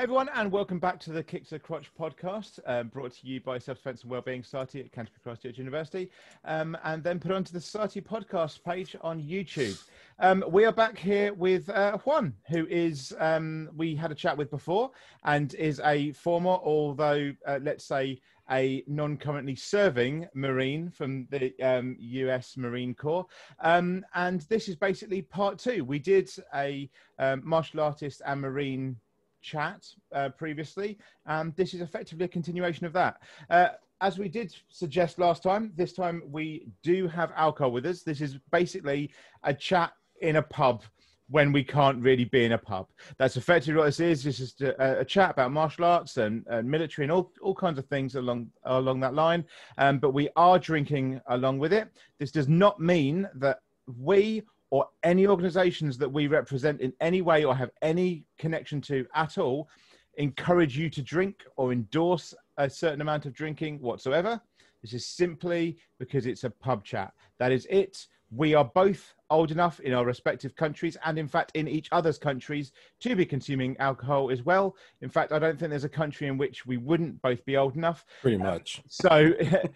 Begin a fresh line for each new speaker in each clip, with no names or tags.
Hey everyone, and welcome back to the Kick to the Crotch podcast, um, brought to you by Self Defense and Wellbeing Society at Canterbury Christ Church University, um, and then put onto the Society podcast page on YouTube. Um, we are back here with uh, Juan, who is um, we had a chat with before, and is a former, although uh, let's say a non-currently serving Marine from the um, U.S. Marine Corps, um, and this is basically part two. We did a um, martial artist and Marine chat uh, previously. and this is effectively a continuation of that. Uh, as we did suggest last time, this time we do have alcohol with us. This is basically a chat in a pub when we can't really be in a pub. That's effectively what this is. This is a, a chat about martial arts and, and, military and all, all kinds of things along along that line. Um, but we are drinking along with it. This does not mean that we or any organizations that we represent in any way or have any connection to at all encourage you to drink or endorse a certain amount of drinking whatsoever. This is simply because it's a pub chat. That is it we are both old enough in our respective countries and in fact in each other's countries to be consuming alcohol as well. In fact i don't think there's a country in which we wouldn't both be old enough.
Pretty much.
Um, so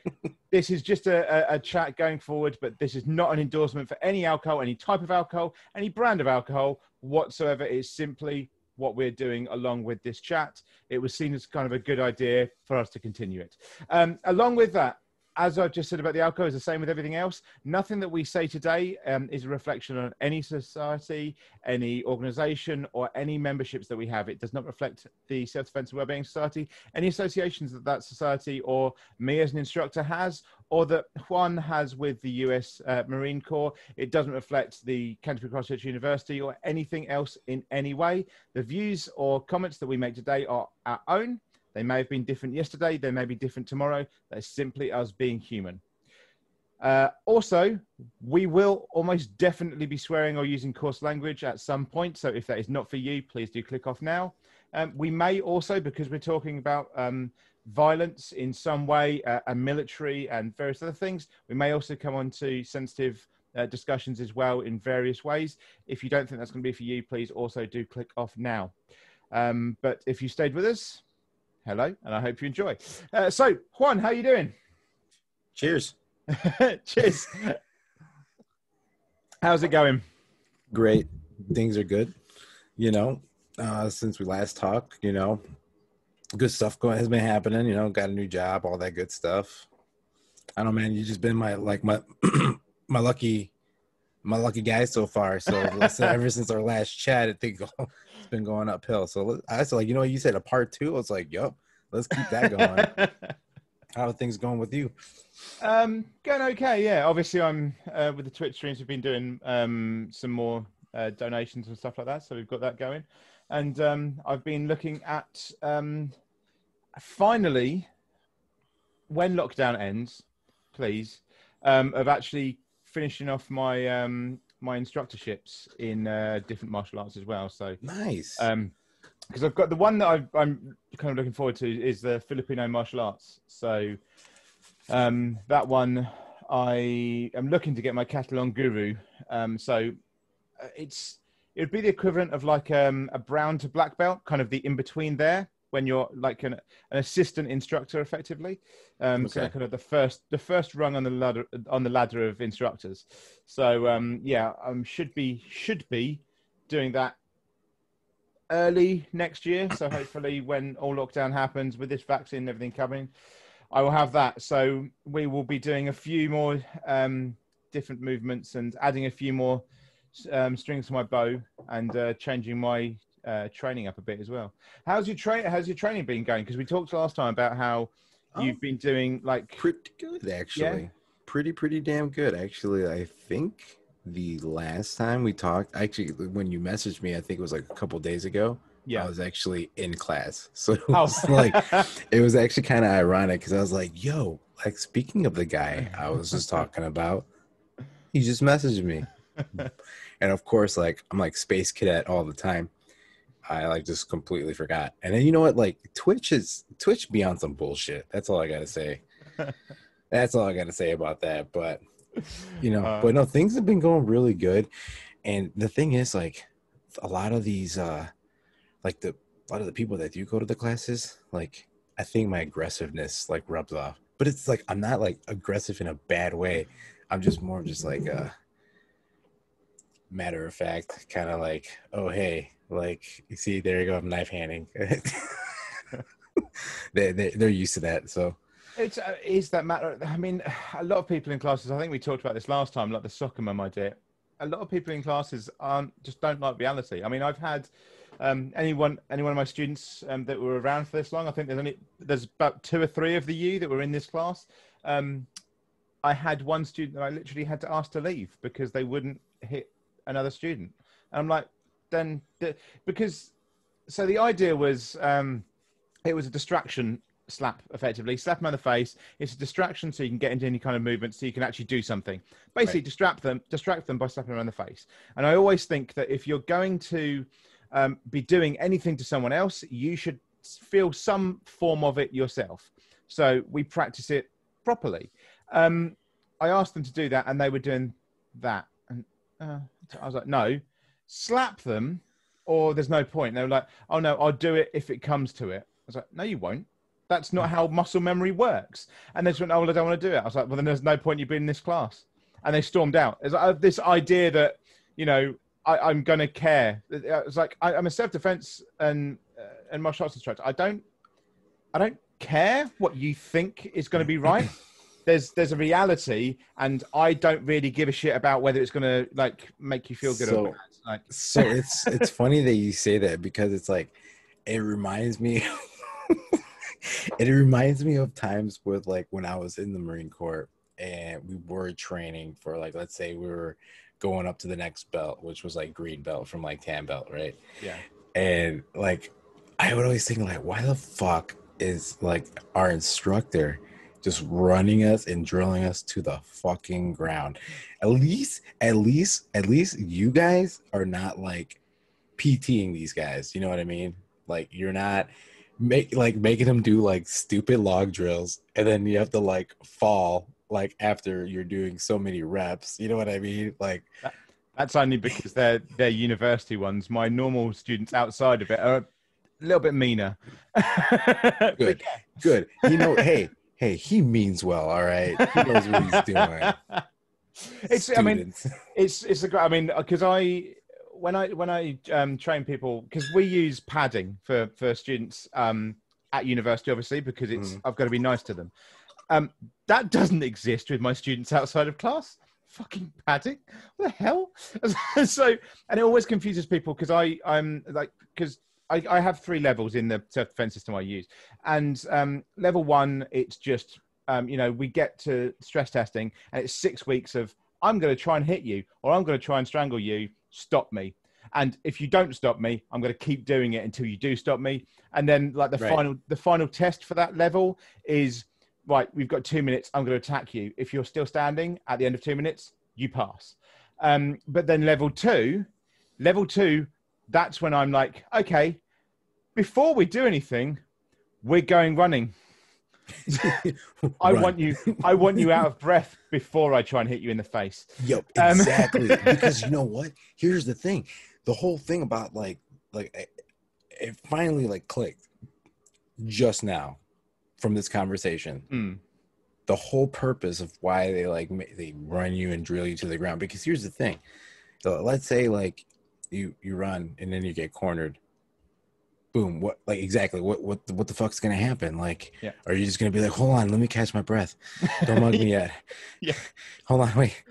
this is just a, a, a, chat going forward but this is not an endorsement for any alcohol any type of alcohol any brand of alcohol whatsoever. It is simply what we're doing along with this chat. It was seen as kind of a good idea for us to continue it. Um, along with that as I've just said about the alcohol, is the same with everything else. Nothing that we say today um, is a reflection on any society, any organization, or any memberships that we have. It does not reflect the Self Defense and Wellbeing Society, any associations that that society or me as an instructor has, or that Juan has with the US uh, Marine Corps. It doesn't reflect the Canterbury Christ Church University or anything else in any way. The views or comments that we make today are our own they may have been different yesterday, they may be different tomorrow. They're simply us being human. Uh, also, we will almost definitely be swearing or using coarse language at some point. So if that is not for you, please do click off now. Um, we may also, because we're talking about um, violence in some way, uh, and military and various other things, we may also come on to sensitive uh, discussions as well in various ways. If you don't think that's going to be for you, please also do click off now. Um, but if you stayed with us, hello, and I hope you enjoy. Uh, so, Juan, how are you doing?
Cheers.
Cheers. How's it going?
Great. Things are good. You know, uh, since we last talked, you know, good stuff going has been happening. You know, got a new job, all that good stuff. I don't know, man. You just been my like my my lucky my lucky guy so far. So ever since our last chat, I think it's been going uphill. So I was like, you know, you said a part two. I was like, yep, let's keep that going. How are things going with you?
Um, going okay. Yeah, obviously, I'm uh, with the Twitch streams. We've been doing um, some more uh, donations and stuff like that, so we've got that going. And um, I've been looking at um, finally when lockdown ends, please, um, of actually finishing off my um, my instructorships in uh, different martial arts as well. So
nice.
Um, because I've got the one that i am kind of looking forward to is the Filipino martial arts. So um, that one I am looking to get my Katulong Guro. Um, so uh, it's it would be the equivalent of like um, a brown to black belt, kind of the in between there when you're like an, an assistant instructor effectively um okay. so kind of the first the first rung on the ladder on the ladder of instructors. So um yeah um should be should be doing that early next year. So hopefully when all lockdown happens with this vaccine and everything coming i will have that. So we will be doing a few more um different movements and adding a few more um, strings to my bow and uh, changing my uh, training up a bit as well. How's your train? How's your training been going? Because we talked last time about how oh, you've been doing like
pretty good actually. Yeah? Pretty pretty damn good actually. I think the last time we talked, actually, when you messaged me, I think it was like a couple days ago. Yeah, I was actually in class, so it oh. was oh. like it was actually kind of ironic because I was like, "Yo, like speaking of the guy I was just talking about, he just messaged me." and of course, like I'm like space cadet all the time. I like just completely forgot. And then you know what? Like Twitch is Twitch beyond some bullshit. That's all I gotta say. That's all I gotta say about that. But you know, uh, but no, things have been going really good. And the thing is, like, a lot of these, uh, like the a lot of the people that do go to the classes, like I think my aggressiveness like rubs off. But it's like I'm not like aggressive in a bad way. I'm just more just like a matter of fact, kind of like, oh hey, like you see, there you go, I'm knife handing. they, they they're used to that, so.
It's uh, is that matter. I mean, a lot of people in classes. I think we talked about this last time, like the soccer mum idea. A lot of people in classes aren't just don't like reality. I mean, I've had um, anyone, any one of my students um, that were around for this long. I think there's only there's about two or three of the you that were in this class. Um, I had one student that I literally had to ask to leave because they wouldn't hit another student. And I'm like, then the, because so the idea was um, it was a distraction slap effectively slap them on the face it's a distraction so you can get into any kind of movement so you can actually do something basically right. distract them distract them by slapping them on the face and i always think that if you're going to um, be doing anything to someone else, you should feel some form of it yourself. So we practice it properly. Um, I asked them to do that, and they were doing that, and uh, I was like, "No, slap them, or there's no point." They were like, "Oh no, I'll do it if it comes to it." I was like, "No, you won't. That's not how muscle memory works." And they just went, "Oh, well, I don't want to do it." I was like, "Well, then there's no point you being in this class." And they stormed out. It's like this idea that you know I, am going to care. It's like I, am a self defense and uh, and martial arts instructor. I don't I don't care what you think is going to be right. there's there's a reality, and I don't really give a shit about whether it's going to like make you feel good so, or bad. Like,
so it's it's funny that you say that because it's like it reminds me. it reminds me of times with like when I was in the Marine Corps and we were training for like let's say we were going up to the next belt, which was like green belt from like tan belt, right?
Yeah.
And like, I would always think like, why the fuck is like our instructor just running us and drilling us to the fucking ground? At least, at least, at least you guys are not like PTing these guys. You know what I mean? Like you're not make like making them do like stupid log drills and then you have to like fall like after you're doing so many reps. You know what I mean? Like
that, that's only because they're they're university ones. My normal students outside of it are a little bit meaner.
good, good. You know, hey, hey, he means well. All right, he knows what he's doing.
It's. Students. I mean, it's it's a great. I mean, because I when I when I um, train people because we use padding for for students um, at university, obviously because it's mm. I've got to be nice to them. Um, that doesn't exist with my students outside of class. Fucking padding. What the hell? so, and it always confuses people because I, I'm like, because I, I, have three levels in the self defense system I use. And um, level one, it's just, um, you know, we get to stress testing and it's six weeks of, I'm going to try and hit you or I'm going to try and strangle you. Stop me. And if you don't stop me, I'm going to keep doing it until you do stop me. And then, like the right. final, the final test for that level is right, we've got two minutes. I'm going to attack you. If you're still standing at the end of two minutes, you pass. Um, but then level two, level two, that's when I'm like, okay, before we do anything, we're going running. I want you. I want you out of breath before I try and hit you in the face.
Yep, um, exactly. because you know what? Here's the thing. The whole thing about like, like, it finally like clicked just now from this conversation.
Mm.
The whole purpose of why they like they run you and drill you to the ground. Because here's the thing: so let's say like you you run and then you get cornered. Boom! What like exactly what what what the fuck's gonna happen? Like,
yeah.
are you just gonna be like, hold on, let me catch my breath? Don't mug me yet.
yeah.
Hold on, wait.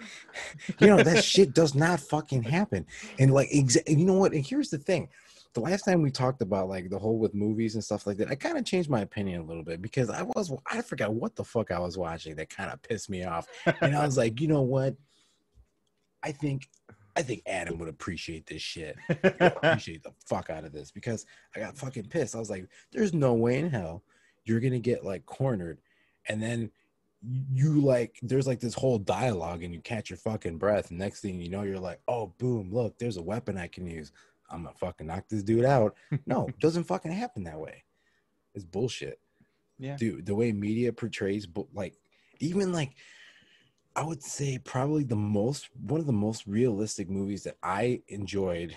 You know that shit does not fucking happen. And like, exa- you know what? And here's the thing: the last time we talked about like the whole with movies and stuff like that, I kind of changed my opinion a little bit because I was I forgot what the fuck I was watching that kind of pissed me off, and I was like, you know what? I think I think Adam would appreciate this shit. appreciate the fuck out of this because I got fucking pissed. I was like, there's no way in hell you're gonna get like cornered, and then you like there's like this whole dialogue and you catch your fucking breath and next thing you know you're like oh boom look there's a weapon i can use I'm gonna fucking knock this dude out. No, doesn't fucking happen that way. It's bullshit.
Yeah,
dude. The way media portrays, like, even like, I would say probably the most one of the most realistic movies that I enjoyed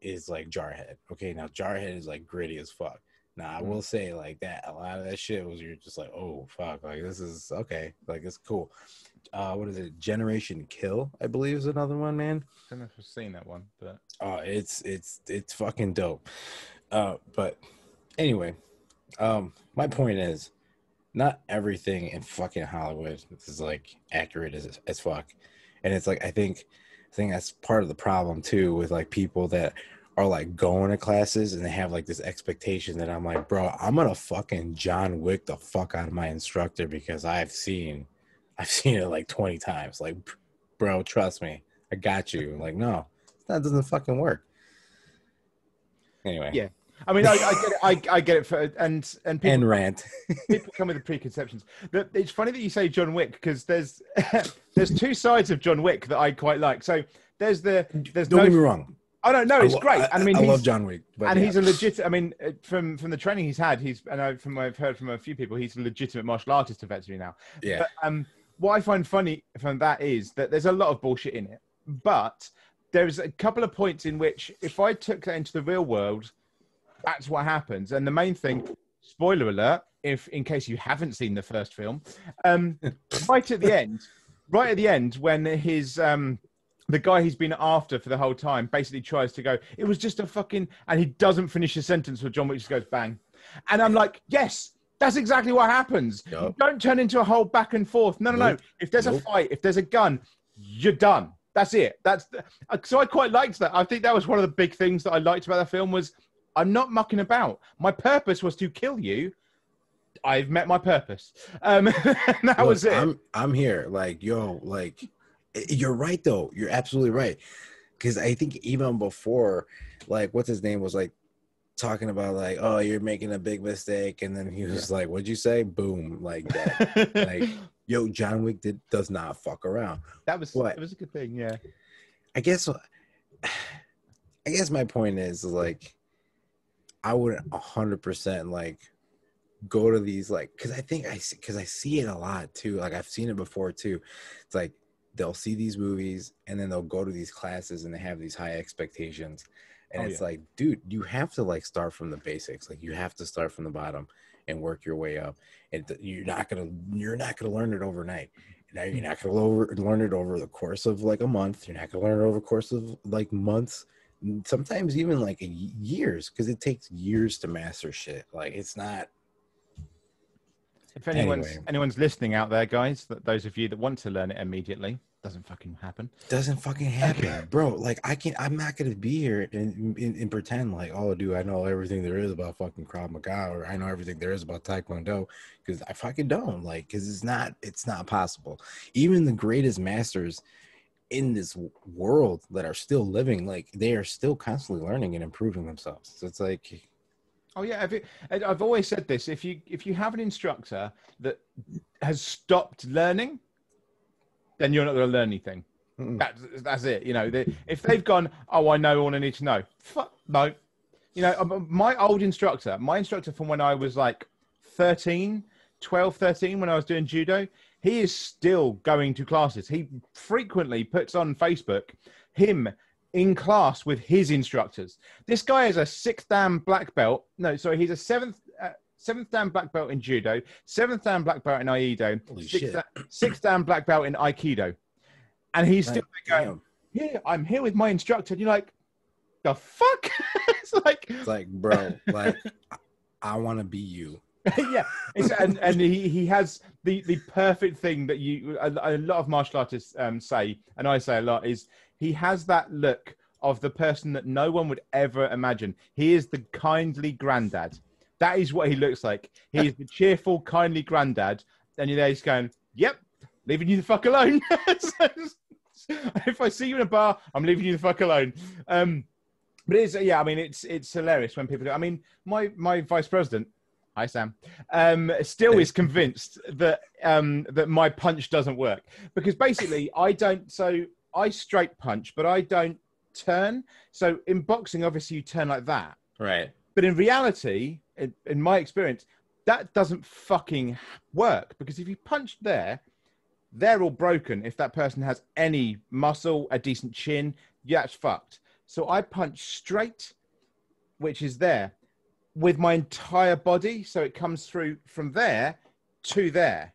is like Jarhead. Okay, now Jarhead is like gritty as fuck. Now I will say like that a lot of that shit was you're just like, oh fuck, like this is okay, like it's cool. Uh what is it? Generation Kill, I believe is another one, man.
I don't know if I've seen that one, but
oh it's it's it's fucking dope. Uh but anyway, um my point is not everything in fucking Hollywood is like accurate as as fuck. And it's like I think I think that's part of the problem too with like people that are like going to classes and they have like this expectation that I'm like, bro, I'm gonna fucking John Wick the fuck out of my instructor because I've seen, I've seen it like 20 times. Like, bro, trust me, I got you. Like, no, that doesn't fucking work. Anyway,
yeah. I mean, I, I get it. I, I, get it. For and and
people, and rant.
people come with the preconceptions. It's funny that you say John Wick because there's there's two sides of John Wick that I quite like. So there's the there's
don't
no,
get me wrong.
I don't know. It's great. I,
I
mean,
I love John Wick,
and yeah. he's a legit. I mean, uh, from from the training he's had, he's and I, from what I've heard from a few people, he's a legitimate martial artist effectively now.
Yeah.
But, um, what I find funny from that is that there's a lot of bullshit in it, but there's a couple of points in which if I took that into the real world, that's what happens. And the main thing, spoiler alert, if in case you haven't seen the first film, um, right at the end, right at the end when his um the guy he's been after for the whole time basically tries to go, it was just a fucking, and he doesn't finish his sentence with John Wick just goes bang. And I'm like, yes, that's exactly what happens. Yep. Don't turn into a whole back and forth. No, no, nope. no. If there's nope. a fight, if there's a gun, you're done. That's it. That's the, uh, so I quite liked that. I think that was one of the big things that I liked about the film was I'm not mucking about. My purpose was to kill you. I've met my purpose. Um, that Look, was it.
I'm I'm here. Like yo, like you're right though. You're absolutely right. Because I think even before, like, what's his name was like talking about like, oh, you're making a big mistake, and then he was yeah. like, "What'd you say?" Boom, like that. like, yo, John Wick did does not fuck around.
That was what? It was a good thing. Yeah.
I guess. I guess my point is like, I wouldn't hundred percent like go to these like because I think I because I see it a lot too. Like I've seen it before too. It's like they'll see these movies and then they'll go to these classes and they have these high expectations and oh, it's yeah. like dude you have to like start from the basics like you have to start from the bottom and work your way up and you're not gonna you're not gonna learn it overnight now you're hmm. not gonna over, learn it over the course of like a month you're not gonna learn it over the course of like months sometimes even like years because it takes years to master shit like it's not
if anyone's anyway. anyone's listening out there, guys, that those of you that want to learn it immediately, doesn't fucking happen.
Doesn't fucking happen, bro. Like I can't. I'm not gonna be here and, and, and pretend like, oh, dude, I know everything there is about fucking Krav Maga or I know everything there is about Taekwondo because I fucking don't. Like, because it's not. It's not possible. Even the greatest masters in this world that are still living, like they are still constantly learning and improving themselves. So it's like
Oh yeah, I've, I've always said this. If you if you have an instructor that has stopped learning, then you're not going to learn anything. That's, that's it. You know, they, if they've gone, oh, I know all I need to know. Fuck no. You know, um, my old instructor, my instructor from when I was like 13, 12, 13, when I was doing judo, he is still going to classes. He frequently puts on Facebook him in class with his instructors. This guy is a sixth dan black belt. No, sorry, he's a seventh uh, seventh dan black belt in judo, seventh dan black belt in aikido, sixth dan, sixth dan black belt in aikido, and he's still going. Here, I'm here with my instructor. And you're like, the fuck?
it's like, it's like, bro, like, I want to be you.
yeah, and and he, he has the the perfect thing that you a, a lot of martial artists um, say, and I say a lot is he has that look of the person that no one would ever imagine. He is the kindly granddad. That is what he looks like. He is the cheerful, kindly granddad. And you're there, he's going, Yep, leaving you the fuck alone. if I see you in a bar, I'm leaving you the fuck alone. Um, but it's yeah, I mean, it's it's hilarious when people. Do, I mean, my my vice president, hi Sam, um, still is convinced that um, that my punch doesn't work because basically I don't. So I straight punch, but I don't turn. So in boxing, obviously you turn like that.
Right.
But in reality, in, in my experience, that doesn't fucking work because if you punch there, they're all broken. If that person has any muscle, a decent chin, yeah, it's fucked. So I punch straight, which is there, with my entire body. So it comes through from there to there.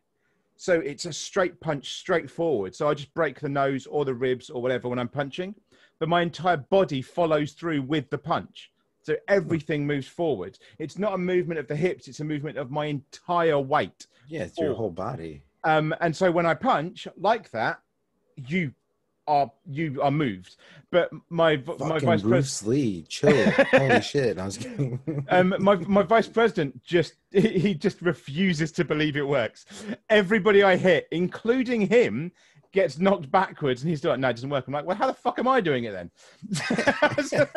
So it's a straight punch straight forward. So I just break the nose or the ribs or whatever when I'm punching, but my entire body follows through with the punch. So everything moves forward. It's not a movement of the hips, it's a movement of my entire weight.
Yeah, it's your whole body.
Um, and so when I punch like that, you are you are moved. But my
Fucking
my vice
Bruce Lee, chill. Holy shit! I was kidding.
um, my my vice president just he just refuses to believe it works. Everybody I hit, including him, gets knocked backwards, and he's like, "No, it doesn't work." I'm like, "Well, how the fuck am I doing it then?"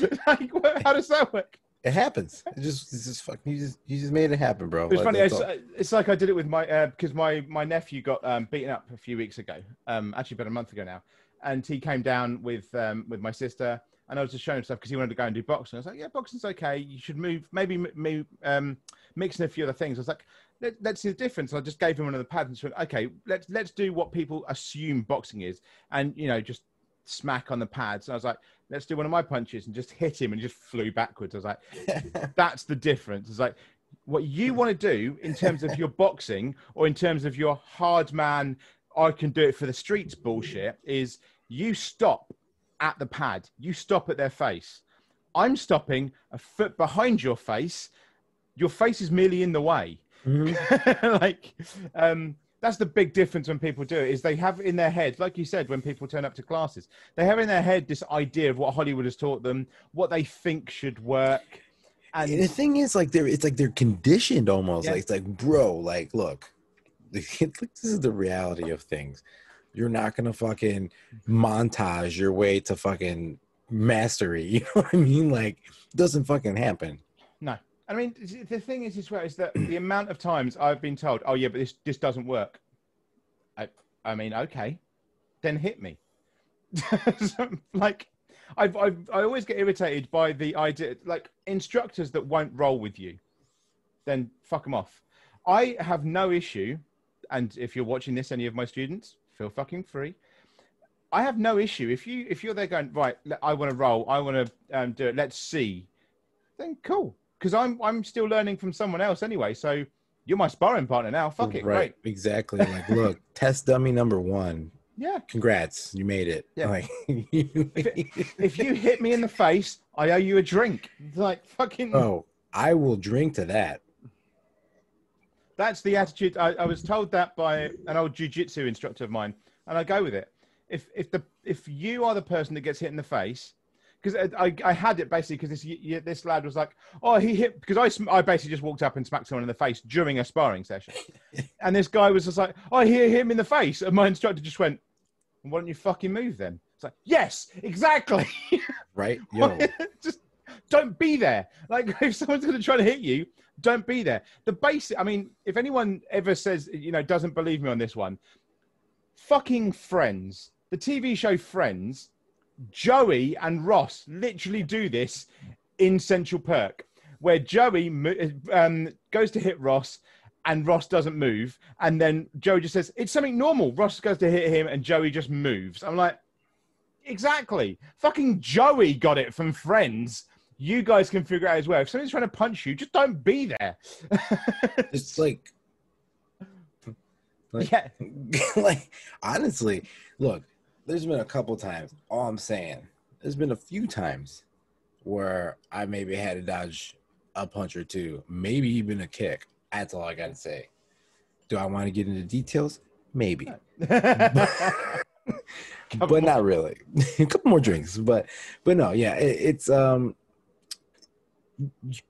like, how does that work?
It happens. It just, it's just fucking. You just, you just made it happen, bro.
It's like, funny. It's, it's, like I did it with my uh, because my my nephew got um, beaten up a few weeks ago. Um, actually, about a month ago now, and he came down with um, with my sister, and I was just showing him stuff because he wanted to go and do boxing. I was like, yeah, boxing's okay. You should move, maybe move, um, mixing a few other things. I was like, Let, us see the difference. I just gave him one of the pads and said, okay, let's let's do what people assume boxing is, and you know, just smack on the pads. And I was like, let's do one of my punches and just hit him and just flew backwards. I was like, that's the difference. It's like what you want to do in terms of your boxing or in terms of your hard man, I can do it for the streets bullshit is you stop at the pad, you stop at their face. I'm stopping a foot behind your face. Your face is merely in the way. Mm-hmm. like, um, that's the big difference when people do it is they have in their head like you said when people turn up to classes they have in their head this idea of what hollywood has taught them what they think should work
and the thing is like they're it's like they're conditioned almost yeah. like it's like bro like look this is the reality of things you're not gonna fucking montage your way to fucking mastery you know what i mean like doesn't fucking happen
no I mean, the thing is, as well, is that the amount of times I've been told, "Oh yeah, but this this doesn't work." I, mean, okay, then hit me. like, I've, I've, I always get irritated by the idea, like instructors that won't roll with you. Then fuck them off. I have no issue, and if you're watching this, any of my students, feel fucking free. I have no issue if you if you're there going right. I want to roll. I want to um, do it. Let's see. Then cool because I'm I'm still learning from someone else anyway. So you're my sparring partner now. Fuck it, right?
Exactly. Like, look, test dummy number one.
Yeah.
Congrats, you made it.
Yeah. Like, if, if, you hit me in the face, I owe you a drink. Like fucking.
Oh, I will drink to that.
That's the attitude. I, I was told that by an old jujitsu instructor of mine, and I go with it. If if the if you are the person that gets hit in the face, because uh, I, I had it basically because this this lad was like, oh, he hit because I I basically just walked up and smacked someone in the face during a sparring session, and this guy was just like, oh, I hit him in the face, and my instructor just went, why don't you fucking move then? It's like, yes, exactly.
Right, yo,
just don't be there. Like if someone's going to try to hit you, don't be there. The basic, I mean, if anyone ever says, you know, doesn't believe me on this one, fucking Friends, the TV show Friends Joey and Ross literally do this in Central Perk, where Joey um, goes to hit Ross and Ross doesn't move, and then Joey just says it's something normal. Ross goes to hit him, and Joey just moves. I'm like, exactly. Fucking Joey got it from Friends. You guys can figure out as well. If somebody's trying to punch you, just don't be there.
it's like, like, yeah, like honestly, look, there's been a couple times. All I'm saying, there's been a few times where I maybe had to dodge a punch or two, maybe even a kick. That's all I got to say. Do I want to get into details? Maybe. but, but not really. a couple more drinks, but but no, yeah, it, it's um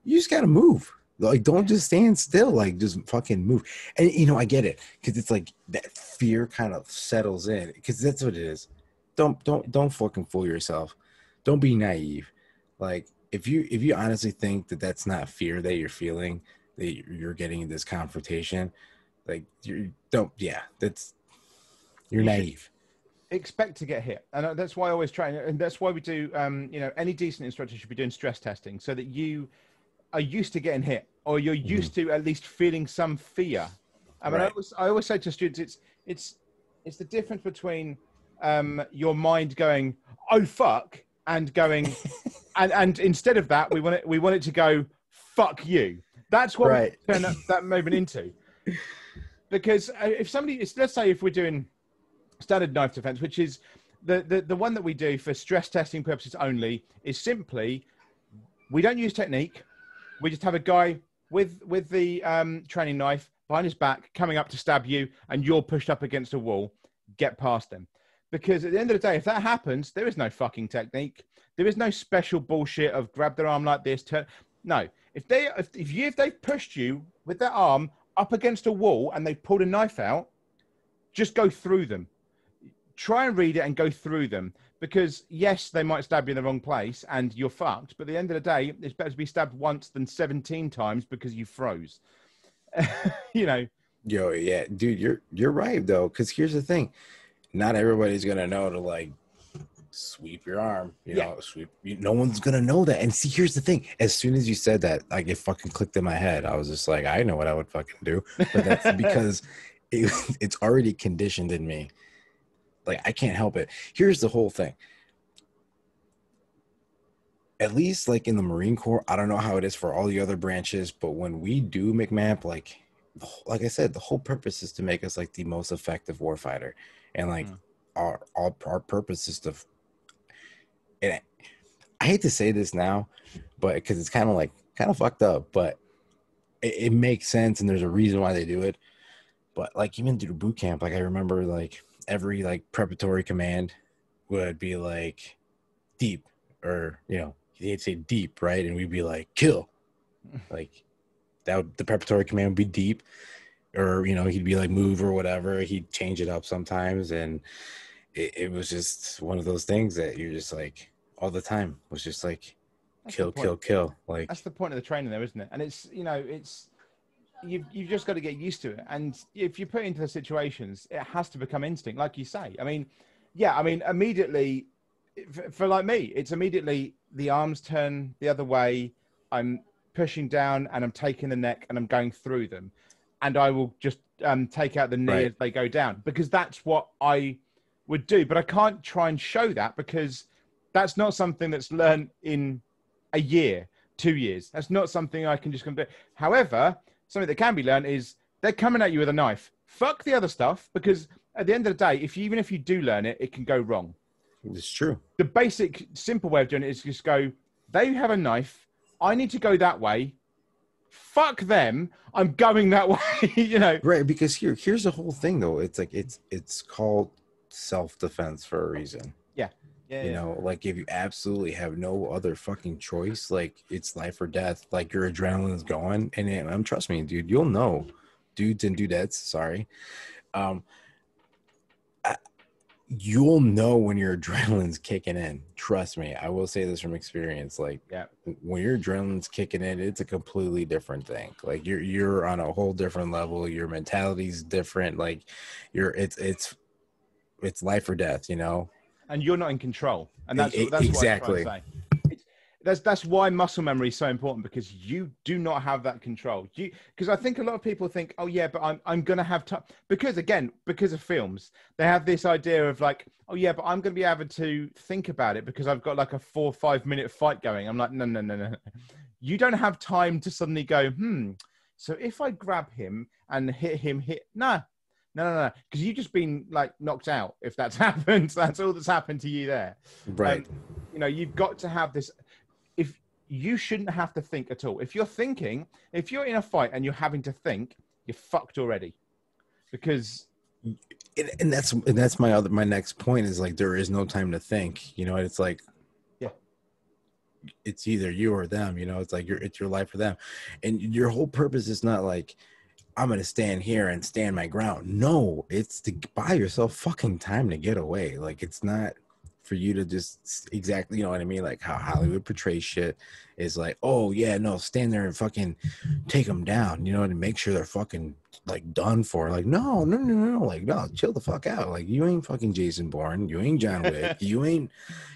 you just got to move. Like, don't just stand still. Like, just fucking move. And you know, I get it because it's like that fear kind of settles in because that's what it is. Don't don't don't fucking fool yourself. Don't be naive. Like, if you if you honestly think that that's not fear that you're feeling, that you're getting in this confrontation, like you don't. Yeah, that's you're naive
expect to get hit and that's why i always try and that's why we do um, you know any decent instructor should be doing stress testing so that you are used to getting hit or you're mm-hmm. used mm-hmm. to at least feeling some fear. I mean, right. I, always, I always say to students, it's it's it's the difference between um, your mind going, "Oh fuck," and going, and and instead of that, we want it we want it to go fuck you. That's what right. we turn that, that moment into. Because uh, if somebody, let's say if we're doing standard knife defense, which is the, the, the one that we do for stress testing purposes only, is simply we don't use technique. We just have a guy with with the um, training knife behind his back, coming up to stab you, and you're pushed up against a wall. Get past them, because at the end of the day, if that happens, there is no fucking technique. There is no special bullshit of grab their arm like this. Turn. No, if they if, if you if they've pushed you with their arm up against a wall and they've pulled a knife out, just go through them. Try and read it and go through them because yes, they might stab you in the wrong place and you're fucked. But at the end of the day, it's better to be stabbed once than 17 times because you froze. you know.
Yo, yeah, dude, you're you're right though. Because here's the thing, not everybody's gonna know to like sweep your arm. You yeah. know, sweep. You, no one's gonna know that. And see, here's the thing: as soon as you said that, like it fucking clicked in my head. I was just like, I know what I would fucking do. But that's because it, it's already conditioned in me. Like I can't help it. Here's the whole thing. At least like in the Marine Corps, I don't know how it is for all the other branches, but when we do MCMAP, like like I said, the whole purpose is to make us like the most effective warfighter. And like mm. our, our our purpose is to and I hate to say this now, but because it's kind of like kind of fucked up, but it, it, makes sense and there's a reason why they do it. But like even through boot camp, like I remember like every like preparatory command would be like deep or you know they'd say deep right? And we'd be like kill. Like that would, the preparatory command would be deep or you know he'd be like move or whatever. He'd change it up sometimes. And it, it was just one of those things that you're just like all the time was just like that's kill, kill, kill. Like
that's the point of the training, though, isn't it? And it's you know it's you've you've just got to get used to it. And if you put into the situations, it has to become instinct, like you say. I mean, yeah, I mean immediately for, for like me, it's immediately the arms turn the other way. I'm pushing down and I'm taking the neck and I'm going through them, and I will just um, take out the knee right. as they go down because that's what I would do. But I can't try and show that because that's not something that's learned in a year, two years. That's not something I can just come. However, something that can be learned is they're coming at you with a knife. Fuck the other stuff because at the end of the day, if you, even if you do learn it, it can go wrong.
It's true.
The basic, simple way of doing it is just go. They have a knife. I need to go that way. Fuck them. I'm going that way. you know.
Right. Because here, here's the whole thing, though. It's like it's it's called self defense for a reason. Yeah, you yeah. know, like if you absolutely have no other fucking choice, like it's life or death, like your adrenaline's going, and it, um, trust me, dude, you'll know, dudes and dudettes. Sorry, um, I, you'll know when your adrenaline's kicking in. Trust me, I will say this from experience. Like,
yeah,
when your adrenaline's kicking in, it's a completely different thing. Like you're you're on a whole different level. Your mentality's different. Like, you're it's it's it's life or death. You know
and you're not in control. And that's, that's exactly. that's that's why muscle memory is so important because you do not have that control. You because I think a lot of people think, oh yeah, but I'm I'm gonna have time because again because of films they have this idea of like, oh yeah, but I'm gonna be able to think about it because I've got like a four five minute fight going. I'm like, no no no no, you don't have time to suddenly go, hmm. So if I grab him and hit him, hit nah, no, no, no, because you've just been like knocked out. If that's happened, that's all that's happened to you there.
Right. Um,
you know, you've got to have this. If you shouldn't have to think at all. If you're thinking, if you're in a fight and you're having to think, you're fucked already. Because.
And, and that's and that's my other my next point is like there is no time to think. You know, it's like.
Yeah.
It's either you or them. You know, it's like your it's your life for them, and your whole purpose is not like I'm gonna stand here and stand my ground. No, it's to buy yourself fucking time to get away. Like it's not for you to just exactly, you know what I mean? Like how Hollywood portrays shit is like, oh yeah, no, stand there and fucking take them down, you know, to make sure they're fucking like done for. Like no, no, no, no, like no, chill the fuck out. Like you ain't fucking Jason Bourne, you ain't John Wick, you ain't,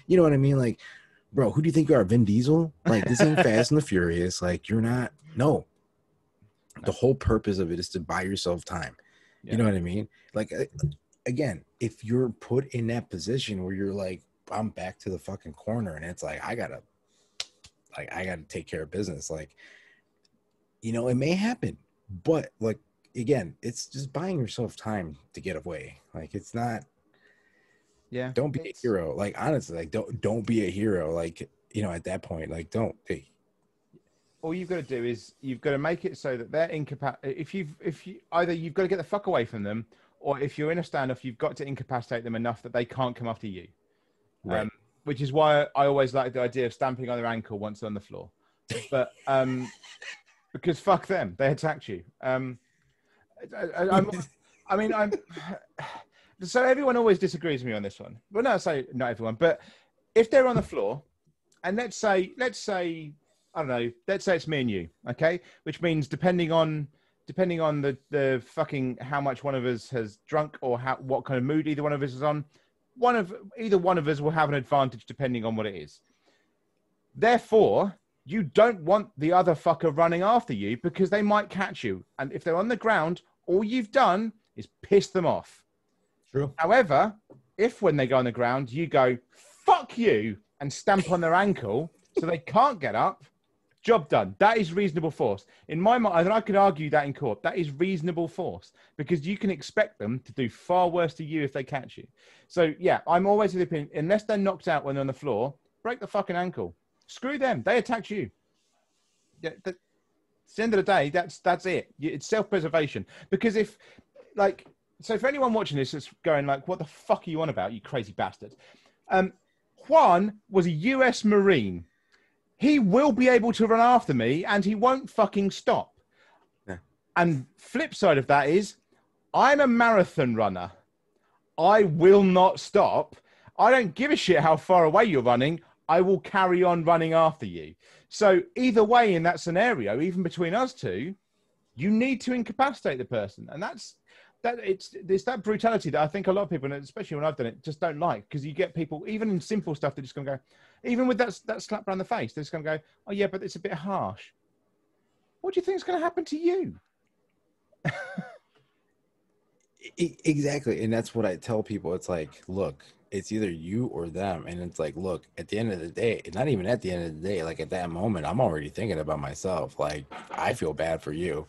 you know what I mean? Like, bro, who do you think you are, Vin Diesel? Like this ain't Fast and the Furious. Like you're not. No, the whole purpose of it is to buy yourself time yeah. you know what i mean like eh, again if you're put in that position where you're like I'm back to the fucking corner, and it's like I gotta, like I gotta take care of business. Like, you know, it may happen, but like again, it's just buying yourself time to get away. Like it's not.
Yeah.
Don't be a hero. Like honestly, like don't don't be a hero. Like you know, at that point, like don't. Hey,
all you've got to do is you've got to make it so that they're incapacitated. If you've if you either you've got to get the fuck away from them, or if you're in a standoff, you've got to incapacitate them enough that they can't come after you. Right. Um, which is why I always like the idea of stamping on their ankle once on the floor. But um, because fuck them, they attacked you. Um, I, I, I mean, I'm. So everyone always disagrees with me on this one. Well, no, I say not everyone, but if they're on the floor, and let's say, let's say, I don't know, let's say it's me and you, okay, which means depending on depending on the the fucking how much one of us has drunk or how what kind of mood either one of us is on, one of either one of us will have an advantage depending on what it is. Therefore, you don't want the other fucker running after you because they might catch you. And if they're on the ground, all you've done is piss them off.
True.
However, if when they go on the ground, you go, fuck you, and stamp on their ankle so they can't get up, job done. That is reasonable force. In my mind, and I could argue that in court, that is reasonable force because you can expect them to do far worse to you if they catch you. So, yeah, I'm always of the opinion, unless they're knocked out when they're on the floor, break the fucking ankle. Screw them. They attacked you. Yeah, the, it's the end of the day. That's that's it. It's self-preservation. Because if, like, so for anyone watching this that's going like, "What the fuck are you on about, you crazy bastard?" Um, Juan was a U.S. Marine. He will be able to run after me, and he won't fucking stop. Yeah. And flip side of that is, I'm a marathon runner. I will not stop. I don't give a shit how far away you're running. I will carry on running after you. So either way, in that scenario, even between us two, you need to incapacitate the person, and that's that. It's it's that brutality that I think a lot of people, especially when I've done it, just don't like because you get people even in simple stuff they're just going to go, even with that that slap around the face, they're just going to go, oh yeah, but it's a bit harsh. What do you think is going to happen to you?
exactly, and that's what I tell people. It's like, look, it's either you or them and it's like look at the end of the day not even at the end of the day like at that moment i'm already thinking about myself like i feel bad for you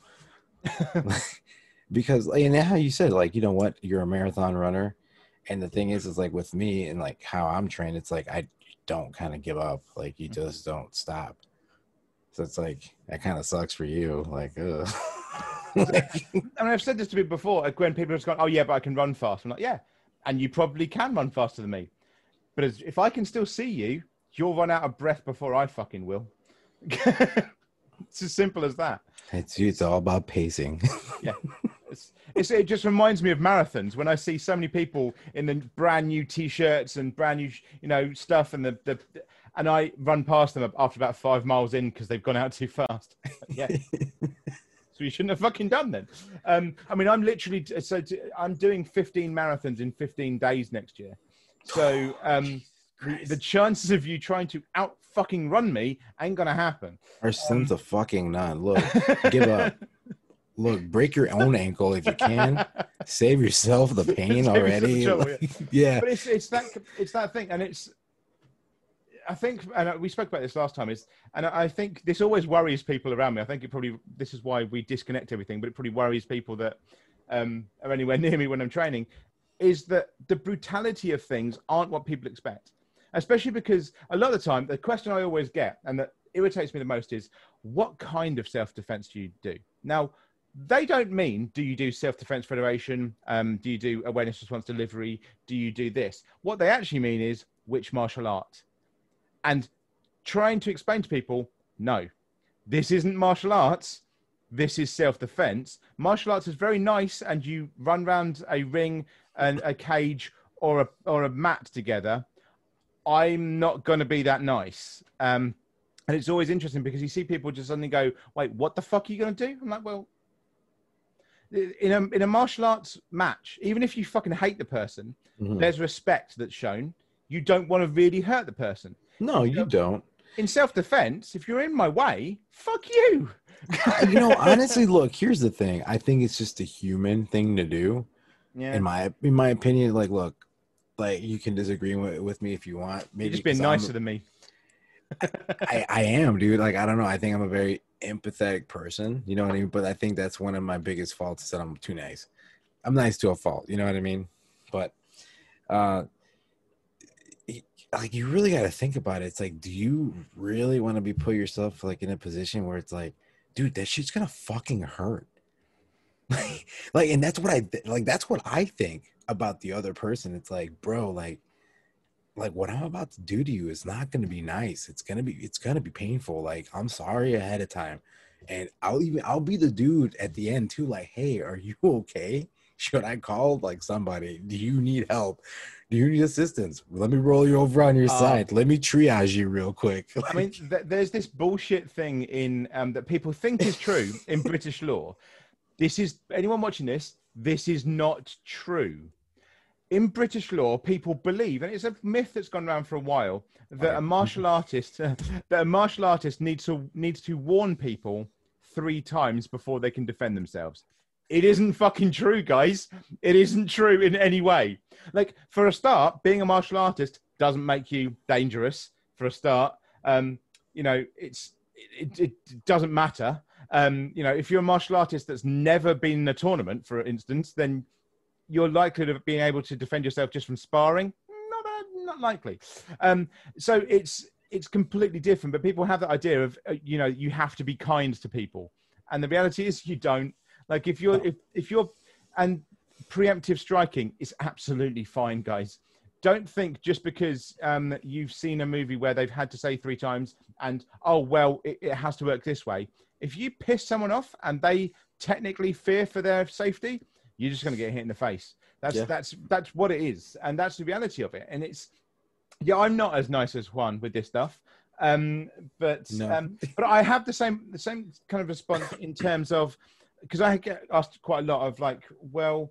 because and how you said like you know what you're a marathon runner and the thing is is like with me and like how i'm trained it's like i don't kind of give up like you mm-hmm. just don't stop so it's like that kind of sucks for you like.
I mean, I've said this to people before. When people have gone, "Oh yeah, but I can run fast," I'm like, "Yeah, and you probably can run faster than me. But as, if I can still see you, you'll run out of breath before I fucking will. it's as simple as that.
It's it's all about pacing.
yeah. It's, it's, it just reminds me of marathons when I see so many people in the brand new t-shirts and brand new, you know, stuff, and the, the and I run past them after about five miles in because they've gone out too fast. yeah, so you shouldn't have fucking done then. Um, I mean, I'm literally so I'm doing 15 marathons in 15 days next year. So um, the, the, chances of you trying to out fucking run me ain't gonna happen.
Or sins um, of fucking none. Look, give up. Look, break your own ankle if you can. Save yourself the pain already. Trouble, yeah.
But it's it's that it's that thing, and it's I think, and we spoke about this last time, is, and I think this always worries people around me. I think it probably, this is why we disconnect everything, but it probably worries people that um, are anywhere near me when I'm training, is that the brutality of things aren't what people expect. Especially because a lot of the time, the question I always get, and that irritates me the most, is what kind of self defense do you do? Now, they don't mean do you do self-defense federation um, do you do awareness response delivery do you do this what they actually mean is which martial art and trying to explain to people no, this isn't martial arts. This is self defense. Martial arts is very nice, and you run around a ring and a cage or a, or a mat together. I'm not going to be that nice. Um, and it's always interesting because you see people just suddenly go, wait, what the fuck are you going to do? I'm like, well, in a, in a martial arts match, even if you fucking hate the person, mm-hmm. there's respect that's shown. You don't want to really hurt the person.
No, you don't.
In self defense, if you're in my way, fuck you.
you know, honestly, look, here's the thing. I think it's just a human thing to do. Yeah. In my in my opinion, like, look, like you can disagree with, with me if you want.
Maybe You're just being nicer I'm, than me.
I, I am, dude. Like I don't know. I think I'm a very empathetic person. You know what I mean? But I think that's one of my biggest faults is that I'm too nice. I'm nice to a fault. You know what I mean? But uh like you really got to think about it. It's like, do you really want to be put yourself like in a position where it's like, dude, that shit's gonna fucking hurt. like, and that's what I like. That's what I think about the other person. It's like, bro, like, like what I'm about to do to you is not gonna be nice. It's gonna be, it's gonna be painful. Like, I'm sorry ahead of time, and I'll even, I'll be the dude at the end too. Like, hey, are you okay? Should I call like somebody? Do you need help? Do you need assistance? Let me roll you over on your uh, side. Let me triage you real quick.
I mean, th- there's this bullshit thing in um, that people think is true in British law. This is anyone watching this. This is not true. In British law, people believe, and it's a myth that's gone around for a while, that a martial artist that a martial artist needs to needs to warn people three times before they can defend themselves. It isn't fucking true, guys. It isn't true in any way. Like for a start, being a martial artist doesn't make you dangerous. For a start, um, you know, it's it, it doesn't matter. Um, you know, if you're a martial artist that's never been in a tournament, for instance, then you're likely to being able to defend yourself just from sparring. Not uh, not likely. Um, so it's it's completely different. But people have that idea of uh, you know you have to be kind to people, and the reality is you don't. Like if you're if if you're and preemptive striking is absolutely fine, guys. Don't think just because um, you've seen a movie where they've had to say three times and oh well, it, it has to work this way. If you piss someone off and they technically fear for their safety, you're just going to get hit in the face. That's yeah. that's that's what it is, and that's the reality of it. And it's yeah, I'm not as nice as Juan with this stuff, um, but no. um, but I have the same the same kind of response in terms of because I get asked quite a lot of like, well,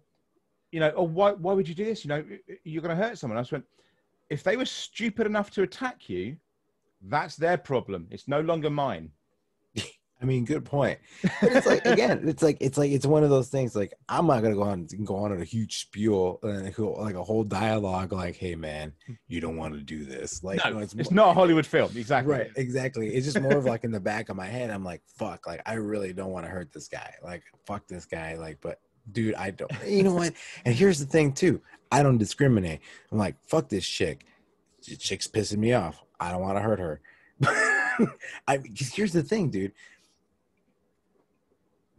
you know, oh, why, why would you do this? You know, you're going to hurt someone. I just went, if they were stupid enough to attack you, that's their problem. It's no longer mine.
I mean, good point. But it's like again, it's like it's like it's one of those things. Like I'm not gonna go on and go on at a huge spiel and like a whole dialogue. Like, hey man, you don't want to do this. Like,
no, it's, it's more, not a Hollywood film. Exactly.
Right. Exactly. It's just more of like in the back of my head. I'm like, fuck. Like, I really don't want to hurt this guy. Like, fuck this guy. Like, but dude, I don't. You know what? And here's the thing too. I don't discriminate. I'm like, fuck this chick. The chick's pissing me off. I don't want to hurt her. I here's the thing, dude.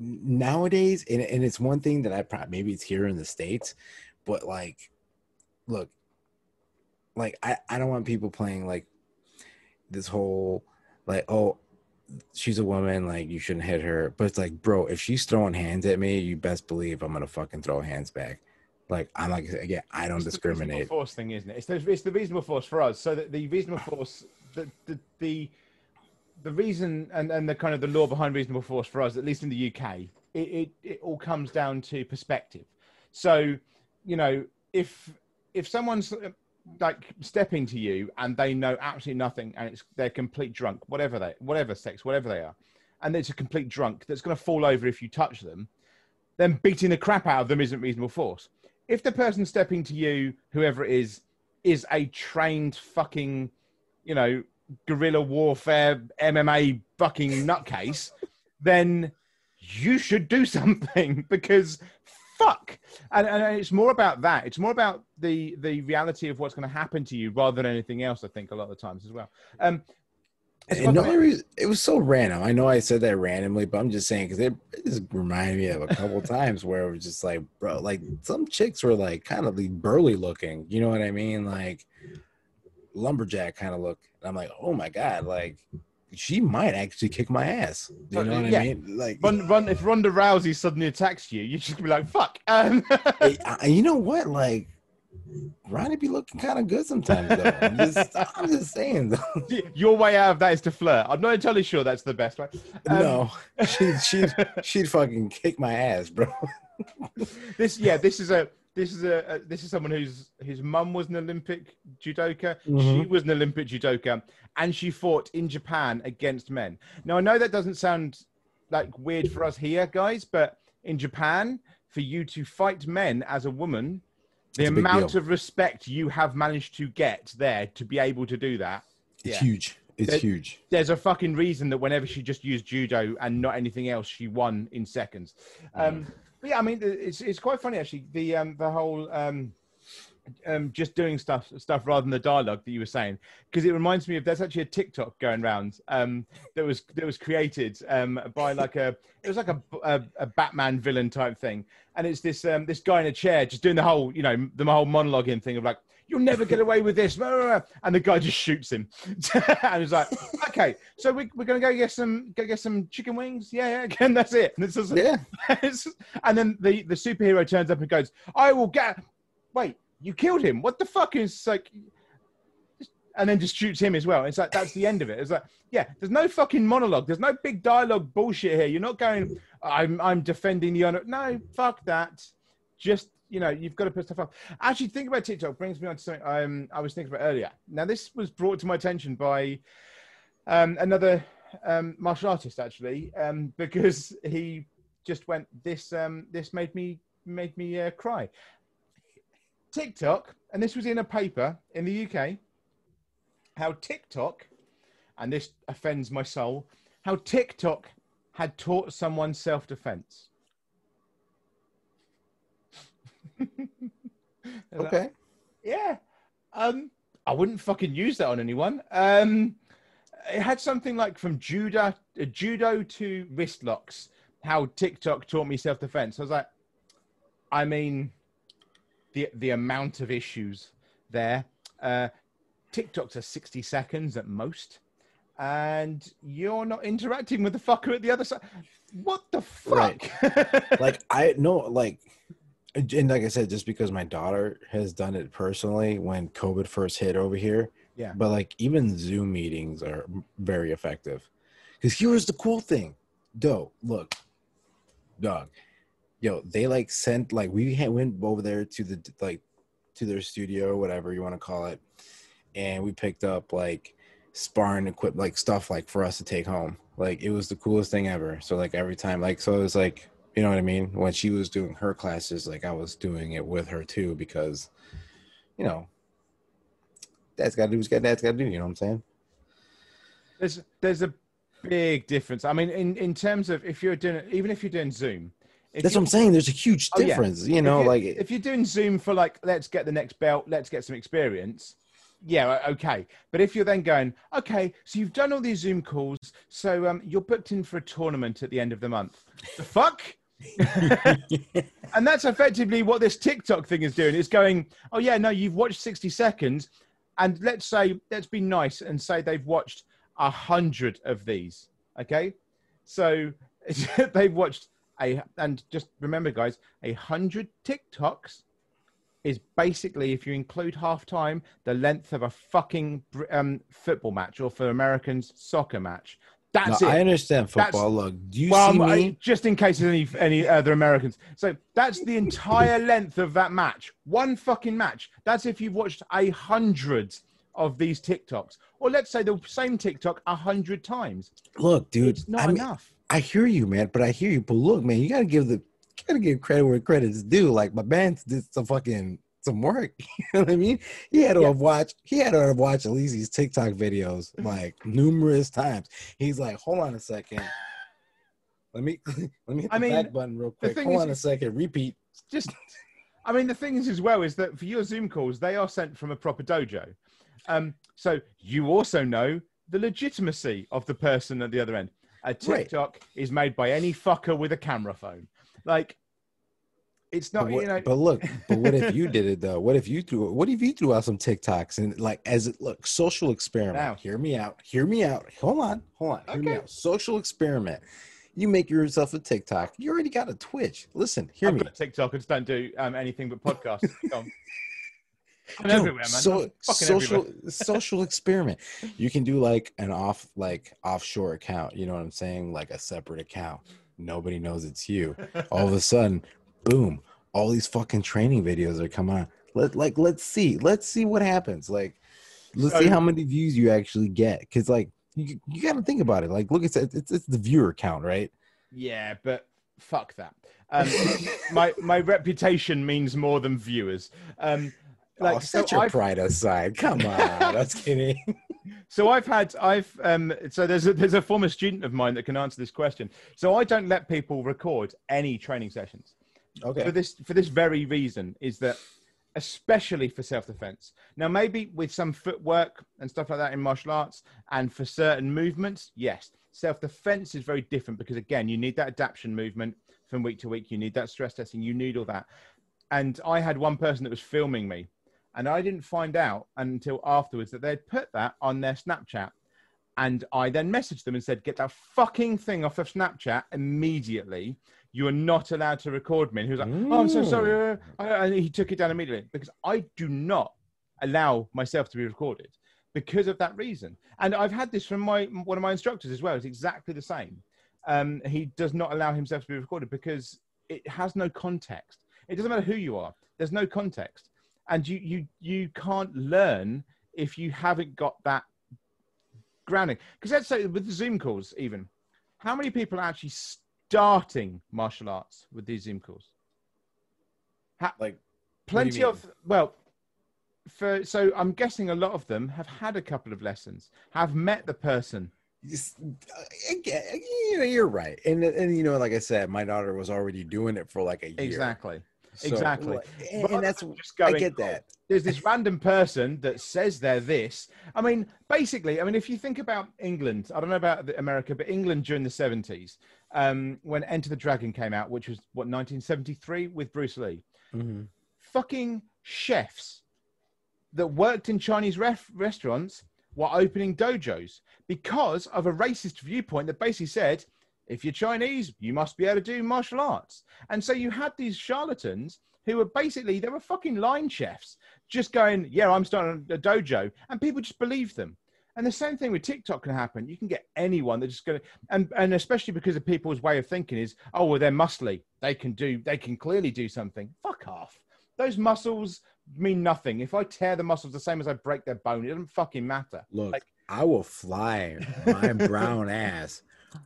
Nowadays, and, and it's one thing that I probably maybe it's here in the states, but like, look, like I I don't want people playing like this whole like oh she's a woman, like you shouldn't hit her. But it's like, bro, if she's throwing hands at me, you best believe I'm gonna fucking throw hands back. Like I'm like again, I don't it's discriminate.
The force thing, isn't it? It's the, it's the reasonable force for us. So that the reasonable force, the the the, the reason and, and the kind of the law behind reasonable force for us, at least in the UK, it, it, it all comes down to perspective. So, you know, if if someone's uh, like stepping to you and they know absolutely nothing and it's they're complete drunk, whatever they whatever sex, whatever they are, and it's a complete drunk that's going to fall over if you touch them, then beating the crap out of them isn't reasonable force. If the person stepping to you, whoever it is, is a trained fucking, you know, guerrilla warfare MMA fucking nutcase, then you should do something because fuck and, and it's more about that it's more about the the reality of what's going to happen to you rather than anything else i think a lot of the times as well um
and no reason, it was so random. I know I said that randomly, but I'm just saying because it, it, just reminded me of a couple times where it was just like, bro, like some chicks were like kind of like burly looking. You know what I mean? Like lumberjack kind of look. I'm like, oh my god, like she might actually kick my ass. You know what yeah. I mean? Like,
run, run. If Ronda Rousey suddenly attacks you, you should be like, "Fuck." Um.
I, you know what? Like, Ronnie be looking kind of good sometimes. Though. I'm just, I'm just saying though.
Your way out of that is to flirt. I'm not entirely sure that's the best way.
Um, no, she'd she'd she'd fucking kick my ass, bro.
this yeah, this is a this is a, a, this is someone whose his mum was an Olympic judoka. Mm-hmm. She was an Olympic judoka, and she fought in Japan against men. Now I know that doesn't sound like weird for us here, guys, but in Japan, for you to fight men as a woman, the amount of respect you have managed to get there to be able to do that.
It's yeah. huge. It's huge.
There's a fucking reason that whenever she just used judo and not anything else, she won in seconds. Um, yeah, I mean, it's it's quite funny actually. The um, the whole um, um, just doing stuff stuff rather than the dialogue that you were saying because it reminds me of there's actually a TikTok going around um, that was that was created um, by like a it was like a, a, a Batman villain type thing and it's this um, this guy in a chair just doing the whole you know the whole monologuing thing of like you'll never get away with this and the guy just shoots him and he's like okay so we, we're gonna go get some go get some chicken wings yeah yeah again that's it and,
it's yeah
and then the the superhero turns up and goes I will get wait you killed him. What the fuck is like? And then just shoots him as well. It's like that's the end of it. It's like, yeah, there's no fucking monologue. There's no big dialogue bullshit here. You're not going. I'm I'm defending the honor. No, fuck that. Just you know, you've got to put stuff up. Actually, think about TikTok brings me on to something um, I was thinking about earlier. Now, this was brought to my attention by um, another um, martial artist, actually, um, because he just went, "This um, this made me made me uh, cry." TikTok, and this was in a paper in the UK, how TikTok, and this offends my soul, how TikTok had taught someone self
okay.
yeah. Um, I wouldn't fucking use that on anyone. Um, it had something like from judo, uh, judo to wrist locks. How TikTok taught me self defense. I was like, I mean, the the amount of issues there. Uh, TikToks are sixty seconds at most, and you're not interacting with the fucker at the other side. What the fuck?
Right. like I know, like, and like I said, just because my daughter has done it personally when COVID first hit over here.
Yeah.
But like even Zoom meetings are very effective. Because here's the cool thing, Doe. Look, dog yo, they like sent like we had, went over there to the like to their studio whatever you want to call it, and we picked up like sparring equipment, like stuff like for us to take home. Like it was the coolest thing ever. So like every time, like so it was like you know what I mean. When she was doing her classes, like I was doing it with her too because, you know, dad's got to do what dad's got to do. You know what I'm saying?
There's there's a big difference. I mean, in in terms of if you're doing even if you're doing Zoom,
That's what I'm saying. There's a huge difference, oh, yeah. you know.
If
like
if you're doing Zoom for like, let's get the next belt, let's get some experience. Yeah, okay. But if you're then going, okay, so you've done all these Zoom calls, so um, you're booked in for a tournament at the end of the month. The fuck? and that's effectively what this TikTok thing is doing. It's going, oh yeah, no, you've watched 60 seconds, and let's say, let's be nice and say they've watched a hundred of these. Okay, so they've watched a and just remember, guys, a hundred TikToks is basically, if you include half time, the length of a fucking um, football match, or for Americans, soccer match. That's
no,
it.
I understand football. That's, Look, do you well, see uh, me? I,
just in case there's any any other Americans. So that's the entire length of that match. One fucking match. That's if you've watched a hundred of these TikToks, or let's say the same TikTok a hundred times.
Look, dude,
it's not I enough.
I hear you, man, but I hear you. But look, man, you gotta give the gotta give credit where credit's due. Like my man did some fucking some work. You know what I mean? He had to yeah. have watched he had to have watched at least these TikTok videos like numerous times. He's like, hold on a second. Let me let me hit the I mean, back button real quick. Hold is, on a second. Repeat.
Just I mean the thing is as well is that for your Zoom calls, they are sent from a proper dojo. Um, so you also know the legitimacy of the person at the other end. A TikTok right. is made by any fucker with a camera phone. Like, it's not,
what,
you know.
But look, but what if you did it though? What if you threw? What if you threw out some TikToks and like as it look social experiment? Now, hear me out. Hear me out. Hold on. Hold on. Hear okay. me out. Social experiment. You make yourself a TikTok. You already got a Twitch. Listen, hear
I've
me.
Got TikTok. I just don't do um, anything but podcasts. I'm everywhere, man. So,
social
everywhere.
social experiment. You can do like an off like offshore account. You know what I'm saying? Like a separate account. Nobody knows it's you. All of a sudden, boom! All these fucking training videos are coming on. Let like let's see. Let's see what happens. Like let's see how many views you actually get. Cause like you you got to think about it. Like look, it's it's it's the viewer count, right?
Yeah, but fuck that. Um, my my reputation means more than viewers. Um,
like, oh, set so your I've... pride aside. Come on, that's kidding.
So I've had I've um so there's a there's a former student of mine that can answer this question. So I don't let people record any training sessions.
Okay.
For this for this very reason is that especially for self-defense. Now maybe with some footwork and stuff like that in martial arts and for certain movements, yes. Self-defense is very different because again, you need that adaptation movement from week to week, you need that stress testing, you need all that. And I had one person that was filming me and I didn't find out until afterwards that they'd put that on their Snapchat. And I then messaged them and said, Get that fucking thing off of Snapchat immediately. You are not allowed to record me. And he was like, Oh, I'm so sorry. And he took it down immediately because I do not allow myself to be recorded because of that reason. And I've had this from my one of my instructors as well. It's exactly the same. Um, he does not allow himself to be recorded because it has no context. It doesn't matter who you are. There's no context and you you you can't learn if you haven't got that grounding. Because let's say with the Zoom calls, even how many people actually starting martial arts with these Zoom calls?
How, like
plenty of well, for so I'm guessing a lot of them have had a couple of lessons, have met the person.
Know, uh, you're right, and and you know, like I said, my daughter was already doing it for like a year.
Exactly. So, exactly.
And, and that's just going, I get that.
Oh, there's this random person that says they're this. I mean, basically, I mean, if you think about England, I don't know about America, but England during the 70s, um, when Enter the Dragon came out, which was what 1973 with Bruce Lee, mm-hmm. fucking chefs that worked in Chinese ref- restaurants were opening dojos because of a racist viewpoint that basically said if you're Chinese, you must be able to do martial arts. And so you had these charlatans who were basically, they were fucking line chefs just going, yeah, I'm starting a dojo. And people just believed them. And the same thing with TikTok can happen. You can get anyone that's just going to, and, and especially because of people's way of thinking is, oh, well, they're muscly. They can do, they can clearly do something. Fuck off. Those muscles mean nothing. If I tear the muscles the same as I break their bone, it doesn't fucking matter.
Look, like, I will fly my brown ass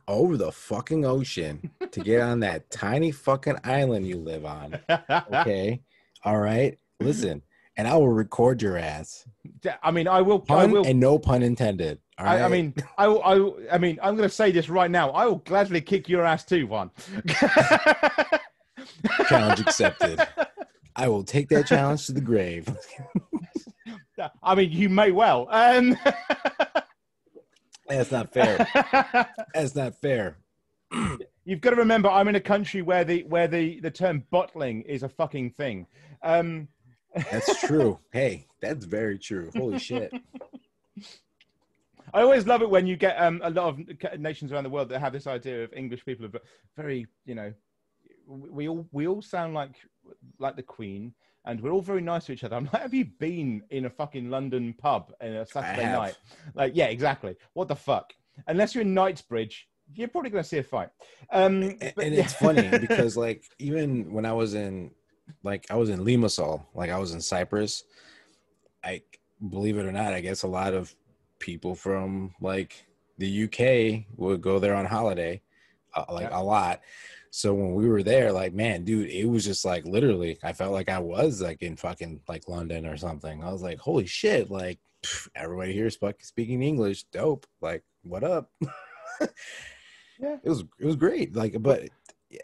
over the fucking ocean to get on that tiny fucking island you live on. Okay. All right. Listen, and I will record your ass.
I mean, I will.
Pun
I will.
And no pun intended.
I, I, mean, I, I, I mean, I'm going to say this right now. I will gladly kick your ass too, Juan.
challenge accepted. I will take that challenge to the grave.
I mean, you may well. Um...
That's not fair. That's not fair.
You've got to remember, I'm in a country where the where the the term bottling is a fucking thing. Um,
that's true. hey, that's very true. Holy shit.
I always love it when you get um, a lot of nations around the world that have this idea of English people are very, you know, we all we all sound like like the Queen and we're all very nice to each other. I'm like, have you been in a fucking London pub on a Saturday night? Like, yeah, exactly. What the fuck? Unless you're in Knightsbridge, you're probably going to see a fight. Um,
and, but, and it's funny because, like, even when I was in, like, I was in Limassol, like, I was in Cyprus. I believe it or not, I guess a lot of people from like the UK would go there on holiday, uh, like yeah. a lot. So when we were there, like, man, dude, it was just like literally, I felt like I was like in fucking like London or something. I was like, holy shit, like pff, everybody here is fucking speaking English, dope. Like, what up? yeah, it was it was great. Like, but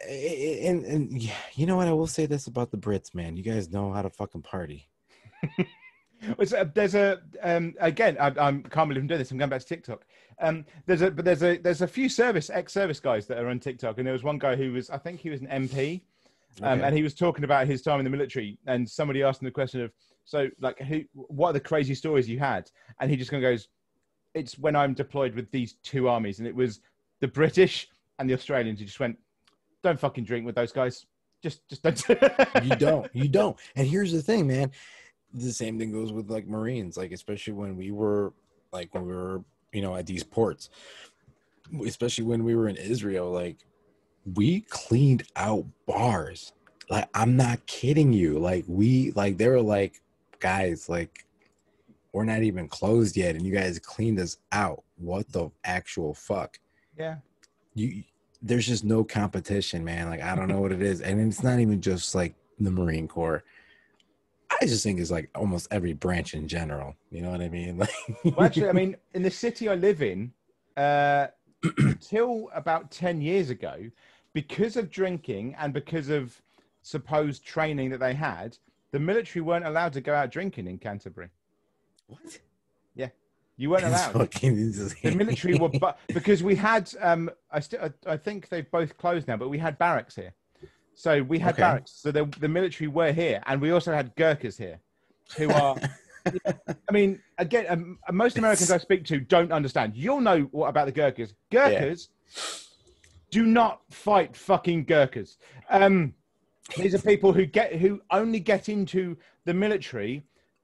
and and you know what? I will say this about the Brits, man. You guys know how to fucking party.
there's a um, again. I, I can't believe I'm doing this. I'm going back to TikTok. Um, there's a but there's a there's a few service ex-service guys that are on TikTok, and there was one guy who was I think he was an MP, um, okay. and he was talking about his time in the military, and somebody asked him the question of so like who what are the crazy stories you had, and he just kind of goes, it's when I'm deployed with these two armies, and it was the British and the Australians. He just went, don't fucking drink with those guys. Just just don't.
you don't. You don't. And here's the thing, man. The same thing goes with like Marines, like especially when we were like when we were you know, at these ports, especially when we were in Israel, like we cleaned out bars. Like I'm not kidding you. Like we like they were like, guys, like we're not even closed yet, and you guys cleaned us out. What the actual fuck?
Yeah.
You there's just no competition, man. Like I don't know what it is, and it's not even just like the Marine Corps. I just think it's like almost every branch in general. You know what I mean? Like,
well, actually, I mean, in the city I live in, uh, until about ten years ago, because of drinking and because of supposed training that they had, the military weren't allowed to go out drinking in Canterbury.
What?
You weren't allowed. the military were, but because we had, um, I still, I, I think they've both closed now, but we had barracks here. So we had okay. barracks. So the, the military were here, and we also had Gurkhas here, who are. I mean, again, um, most Americans I speak to don't understand. You'll know what about the Gurkhas. Gurkhas yeah. do not fight fucking Gurkhas. Um, these are people who get who only get into the military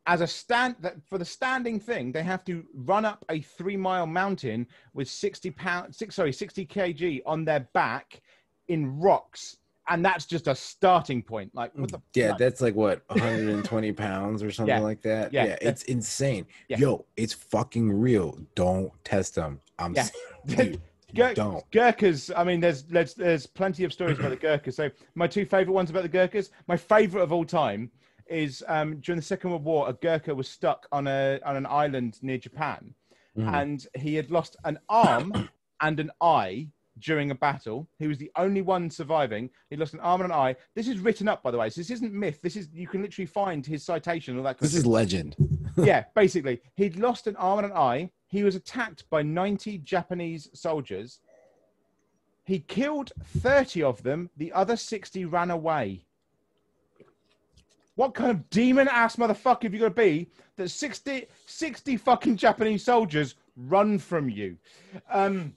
as a stand that for the standing thing they have to run up a three mile mountain with 60 pound six sorry 60 kg on their back in rocks and that's just a starting point like mm,
the, yeah that's like what 120 pounds or something yeah, like that yeah, yeah it's insane yeah. yo it's fucking real don't test them i'm yeah. dude,
Gur- don't. Gurkhas. I mean, there's, there's there's plenty of stories about the Gurkhas. So my two favorite ones about the Gurkhas. My favorite of all time is um, during the Second World War, a Gurkha was stuck on a on an island near Japan, mm. and he had lost an arm and an eye during a battle. He was the only one surviving. He lost an arm and an eye. This is written up, by the way. So this isn't myth. This is you can literally find his citation. All that.
This is legend.
yeah, basically, he'd lost an arm and an eye. He was attacked by 90 Japanese soldiers. He killed 30 of them. The other 60 ran away. What kind of demon ass motherfucker have you got to be that 60, 60 fucking Japanese soldiers run from you? Um,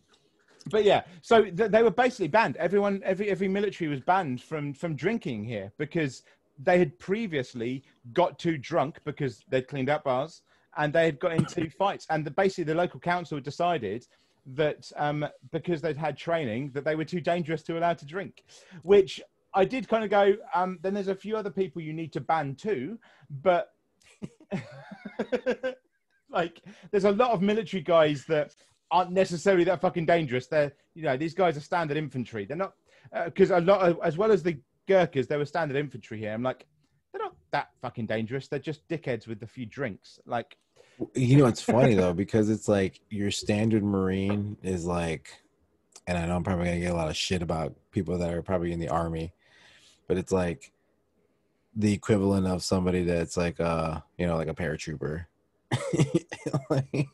but yeah, so th- they were basically banned. Everyone, every every military was banned from from drinking here because they had previously got too drunk because they'd cleaned up bars and they had got into fights. And the, basically, the local council decided that um, because they'd had training, that they were too dangerous to allow to drink, which I did kind of go. Um, then there's a few other people you need to ban too, but like there's a lot of military guys that aren't necessarily that fucking dangerous. They're you know these guys are standard infantry. They're not because uh, a lot of, as well as the Gurkhas, they were standard infantry here. I'm like they're not that fucking dangerous. They're just dickheads with a few drinks. Like,
you know, it's funny though because it's like your standard Marine is like, and I know I'm probably gonna get a lot of shit about people that are probably in the army, but it's like the equivalent of somebody that's like uh you know like a paratrooper like,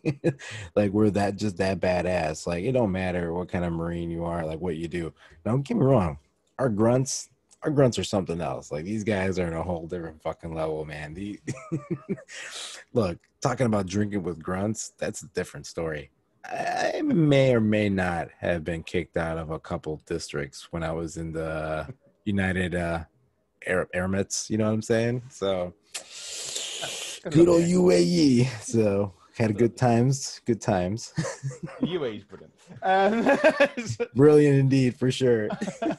like we're that just that badass like it don't matter what kind of marine you are like what you do don't get me wrong our grunts our grunts are something else. Like these guys are in a whole different fucking level, man. The look, talking about drinking with grunts, that's a different story. I may or may not have been kicked out of a couple districts when I was in the United uh Arab Emirates, you know what I'm saying? So good old UAE. So had good times, good times.
UAE's brilliant. Um,
brilliant indeed, for sure.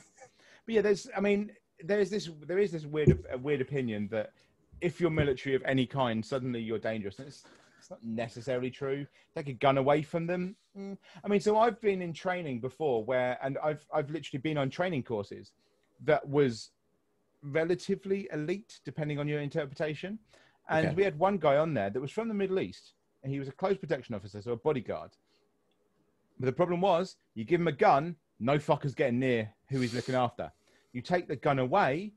But yeah, there's. I mean, there's this. There is this weird, a weird opinion that if you're military of any kind, suddenly you're dangerous. And it's, it's not necessarily true. Take a gun away from them. Mm. I mean, so I've been in training before, where and I've I've literally been on training courses that was relatively elite, depending on your interpretation. And okay. we had one guy on there that was from the Middle East, and he was a close protection officer, so a bodyguard. But the problem was, you give him a gun, no fuckers getting near who he's looking after. You take the gun away,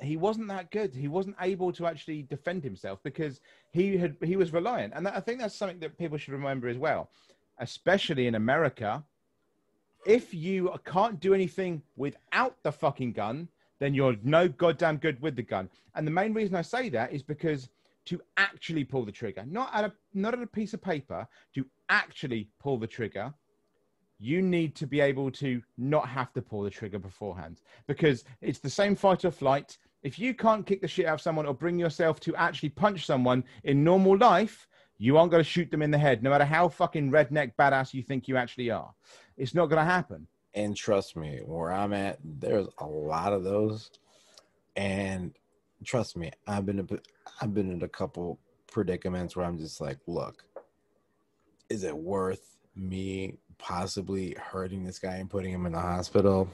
he wasn't that good. He wasn't able to actually defend himself because he had he was reliant, and that, I think that's something that people should remember as well, especially in America. If you can't do anything without the fucking gun, then you're no goddamn good with the gun. And the main reason I say that is because to actually pull the trigger, not at a not at a piece of paper, to actually pull the trigger, you need to be able to not have to pull the trigger beforehand because it's the same fight or flight. If you can't kick the shit out of someone or bring yourself to actually punch someone in normal life, you aren't going to shoot them in the head, no matter how fucking redneck badass you think you actually are. It's not going to happen.
And trust me, where I'm at, there's a lot of those. And trust me, I've been I've been in a couple predicaments where I'm just like, look, is it worth me possibly hurting this guy and putting him in the hospital.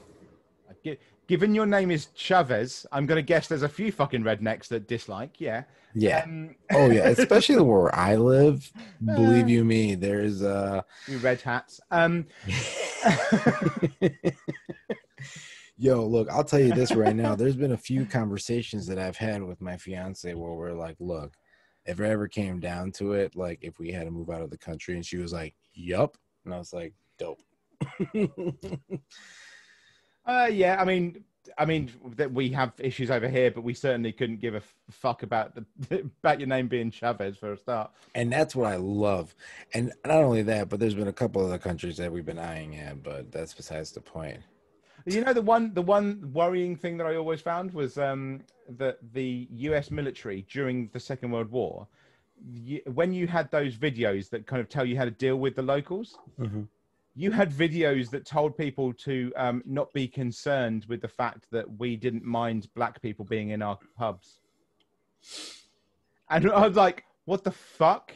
Given your name is Chavez, I'm going to guess there's a few fucking rednecks that dislike. Yeah.
Yeah. Um, oh yeah, especially where I live. Believe you me, there's uh
you red hats. Um
Yo, look, I'll tell you this right now. There's been a few conversations that I've had with my fiance where we're like, look, if it ever came down to it, like if we had to move out of the country and she was like, Yup. And I was like, dope.
uh yeah, I mean I mean that we have issues over here, but we certainly couldn't give a fuck about the about your name being Chavez for a start.
And that's what I love. And not only that, but there's been a couple other countries that we've been eyeing at, but that's besides the point.
You know the one the one worrying thing that I always found was um, that the U.S. military during the Second World War, you, when you had those videos that kind of tell you how to deal with the locals. Mm-hmm you had videos that told people to um, not be concerned with the fact that we didn't mind black people being in our pubs. And I was like, what the fuck?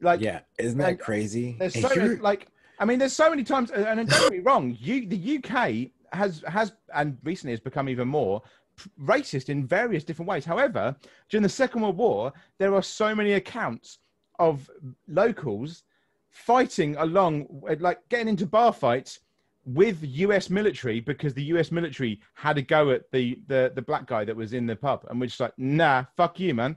Like, yeah, isn't that crazy?
There's so many, like, I mean, there's so many times, and don't get me wrong, you, the UK has has and recently has become even more racist in various different ways. However, during the Second World War, there are so many accounts of locals fighting along, like getting into bar fights with US military because the US military had a go at the the the black guy that was in the pub, and we're just like, nah, fuck you, man.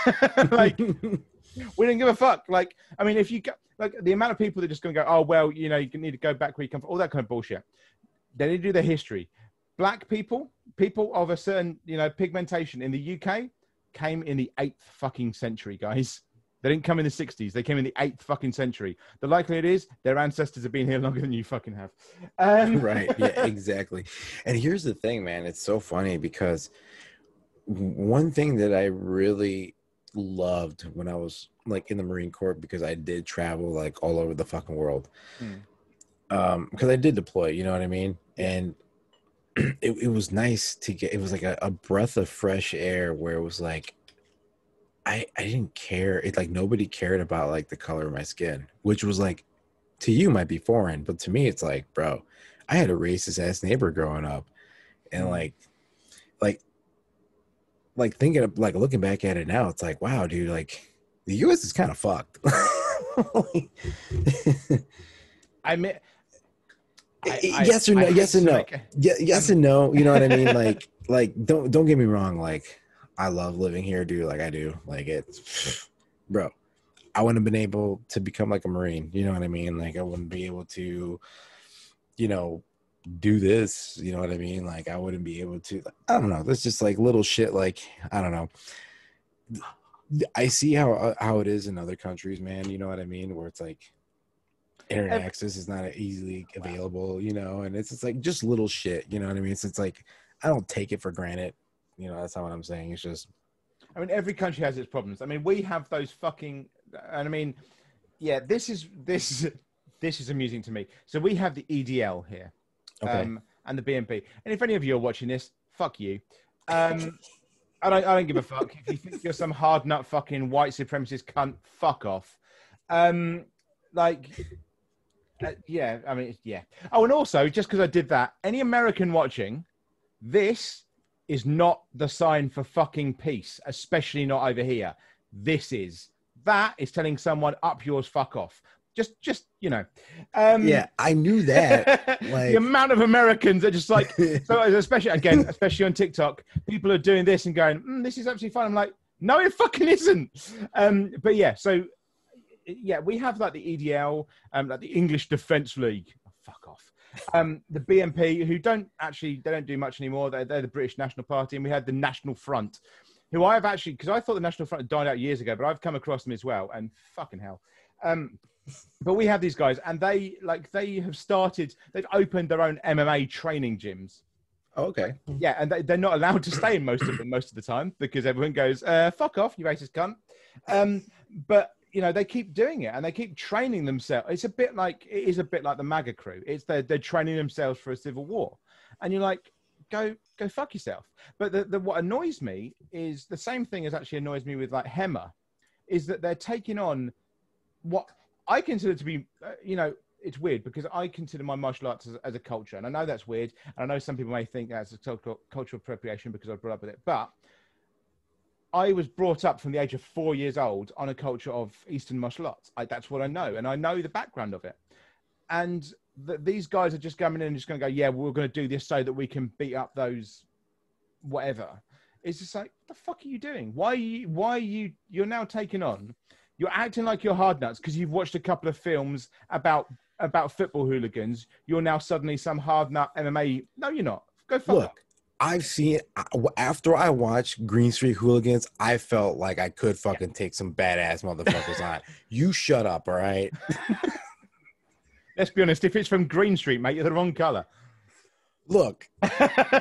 like we didn't give a fuck. Like, I mean, if you go, like the amount of people that are just gonna go, oh well, you know, you need to go back where you come from, all that kind of bullshit. They need to do their history. Black people, people of a certain, you know, pigmentation in the UK came in the eighth fucking century, guys. They didn't come in the 60s. They came in the eighth fucking century. The likelihood is their ancestors have been here longer than you fucking have.
Um... right. Yeah, exactly. And here's the thing, man. It's so funny because one thing that I really loved when I was like in the Marine Corps because I did travel like all over the fucking world. Hmm. Um, because I did deploy, you know what I mean? And it, it was nice to get it was like a, a breath of fresh air where it was like I I didn't care. It like nobody cared about like the color of my skin, which was like to you might be foreign, but to me it's like, bro, I had a racist ass neighbor growing up, and mm. like, like, like thinking of like looking back at it now, it's like, wow, dude, like the U.S. is kind of fucked.
I mean.
I, yes or no? I, yes and no. Yeah, yes and no. You know what I mean? Like, like don't don't get me wrong. Like, I love living here, dude. Like I do. Like it's, bro. I wouldn't have been able to become like a Marine. You know what I mean? Like I wouldn't be able to, you know, do this. You know what I mean? Like I wouldn't be able to. I don't know. That's just like little shit. Like I don't know. I see how uh, how it is in other countries, man. You know what I mean? Where it's like internet access is not easily available, you know, and it's just like just little shit. You know what I mean? So it's like I don't take it for granted you know, that's not what I'm saying. It's just.
I mean, every country has its problems. I mean, we have those fucking, and I mean, yeah, this is this this is amusing to me. So we have the EDL here, okay. um, and the BNP. And if any of you are watching this, fuck you. Um, I don't, I don't give a fuck. If you think you're some hard nut fucking white supremacist cunt, fuck off. Um, like, uh, yeah, I mean, yeah. Oh, and also, just because I did that, any American watching this is not the sign for fucking peace, especially not over here. This is. That is telling someone up yours, fuck off. Just, just you know.
Um, yeah, I knew that.
Like... the amount of Americans are just like, so especially again, especially on TikTok, people are doing this and going, mm, "This is absolutely fine." I'm like, no, it fucking isn't. Um, but yeah, so yeah, we have like the EDL, um, like the English Defence League. Oh, fuck off um, the BNP, who don't actually they don't do much anymore. They're, they're the British National Party, and we had the National Front, who I've actually because I thought the National Front had died out years ago, but I've come across them as well, and fucking hell. Um, but we have these guys, and they like they have started. They've opened their own MMA training gyms.
Oh, okay.
Yeah, and they, are not allowed to stay in most of them most of the time because everyone goes, uh, "Fuck off, you racist cunt." Um, but you know they keep doing it and they keep training themselves. It's a bit like it is a bit like the maga crew. It's they're, they're training themselves for a civil war. And you're like go go fuck yourself. But the, the what annoys me is the same thing as actually annoys me with like HEMA is that they're taking on what i consider to be uh, you know it's weird because I consider my martial arts as, as, a culture, and I know that's weird, and I know some people may think that's a cultural, cultural appropriation because I brought up with it, but I was brought up from the age of four years old on a culture of Eastern martial arts. I, that's what I know, and I know the background of it. And the, these guys are just coming in and just going to go, yeah, we're going to do this so that we can beat up those whatever. It's just like, what the fuck are you doing? Why are you? Why are you? You're now taking on. You're acting like you're hard nuts because you've watched a couple of films about about football hooligans. You're now suddenly some hard nut MMA. No, you're not. Go fuck Look,
I've seen after I watched Green Street Hooligans, I felt like I could fucking yeah. take some badass motherfuckers on. You shut up, all right?
Let's be honest. If it's from Green Street, mate, you're the wrong color.
Look,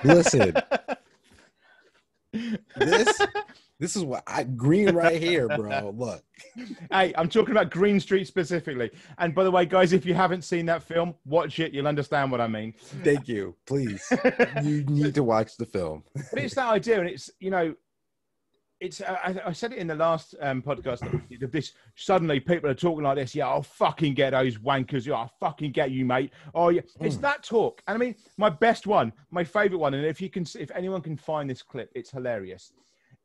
listen. this this is what I green right here, bro. Look.
Hey, I'm talking about Green Street specifically. And by the way, guys, if you haven't seen that film, watch it. You'll understand what I mean.
Thank you. Please. you need to watch the film.
but it's that idea, and it's you know, it's I, I said it in the last um, podcast that this suddenly people are talking like this. Yeah, I'll fucking get those wankers. Yeah, I'll fucking get you, mate. Oh yeah, it's mm. that talk. And I mean, my best one, my favorite one, and if you can, if anyone can find this clip, it's hilarious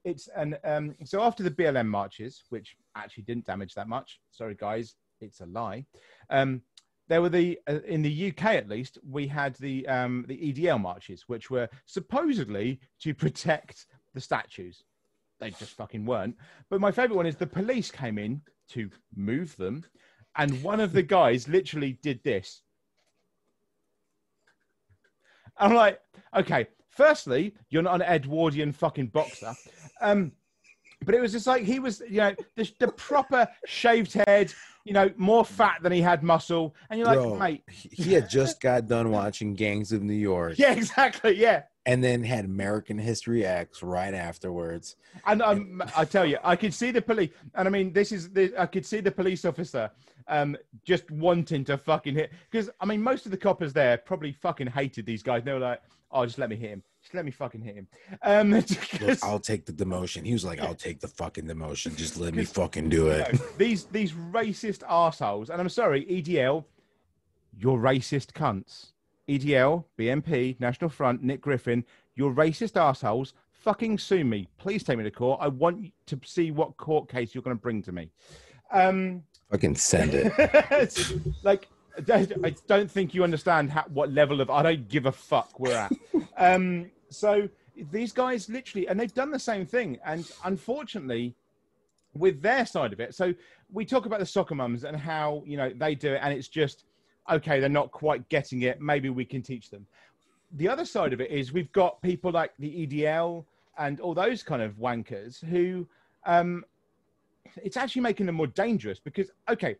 it's an um, so after the BLM marches, which actually didn't damage that much. Sorry, guys, it's a lie. Um, there were the uh, in the UK at least we had the um, the EDL marches, which were supposedly to protect the statues. They just fucking weren't. But my favorite one is the police came in to move them, and one of the guys literally did this. I'm like, okay, Firstly, you're not an Edwardian fucking boxer. Um, but it was just like he was, you know, the, the, proper shaved head, you know, more fat than he had muscle. And you're like, Bro, mate.
He had just got done watching Gangs of New York.
Yeah, exactly. Yeah.
And then had American History X right afterwards.
And um, I tell you, I could see the police. And I mean, this is, the, I could see the police officer um, just wanting to fucking hit. Because, I mean, most of the coppers there probably fucking hated these guys. They were like, oh, just let me hit him. Just let me fucking hit him. Um,
Look, I'll take the demotion. He was like, I'll take the fucking demotion. Just let me fucking do it.
You know, these these racist assholes, and I'm sorry, EDL, you're racist cunts. EDL, BNP, National Front, Nick Griffin, you're racist assholes. Fucking sue me. Please take me to court. I want to see what court case you're going to bring to me. Um,
fucking send it.
like I don't think you understand how, what level of I don't give a fuck we're at. um, so these guys literally, and they've done the same thing. And unfortunately, with their side of it, so we talk about the soccer mums and how you know they do it, and it's just okay. They're not quite getting it. Maybe we can teach them. The other side of it is we've got people like the EDL and all those kind of wankers who um, it's actually making them more dangerous because okay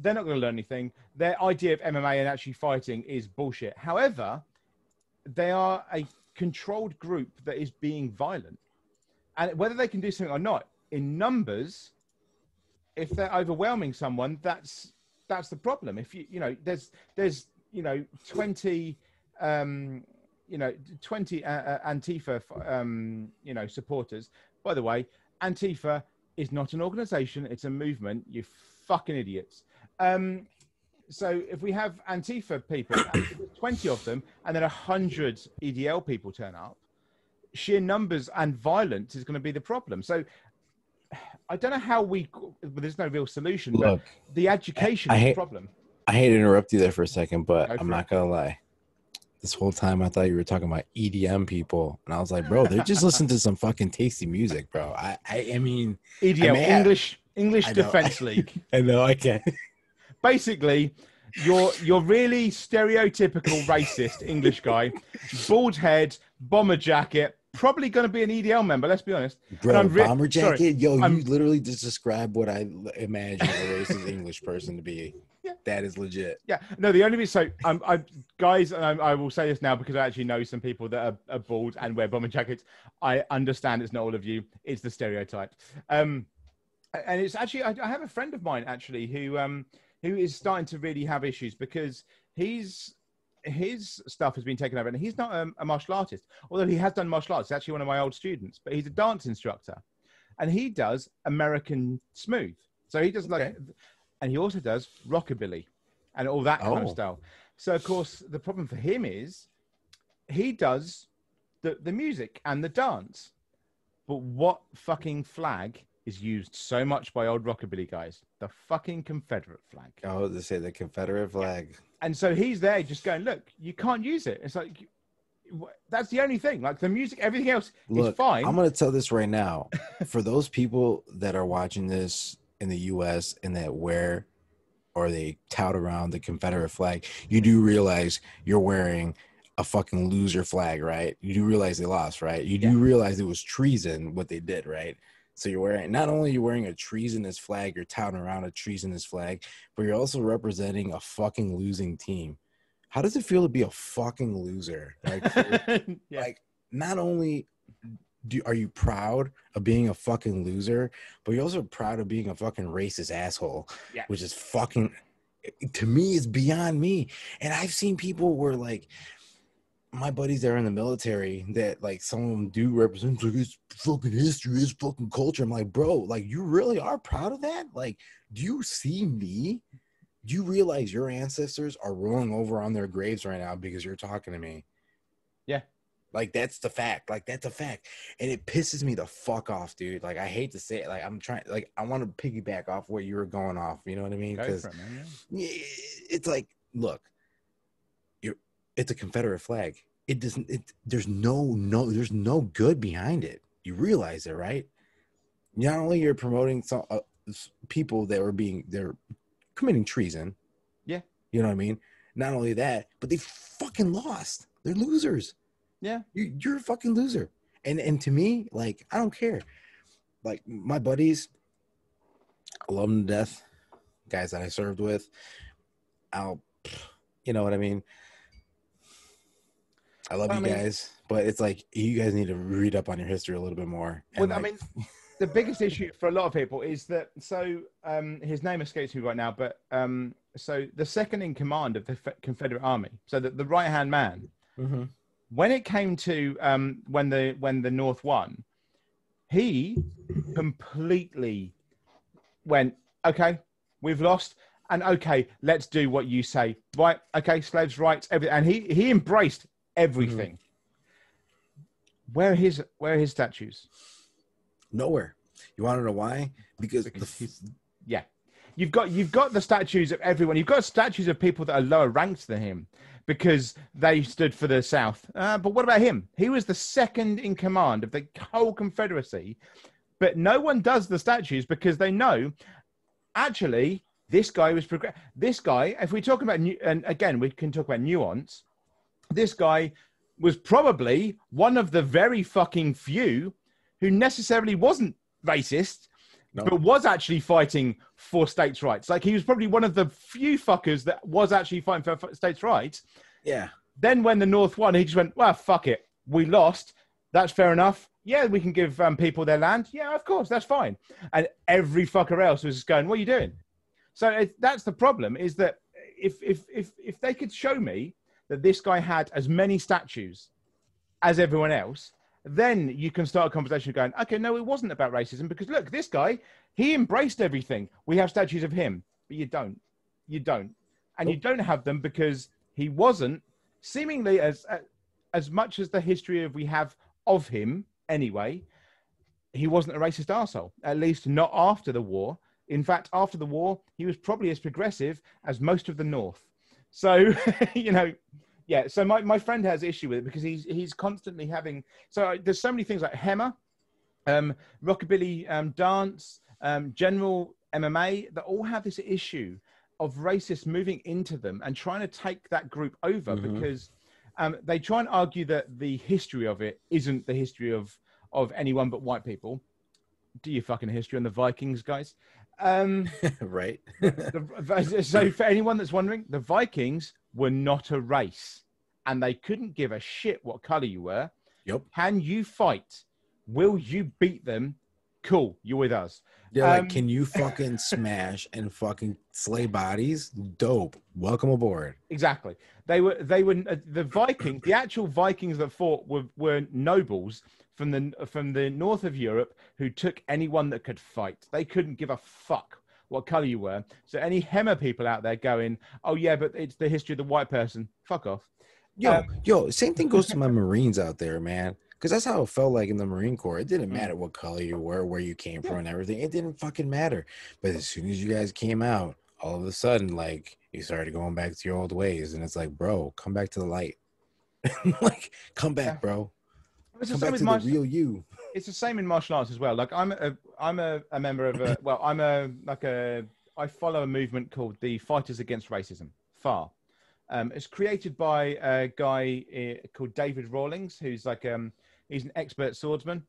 they're not going to learn anything. Their idea of MMA and actually fighting is bullshit. However, they are a controlled group that is being violent. And whether they can do something or not, in numbers, if they're overwhelming someone, that's that's the problem. If you you know, there's there's you know twenty um, you know twenty uh, uh, Antifa um, you know supporters. By the way, Antifa is not an organization; it's a movement. You fucking idiots. Um, so if we have Antifa people, 20 of them, and then 100 EDL people turn up, sheer numbers and violence is going to be the problem. So I don't know how we, but there's no real solution, Look, but the education I, I is hate, the problem.
I hate to interrupt you there for a second, but I'm not going to lie. This whole time I thought you were talking about EDM people, and I was like, bro, they're just listening to some fucking tasty music, bro. I, I, I mean,
EDL, I English, English Defense League.
I know, I can't
basically, you're you're really stereotypical racist English guy, bald head, bomber jacket, probably going to be an EDL member. Let's be honest.
Bro, re- bomber jacket. Sorry, yo, I'm, you literally just described what I imagine a racist English person to be. Yeah. That is legit.
Yeah. No, the only reason. So, um, I guys, and I, I, will say this now because I actually know some people that are, are, bald and wear bomber jackets. I understand it's not all of you. It's the stereotype. Um, and it's actually I, I have a friend of mine actually who um who is starting to really have issues because he's his stuff has been taken over and he's not a, a, martial artist although he has done martial arts he's actually one of my old students but he's a dance instructor and he does american smooth so he does like okay. and he also does rockabilly and all that kind oh. of style. So of course the problem for him is he does the the music and the dance, but what fucking flag is used so much by old rockabilly guys? The fucking Confederate flag.
Oh, they say the Confederate flag.
And so he's there just going, look, you can't use it. It's like that's the only thing. Like the music, everything else Look, is fine.
I'm going to tell this right now. For those people that are watching this in the U.S. and that wear or they tout around the Confederate flag, you do realize you're wearing a fucking loser flag, right? You do realize they lost, right? You do yeah. realize it was treason what they did, right? So you're wearing not only you're wearing a treasonous flag, you're touting around a treasonous flag, but you're also representing a fucking losing team how does it feel to be a fucking loser? Like, yeah. like not only do are you proud of being a fucking loser, but you're also proud of being a fucking racist asshole, yeah. which is fucking to me is beyond me. And I've seen people where like my buddies that are in the military that like some of them do represent like it's fucking history, it's fucking culture. I'm like, bro, like you really are proud of that? Like, do you see me do you realize your ancestors are rolling over on their graves right now because you're talking to me?
Yeah.
Like that's the fact. Like that's a fact. And it pisses me the fuck off, dude. Like I hate to say it. Like I'm trying like I want to piggyback off what you were going off. You know what I mean? Because yeah. it's like, look, it's a Confederate flag. It doesn't it there's no no there's no good behind it. You realize it, right? Not only you're promoting some uh, people that were being they're committing treason.
Yeah.
You know what I mean? Not only that, but they fucking lost. They're losers.
Yeah.
You, you're a fucking loser. And and to me, like, I don't care. Like my buddies, I love them to death. Guys that I served with. I'll you know what I mean? I love well, you I mean, guys, but it's like you guys need to read up on your history a little bit more.
Well, like, I mean, the biggest issue for a lot of people is that so um, his name escapes me right now, but um, so the second in command of the Confederate Army, so the, the right hand man, mm-hmm. when it came to um, when the when the North won, he completely went okay, we've lost, and okay, let's do what you say. Right, okay, slaves' rights, everything, and he he embraced everything. Mm-hmm. Where are his where are his statues?
Nowhere. You want to know why? Because, because the,
yeah, you've got you've got the statues of everyone. You've got statues of people that are lower ranked than him because they stood for the South. Uh, but what about him? He was the second in command of the whole Confederacy. But no one does the statues because they know actually this guy was progress. This guy, if we talk about new, and again we can talk about nuance. This guy was probably one of the very fucking few who necessarily wasn't racist, no. but was actually fighting for states' rights. Like he was probably one of the few fuckers that was actually fighting for states' rights.
Yeah.
Then when the North won, he just went, "Well, fuck it, we lost. That's fair enough. Yeah, we can give um, people their land. Yeah, of course, that's fine." And every fucker else was just going, "What are you doing?" So it, that's the problem: is that if if if if they could show me that this guy had as many statues as everyone else, then you can start a conversation going, okay, no, it wasn't about racism because look, this guy, he embraced everything. We have statues of him, but you don't. You don't. And you don't have them because he wasn't seemingly as uh, as much as the history of we have of him anyway, he wasn't a racist arsehole, at least not after the war. In fact, after the war, he was probably as progressive as most of the North. So, you know, yeah so my, my friend has issue with it because he's he's constantly having so there's so many things like HEMA um, rockabilly um, dance um, general mma that all have this issue of racists moving into them and trying to take that group over mm-hmm. because um, they try and argue that the history of it isn't the history of of anyone but white people do you fucking history on the vikings guys um,
right.
the, so, for anyone that's wondering, the Vikings were not a race, and they couldn't give a shit what color you were.
Yep.
Can you fight? Will you beat them? Cool, you're with us.
They're um, like, can you fucking smash and fucking slay bodies? Dope. Welcome aboard.
Exactly. They were. They were uh, the Vikings. The actual Vikings that fought were were nobles from the from the north of Europe who took anyone that could fight. They couldn't give a fuck what color you were. So any Hema people out there going, oh yeah, but it's the history of the white person. Fuck off.
Yo, um, yo, same thing goes to my Marines out there, man. Because that's how it felt like in the Marine Corps. It didn't mm. matter what color you were, where you came from, and everything. It didn't fucking matter. But as soon as you guys came out, all of a sudden, like you started going back to your old ways, and it's like, bro, come back to the light. like, come back, bro. It's come back to the real you.
It's the same in martial arts as well. Like I'm a I'm a, a member of a well, I'm a like a I follow a movement called the Fighters Against Racism, FAR. Um, it's created by a guy uh, called David Rawlings, who's like um, he's an expert swordsman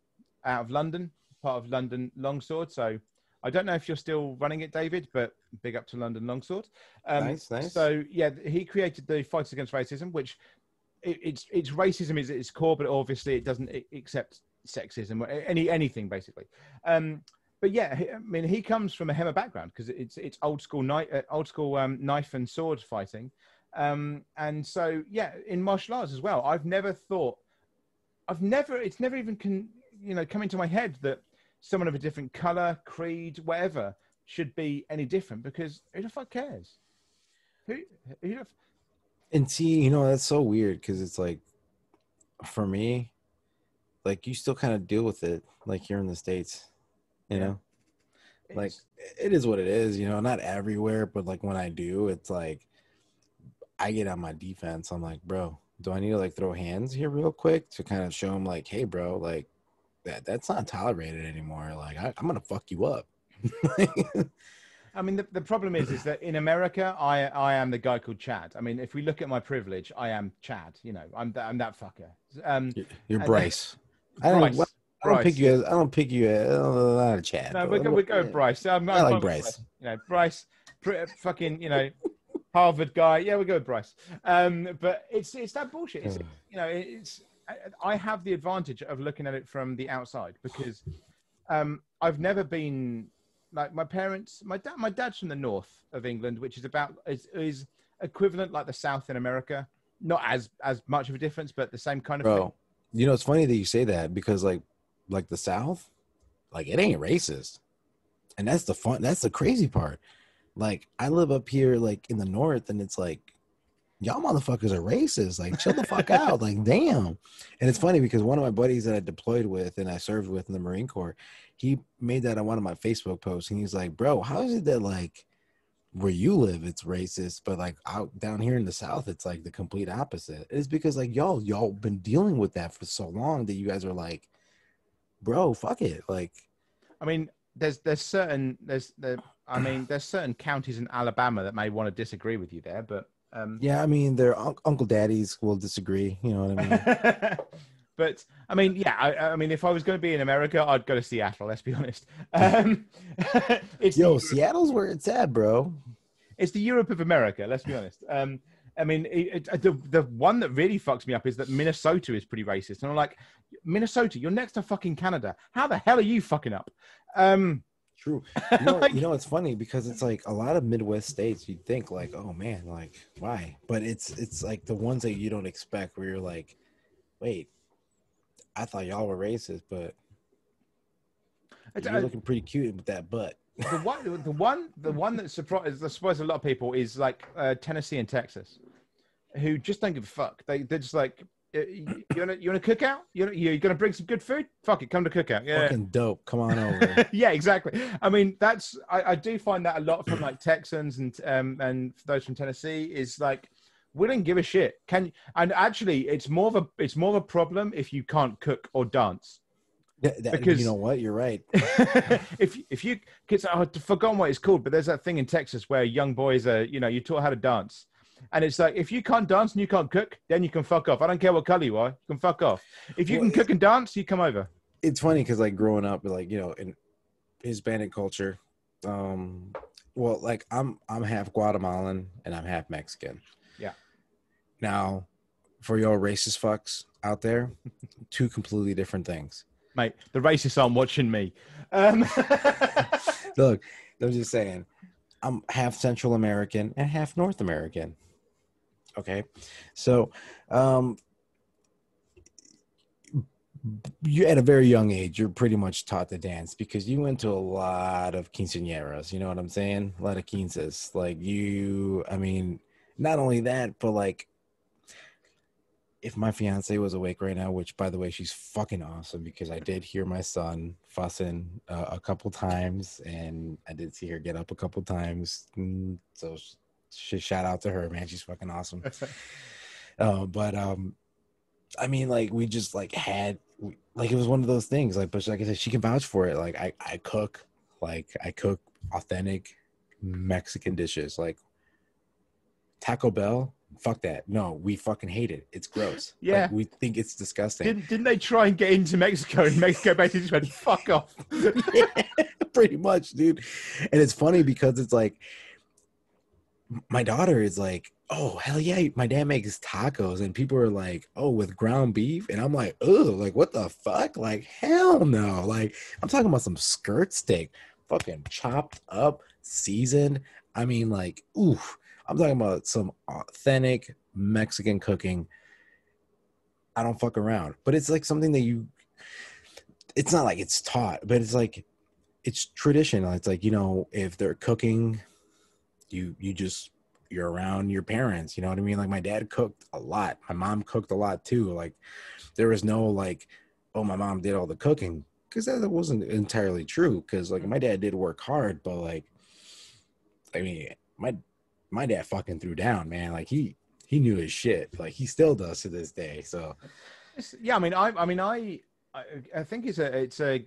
out of London, part of London Longsword. So I don't know if you're still running it, David, but big up to London Longsword. Um, nice, nice. So yeah, he created the Fighters Against Racism, which it, it's it's racism is at its core, but obviously it doesn't accept sexism or any anything basically. Um, but yeah, I mean, he comes from a Hema background because it's it's old school knife, uh, old school um, knife and sword fighting, um, and so yeah, in martial arts as well. I've never thought, I've never, it's never even can you know come into my head that someone of a different color, creed, whatever should be any different because who the fuck cares? Who, who the f-
and see, you know, that's so weird because it's like, for me, like you still kind of deal with it like here in the states, you yeah. know. It's, like it is what it is, you know. Not everywhere, but like when I do, it's like I get on my defense. I'm like, bro, do I need to like throw hands here real quick to kind of show him like, hey, bro, like that that's not tolerated anymore. Like I, I'm gonna fuck you up.
I mean, the, the problem is, is that in America, I I am the guy called Chad. I mean, if we look at my privilege, I am Chad. You know, I'm I'm that fucker. Um,
You're Bryce. I don't, Bryce. I don't pick you. As, I don't pick you. As, a Chad.
No, we go, we go Bryce. I'm,
i like Bryce.
Bryce. You know, Bryce, fucking, you know, Harvard guy. Yeah, we go with Bryce. Um, but it's it's that bullshit. It's, you know, it's I have the advantage of looking at it from the outside because um, I've never been like my parents. My dad, my dad's from the north of England, which is about is, is equivalent like the South in America. Not as as much of a difference, but the same kind of.
Bro,
thing.
you know it's funny that you say that because like like the South, like it ain't racist, and that's the fun. That's the crazy part. Like I live up here, like in the north, and it's like y'all motherfuckers are racist. Like, chill the fuck out. Like, damn. And it's funny because one of my buddies that I deployed with and I served with in the Marine Corps, he made that on one of my Facebook posts, and he's like, "Bro, how is it that like where you live it's racist, but like out down here in the South, it's like the complete opposite?" It's because like y'all y'all been dealing with that for so long that you guys are like, "Bro, fuck it." Like,
I mean, there's there's certain there's there, I mean, there's certain counties in Alabama that may want to disagree with you there, but
um, yeah, I mean, their un- uncle daddies will disagree. You know what I
mean? but I mean, yeah, I, I, mean, if I was going to be in America, I'd go to Seattle. Let's be honest. Um,
it's Yo, the, Seattle's where it's at, bro.
It's the Europe of America. Let's be honest. Um, I mean, it, it, the the one that really fucks me up is that Minnesota is pretty racist, and I'm like, Minnesota, you're next to fucking Canada. How the hell are you fucking up? Um,
True. You know, like, you know, it's funny because it's like a lot of Midwest states. You'd think like, oh man, like why? But it's it's like the ones that you don't expect, where you're like, wait, I thought y'all were racist, but you're I, looking pretty cute with that butt.
The one, the one, the one that surprised, surprised a lot of people is like uh, Tennessee and Texas, who just don't give a fuck. They they're just like, uh, you wanna you wanna cook out? You you're gonna bring some good food? Fuck it, come to cookout. Yeah,
fucking dope. Come on over.
yeah, exactly. I mean, that's I, I do find that a lot from like Texans and um and those from Tennessee is like we don't give a shit. Can and actually, it's more of a it's more of a problem if you can't cook or dance.
Yeah, that, because you know what, you're right.
if if you kids, I've forgotten what it's called, but there's that thing in Texas where young boys are, you know, you taught how to dance, and it's like, if you can't dance and you can't cook, then you can fuck off. I don't care what color you are, you can fuck off. If you well, can cook and dance, you come over.
It's funny because, like, growing up, like, you know, in Hispanic culture, um, well, like, I'm I'm half Guatemalan and I'm half Mexican.
Yeah.
Now, for your racist fucks out there, two completely different things.
Mate, the racists aren't watching me. Um...
Look, I'm just saying, I'm half Central American and half North American. Okay. So, um, you at a very young age, you're pretty much taught to dance because you went to a lot of quinceañeras. You know what I'm saying? A lot of quinces. Like you, I mean, not only that, but like if my fiance was awake right now, which by the way, she's fucking awesome because I did hear my son fussing uh, a couple times and I did see her get up a couple times. Mm, so she, shout out to her, man. She's fucking awesome. uh, but, um, I mean, like we just like had, like it was one of those things. Like, but like I said, she can vouch for it. Like I, I cook, like I cook authentic Mexican dishes, like Taco Bell fuck that. No, we fucking hate it. It's gross.
Yeah.
Like, we think it's disgusting.
Didn't, didn't they try and get into Mexico and Mexico basically just went, fuck off?
yeah, pretty much, dude. And it's funny because it's like, my daughter is like, oh, hell yeah, my dad makes tacos. And people are like, oh, with ground beef. And I'm like, oh, like, what the fuck? Like, hell no. Like, I'm talking about some skirt steak, fucking chopped up, seasoned. I mean, like, oof I'm talking about some authentic Mexican cooking. I don't fuck around, but it's like something that you. It's not like it's taught, but it's like it's traditional. It's like you know, if they're cooking, you you just you're around your parents. You know what I mean? Like my dad cooked a lot. My mom cooked a lot too. Like there was no like, oh, my mom did all the cooking because that wasn't entirely true. Because like my dad did work hard, but like, I mean, my my dad fucking threw down, man. Like he he knew his shit. Like he still does to this day. So
yeah, I mean, I I mean, I I think it's a it's a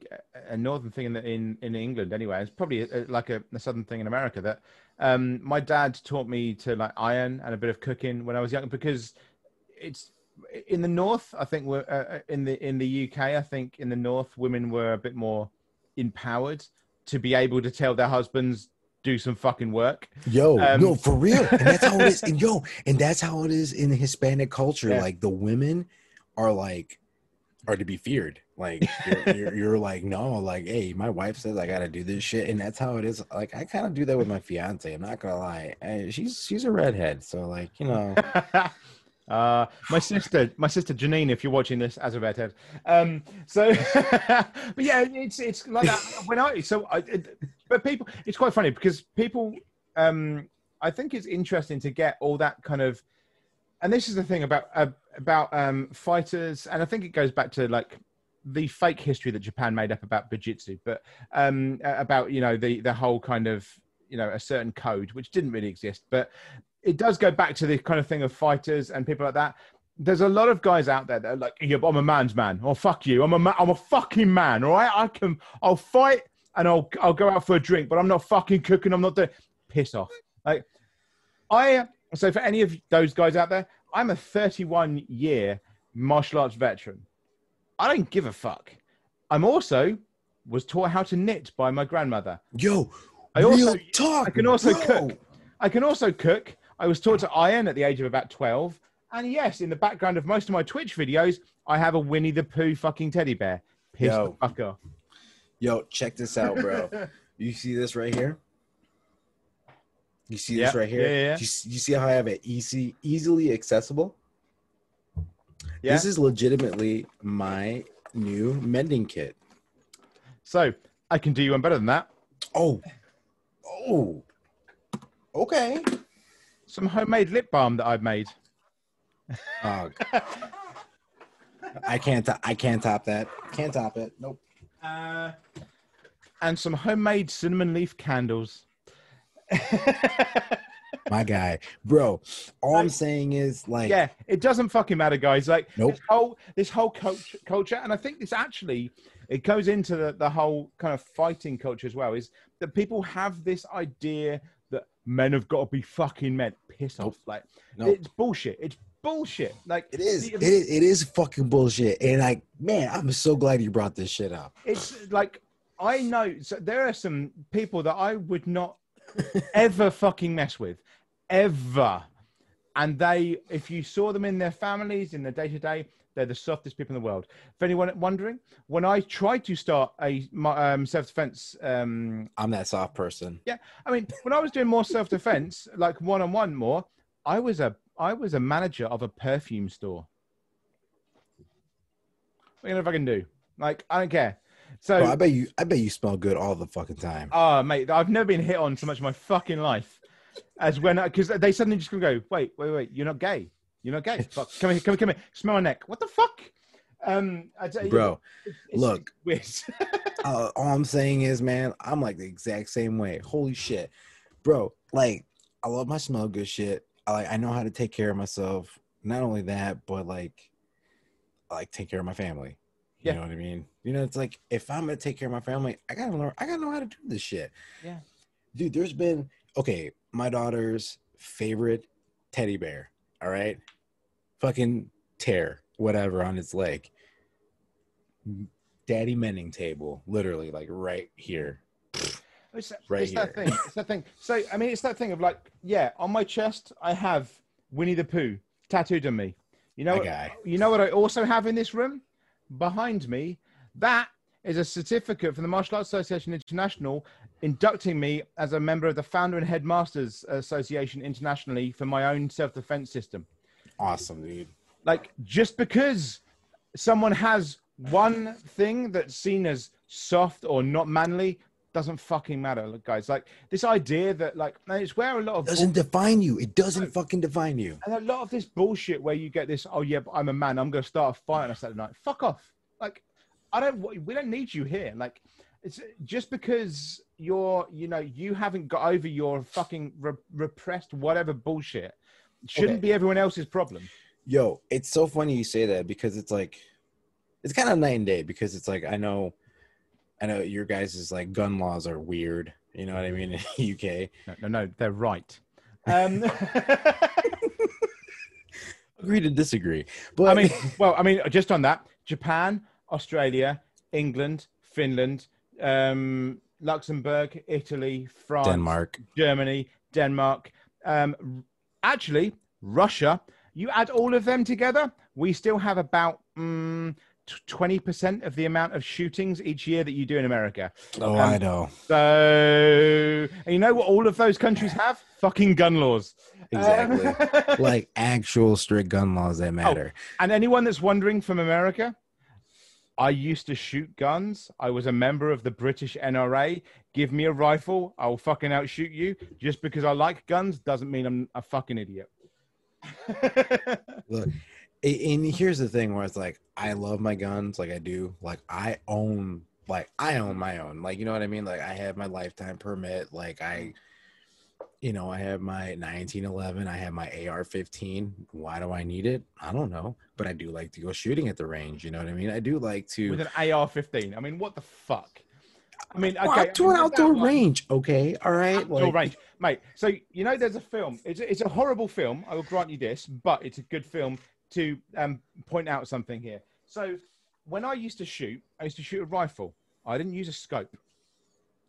a northern thing in the, in in England anyway. It's probably a, like a, a, southern thing in America that um, my dad taught me to like iron and a bit of cooking when I was young because it's in the north. I think we're uh, uh in the in the UK. I think in the north women were a bit more empowered to be able to tell their husbands do some fucking work.
Yo, um, no, for real. And that's how it is. And yo, and that's how it is in the Hispanic culture. Yeah. Like the women are like are to be feared. Like you're, you're, you're, like, no, like, hey, my wife says I gotta do this shit, and that's how it is. Like I kind of do that with my fiance. I'm not gonna lie. I, she's she's a redhead, so like you know.
Uh, my sister, my sister Janine, if you're watching this as a redhead. Um, so, but yeah, it's it's like that. when I so I, it, but people, it's quite funny because people, um, I think it's interesting to get all that kind of, and this is the thing about uh, about um, fighters, and I think it goes back to like the fake history that Japan made up about bujutsu, but um, about you know the the whole kind of you know a certain code which didn't really exist, but it does go back to the kind of thing of fighters and people like that. There's a lot of guys out there that are like, yeah, I'm a man's man. Oh, fuck you. I'm a, ma- I'm a fucking man. All right. I can, I'll fight and I'll, I'll go out for a drink, but I'm not fucking cooking. I'm not doing, piss off. Like, I, so for any of those guys out there, I'm a 31 year martial arts veteran. I don't give a fuck. I'm also was taught how to knit by my grandmother.
Yo, I also talk.
I can also bro. cook. I can also cook. I was taught to iron at the age of about 12. And yes, in the background of most of my Twitch videos, I have a Winnie the Pooh fucking teddy bear. Piss yo, the fuck off.
Yo, check this out, bro. you see this right here? You see this right here?
Yeah, yeah.
You, you, see how I have it easy, easily accessible? Yeah. This is legitimately my new mending kit.
So I can do you one better than that.
Oh, oh, okay
some homemade lip balm that I've made.
Oh, I can't. I can't top that. Can't top it. Nope.
Uh, and some homemade cinnamon leaf candles.
My guy, bro. All I'm saying is, like,
yeah, it doesn't fucking matter, guys. Like,
nope.
this whole this whole culture, culture, and I think this actually it goes into the, the whole kind of fighting culture as well. Is that people have this idea that men have got to be fucking men. Piss nope. off. Like nope. it's bullshit. It's bullshit. Like
it is. The, it is. It is fucking bullshit. And like, man, I'm so glad you brought this shit up.
It's like I know. So there are some people that I would not ever fucking mess with, ever. And they, if you saw them in their families in their day to day, they're the softest people in the world. If anyone wondering, when I tried to start a um, self defense, um,
I'm that soft person.
Yeah, I mean, when I was doing more self defense, like one on one more, I was a I was a manager of a perfume store. What are you gonna fucking do? Like, I don't care. So
Bro, I bet you, I bet you smell good all the fucking time.
Oh, mate, I've never been hit on so much in my fucking life as when because they suddenly just gonna go, wait, wait, wait, you're not gay. You're not gay. Fuck. Come here, come here, come here. Smell my neck. What the fuck? Um, I tell you,
Bro,
it's,
look. uh, all I'm saying is, man, I'm like the exact same way. Holy shit, bro! Like, I love my smell good shit. I like, I know how to take care of myself. Not only that, but like, I like take care of my family. You yeah. know what I mean? You know, it's like if I'm gonna take care of my family, I gotta learn. I gotta know how to do this shit.
Yeah,
dude. There's been okay. My daughter's favorite teddy bear. All right, fucking tear whatever on its leg. Daddy mending table, literally like right here.
It's, right it's that thing. It's that thing. So I mean, it's that thing of like, yeah, on my chest I have Winnie the Pooh tattooed on me. You know, what, you know what I also have in this room behind me. That is a certificate from the Martial Arts Association International inducting me as a member of the Founder and Headmasters Association internationally for my own self-defense system.
Awesome, dude.
Like just because someone has one thing that's seen as soft or not manly doesn't fucking matter, guys. Like this idea that like it's where a lot of
doesn't bull- define you. It doesn't fucking define you.
And a lot of this bullshit where you get this, oh yeah, but I'm a man. I'm going to start a fight on a Saturday night. Fuck off. Like I don't. We don't need you here. Like it's just because you're, you know, you haven't got over your fucking re- repressed whatever bullshit. Shouldn't okay. be everyone else's problem.
Yo, it's so funny you say that because it's like, it's kind of night and day because it's like I know, I know your guys' is like gun laws are weird. You know what I mean in UK.
No, no, no they're right. Um,
Agree to disagree, but
I mean, well, I mean, just on that, Japan, Australia, England, Finland, um, Luxembourg, Italy, France,
Denmark,
Germany, Denmark. Um, actually, Russia you add all of them together, we still have about um, 20% of the amount of shootings each year that you do in America.
Oh, um, I know.
So, you know what all of those countries have? Fucking gun laws.
Exactly. Um, like actual strict gun laws that oh, matter. Oh,
and anyone that's wondering from America, I used to shoot guns. I was a member of the British NRA. Give me a rifle, I'll fucking outshoot you. Just because I like guns doesn't mean I'm a fucking idiot.
Look, and here's the thing where it's like I love my guns, like I do. Like I own, like I own my own. Like you know what I mean. Like I have my lifetime permit. Like I, you know, I have my 1911. I have my AR-15. Why do I need it? I don't know, but I do like to go shooting at the range. You know what I mean? I do like to
with an AR-15. I mean, what the fuck? I mean,
okay, to an outdoor range, okay, all right,
outdoor like... range, mate. So you know, there's a film. It's a, it's a horrible film. I will grant you this, but it's a good film to um, point out something here. So when I used to shoot, I used to shoot a rifle. I didn't use a scope.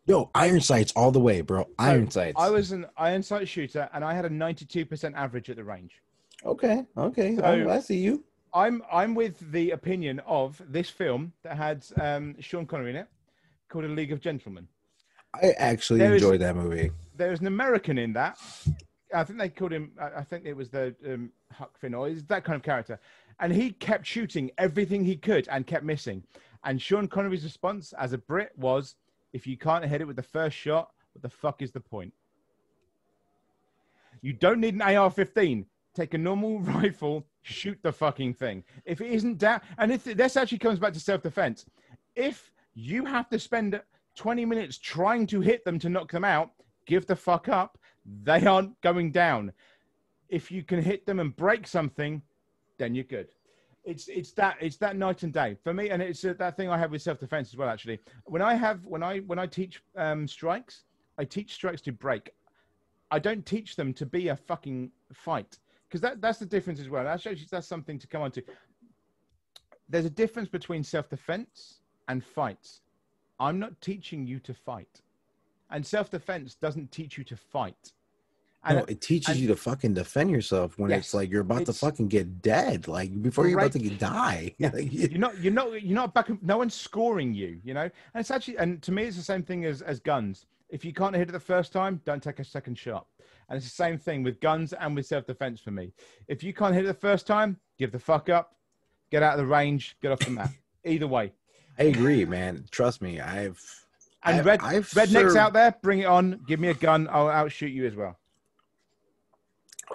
Yo, iron sights all the way, bro. Iron so sights.
I was an iron sight shooter, and I had a 92% average at the range.
Okay, okay, so I, I see you.
I'm I'm with the opinion of this film that had um, Sean Connery in it called A League of Gentlemen.
I actually there enjoyed is, that movie.
There's an American in that. I think they called him. I think it was the um, Huck Finn or is that kind of character, and he kept shooting everything he could and kept missing. And Sean Connery's response as a Brit was, "If you can't hit it with the first shot, what the fuck is the point? You don't need an AR-15. Take a normal rifle, shoot the fucking thing. If it isn't down, and if this actually comes back to self-defense, if you have to spend 20 minutes trying to hit them to knock them out. Give the fuck up. They aren't going down. If you can hit them and break something, then you're good. It's it's that it's that night and day for me, and it's uh, that thing I have with self defense as well. Actually, when I have when I when I teach um, strikes, I teach strikes to break. I don't teach them to be a fucking fight because that that's the difference as well. That's actually that's something to come on to. There's a difference between self defense and fights. I'm not teaching you to fight. And self defense doesn't teach you to fight.
No, it teaches and, you to fucking defend yourself when yes, it's like you're about to fucking get dead, like before you're about to die.
you're not, you're not, you're not back. No one's scoring you, you know. And it's actually, and to me, it's the same thing as as guns. If you can't hit it the first time, don't take a second shot. And it's the same thing with guns and with self defense for me. If you can't hit it the first time, give the fuck up, get out of the range, get off the mat. either way.
I agree, man. Trust me, I've
and I've, red I've rednecks served... out there, bring it on. Give me a gun. I'll outshoot you as well.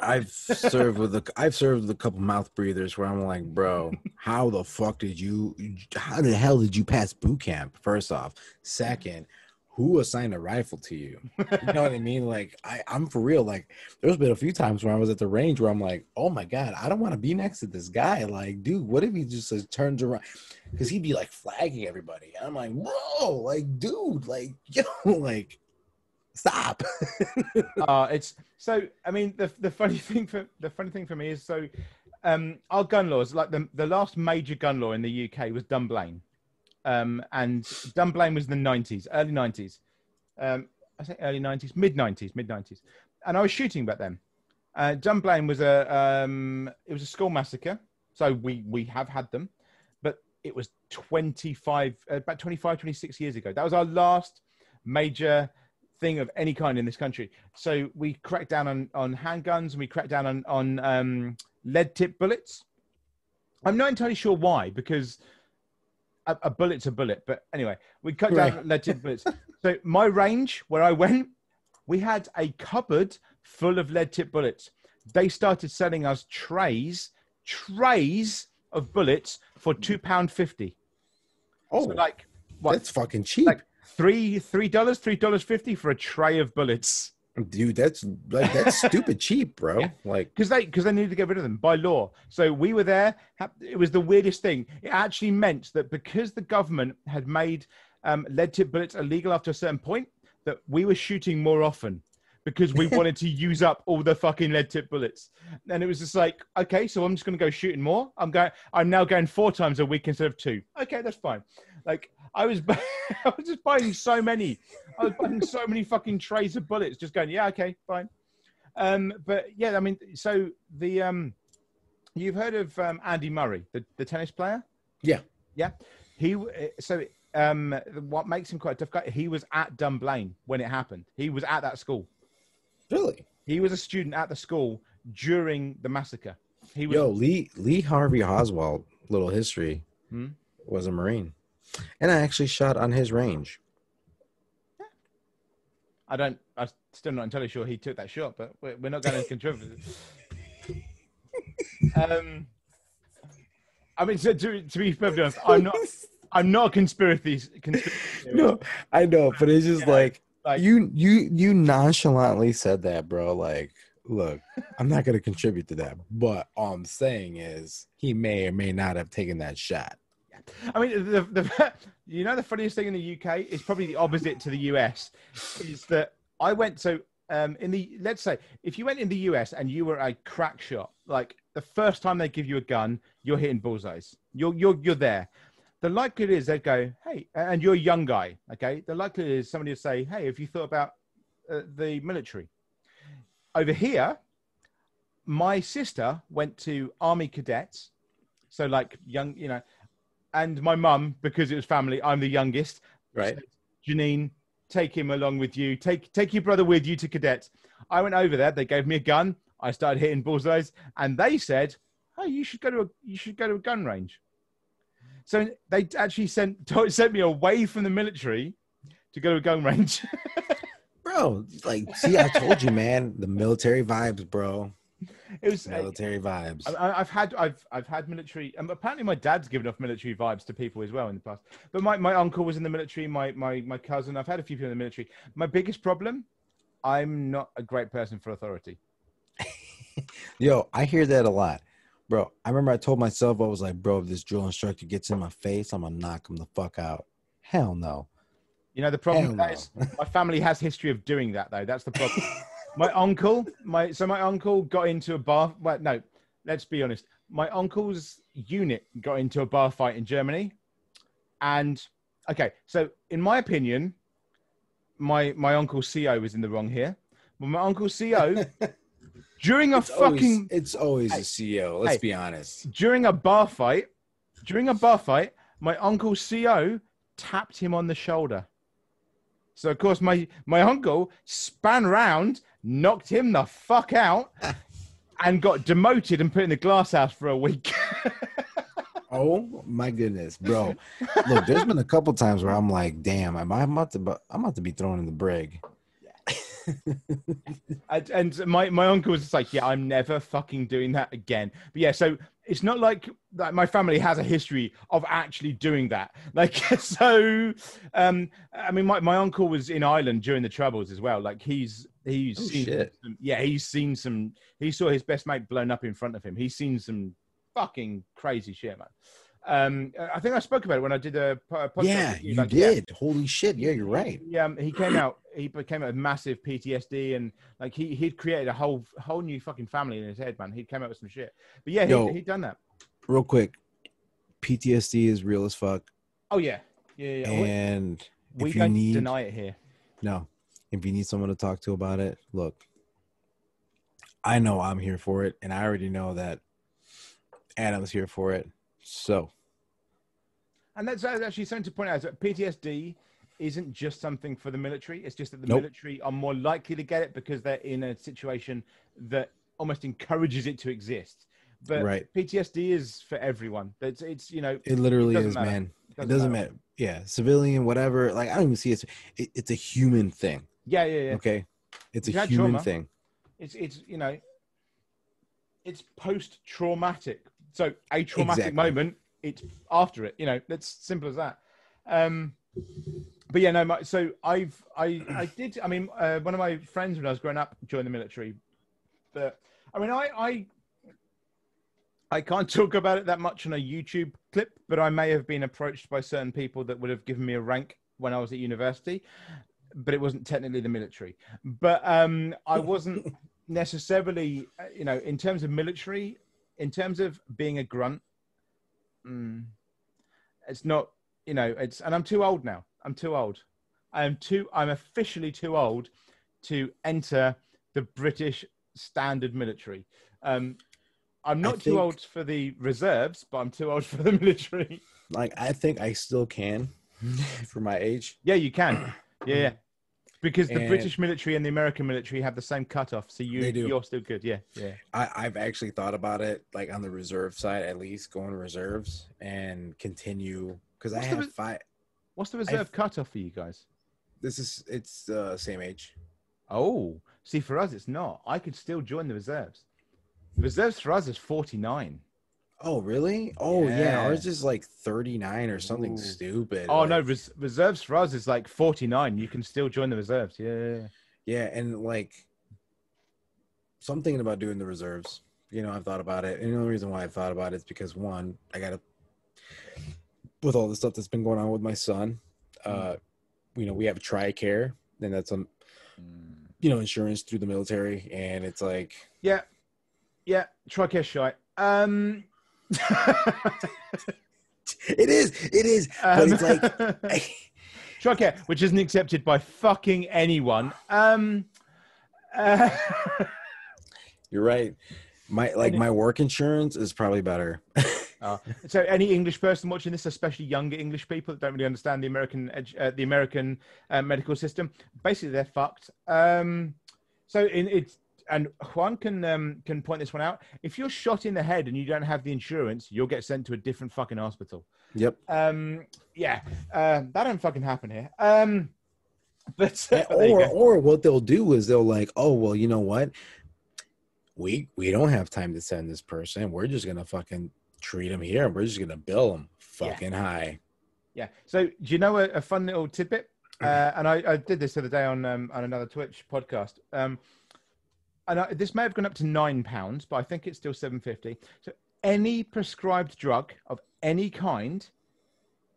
I've served with a I've served with a couple mouth breathers where I'm like, bro, how the fuck did you how the hell did you pass boot camp? First off. Second, who assigned a rifle to you? You know what I mean? Like I, I'm for real. Like there's been a few times where I was at the range where I'm like, oh my god, I don't want to be next to this guy. Like, dude, what if he just says, turns around? Because he'd be like flagging everybody. And I'm like, bro, like, dude, like, know, like stop.
Uh, it's so i mean the the funny thing for the funny thing for me is so um our gun laws like the, the last major gun law in the uk was dunblane. Um and dunblane was in the 90s early 90s um i say early 90s mid 90s mid 90s and i was shooting back then. Uh dunblane was a um it was a school massacre. So we we have had them. But it was 25 uh, about 25 26 years ago. That was our last major thing of any kind in this country. So we cracked down on, on handguns and we cracked down on, on um, lead tip bullets. I'm not entirely sure why, because a, a bullet's a bullet. But anyway, we cut down right. lead tip bullets. So my range, where I went, we had a cupboard full of lead tip bullets. They started selling us trays, trays of bullets for two pound fifty.
Oh, so like what? That's fucking cheap. Like
three three dollars, three dollars fifty for a tray of bullets.
Dude, that's like that's stupid cheap, bro. Yeah. Like
because they because they needed to get rid of them by law. So we were there. It was the weirdest thing. It actually meant that because the government had made um, lead tip bullets illegal after a certain point, that we were shooting more often because we wanted to use up all the fucking lead tip bullets. And it was just like, okay, so I'm just going to go shooting more. I'm going. I'm now going four times a week instead of two. Okay, that's fine. Like I was, I was just buying so many. I was buying so many fucking trays of bullets, just going, yeah, okay, fine. Um, but yeah, I mean, so the um, you've heard of um, Andy Murray, the, the tennis player?
Yeah,
yeah. He so um, what makes him quite guy? He was at Dunblane when it happened. He was at that school.
Really?
He was a student at the school during the massacre. He was.
Yo, Lee Lee Harvey Oswald. Little history. Hmm? Was a Marine. And I actually shot on his range.
I don't. I'm still not entirely sure he took that shot, but we're, we're not going to contribute. um, I mean, so to, to be perfectly honest, I'm not. I'm not a conspiracy. conspiracy
no, I know, but it's just yeah, like, like you, you, you nonchalantly said that, bro. Like, look, I'm not going to contribute to that, but all I'm saying is he may or may not have taken that shot.
I mean, the, the you know the funniest thing in the UK is probably the opposite to the US. Is that I went so um, in the let's say if you went in the US and you were a crack shot, like the first time they give you a gun, you're hitting bullseyes. You're you're you're there. The likelihood is they'd go, hey, and you're a young guy, okay. The likelihood is somebody would say, hey, have you thought about uh, the military? Over here, my sister went to army cadets, so like young, you know, and my mum, because it was family, I'm the youngest.
Right. Said,
Janine, take him along with you. Take take your brother with you to cadets. I went over there. They gave me a gun. I started hitting bullseyes, and they said, "Oh, you should go to a you should go to a gun range." So they actually sent sent me away from the military to go to a gun range.
bro, like, see, I told you, man, the military vibes, bro
it was
uh, military vibes.
I, have had I've I've had military. Um, apparently, my dad's given off military vibes to people as well in the past. But my, my uncle was in the military. My my my cousin. I've had a few people in the military. My biggest problem, I'm not a great person for authority.
Yo, I hear that a lot, bro. I remember I told myself I was like, bro, if this drill instructor gets in my face, I'm gonna knock him the fuck out. Hell no.
You know the problem no. is my family has history of doing that though. That's the problem. my uncle, my so my uncle got into a bar. Well, no, let's be honest. My uncle's unit got into a bar fight in Germany, and okay, so in my opinion, my my uncle CO was in the wrong here. But my uncle CO during a
it's
fucking
always, it's always hey, a CO. Let's hey, be honest.
During a bar fight, during a bar fight, my uncle CO tapped him on the shoulder. So of course my my uncle span round, knocked him the fuck out, and got demoted and put in the glass house for a week.
Oh my goodness, bro! Look, there's been a couple times where I'm like, "Damn, am I about to? I'm about to be thrown in the brig."
and, and my my uncle was just like, "Yeah, I'm never fucking doing that again." But yeah, so it's not like that. My family has a history of actually doing that. Like, so, um, I mean, my my uncle was in Ireland during the Troubles as well. Like, he's he's
Oh,
seen some, yeah, he's seen some. He saw his best mate blown up in front of him. He's seen some fucking crazy shit, man. Um, I think I spoke about it when I did a po- podcast.
Yeah, you
like, yeah,
did. Holy shit! Yeah, you're right.
yeah, um, he came out. He became a massive PTSD, and like he he'd created a whole whole new fucking family in his head, man. He'd came out with some shit. But yeah,
Yo.
he he'd done that.
Real quick, PTSD is real as fuck,
Oh yeah, yeah, yeah.
And
we
if you
don't
need to
deny it here.
no, if you need someone to talk to about it, look, I know I'm here for it, and I already know that Adam's here for it. So
And that's that's actually something to point out. Is that PTSD isn't just something for the military. It's just that the
Nope.
military are more likely to get it because they're in a situation that almost encourages it to exist. But
Right.
PTSD is for everyone. It's it's you know
it literally
doesn't
is,
matter.
man. It
Doesn't
doesn't
matter.
matter. Yeah, civilian, whatever. Like I don't even see it. it it's a human thing.
yeah yeah yeah.
Okay, it's a
You've had
human
trauma.
thing.
it's it's you know it's post traumatic so a traumatic
Exactly.
moment it's after it you know that's simple as that um but yeah no my, so i've i i did i mean uh, one of my friends when i was growing up joined the military but i mean i i I can't talk about it that much on a YouTube clip, but I may have been approached by certain people that would have given me a rank when I was at university, but it wasn't technically the military. But um, I wasn't necessarily, uh, you know, in terms of military, in terms of being a grunt, mm, it's not, you know, it's, and I'm too old now. I'm too old. I'm too, I'm officially too old to enter the British standard military. Um, I'm
I
not too
think-
old for the reserves, but I'm too old for the military.
Like I think I still can, for my age.
Yeah, you can. Yeah, yeah. Because the
And-
British military and the American military have the same cutoff, so you you're still good. Yeah, yeah.
I, I've actually thought about it, like on the reserve side, at least going reserves and continue because I
What's the
have five.
What's the reserve cutoff for you guys?
This is it's uh, same age.
Oh, see, for us it's not. I could still join the reserves. The reserves for us is 49.
Oh really? Oh yeah,
Yeah.
ours is like thirty nine or something
Ooh.
stupid.
Oh no, res- reserves for us is like 49. You can still join the reserves. Yeah, yeah, yeah.
Yeah, and like so I'm thinking about doing the reserves. You know, I've thought about it. And the only reason why I've thought about it is because one, I gotta with all the stuff that's been going on with my son, uh, you know, we have TRICARE, and that's um you know, insurance through the military, and it's like
Yeah, yeah. Tricare shite. Um,
it is, it is, but
um,
it's like
Tricare, which isn't accepted by fucking anyone. Um, uh,
you're right. My like my work insurance is probably better.
Uh, so, any English person watching this, especially younger English people that don't really understand the American edu- uh, the American uh, medical system, basically they're fucked. Um, so, in, it's and Juan can um, can point this one out. If you're shot in the head and you don't have the insurance, you'll get sent to a different fucking hospital.
yep.
Um, yeah, uh, that don't fucking happen here. Um, but uh,
or or what they'll do is they'll like, oh well, you know what? We we don't have time to send this person. We're just gonna fucking treat him here, and we're just gonna bill him
Yeah.
fucking high.
Yeah. So do you know a, a fun little tidbit? Uh, and I, I did this the other day on um, on another Twitch podcast. Um, and I, this may have gone up to nine pounds, but I think it's still seven fifty. So any prescribed drug of any kind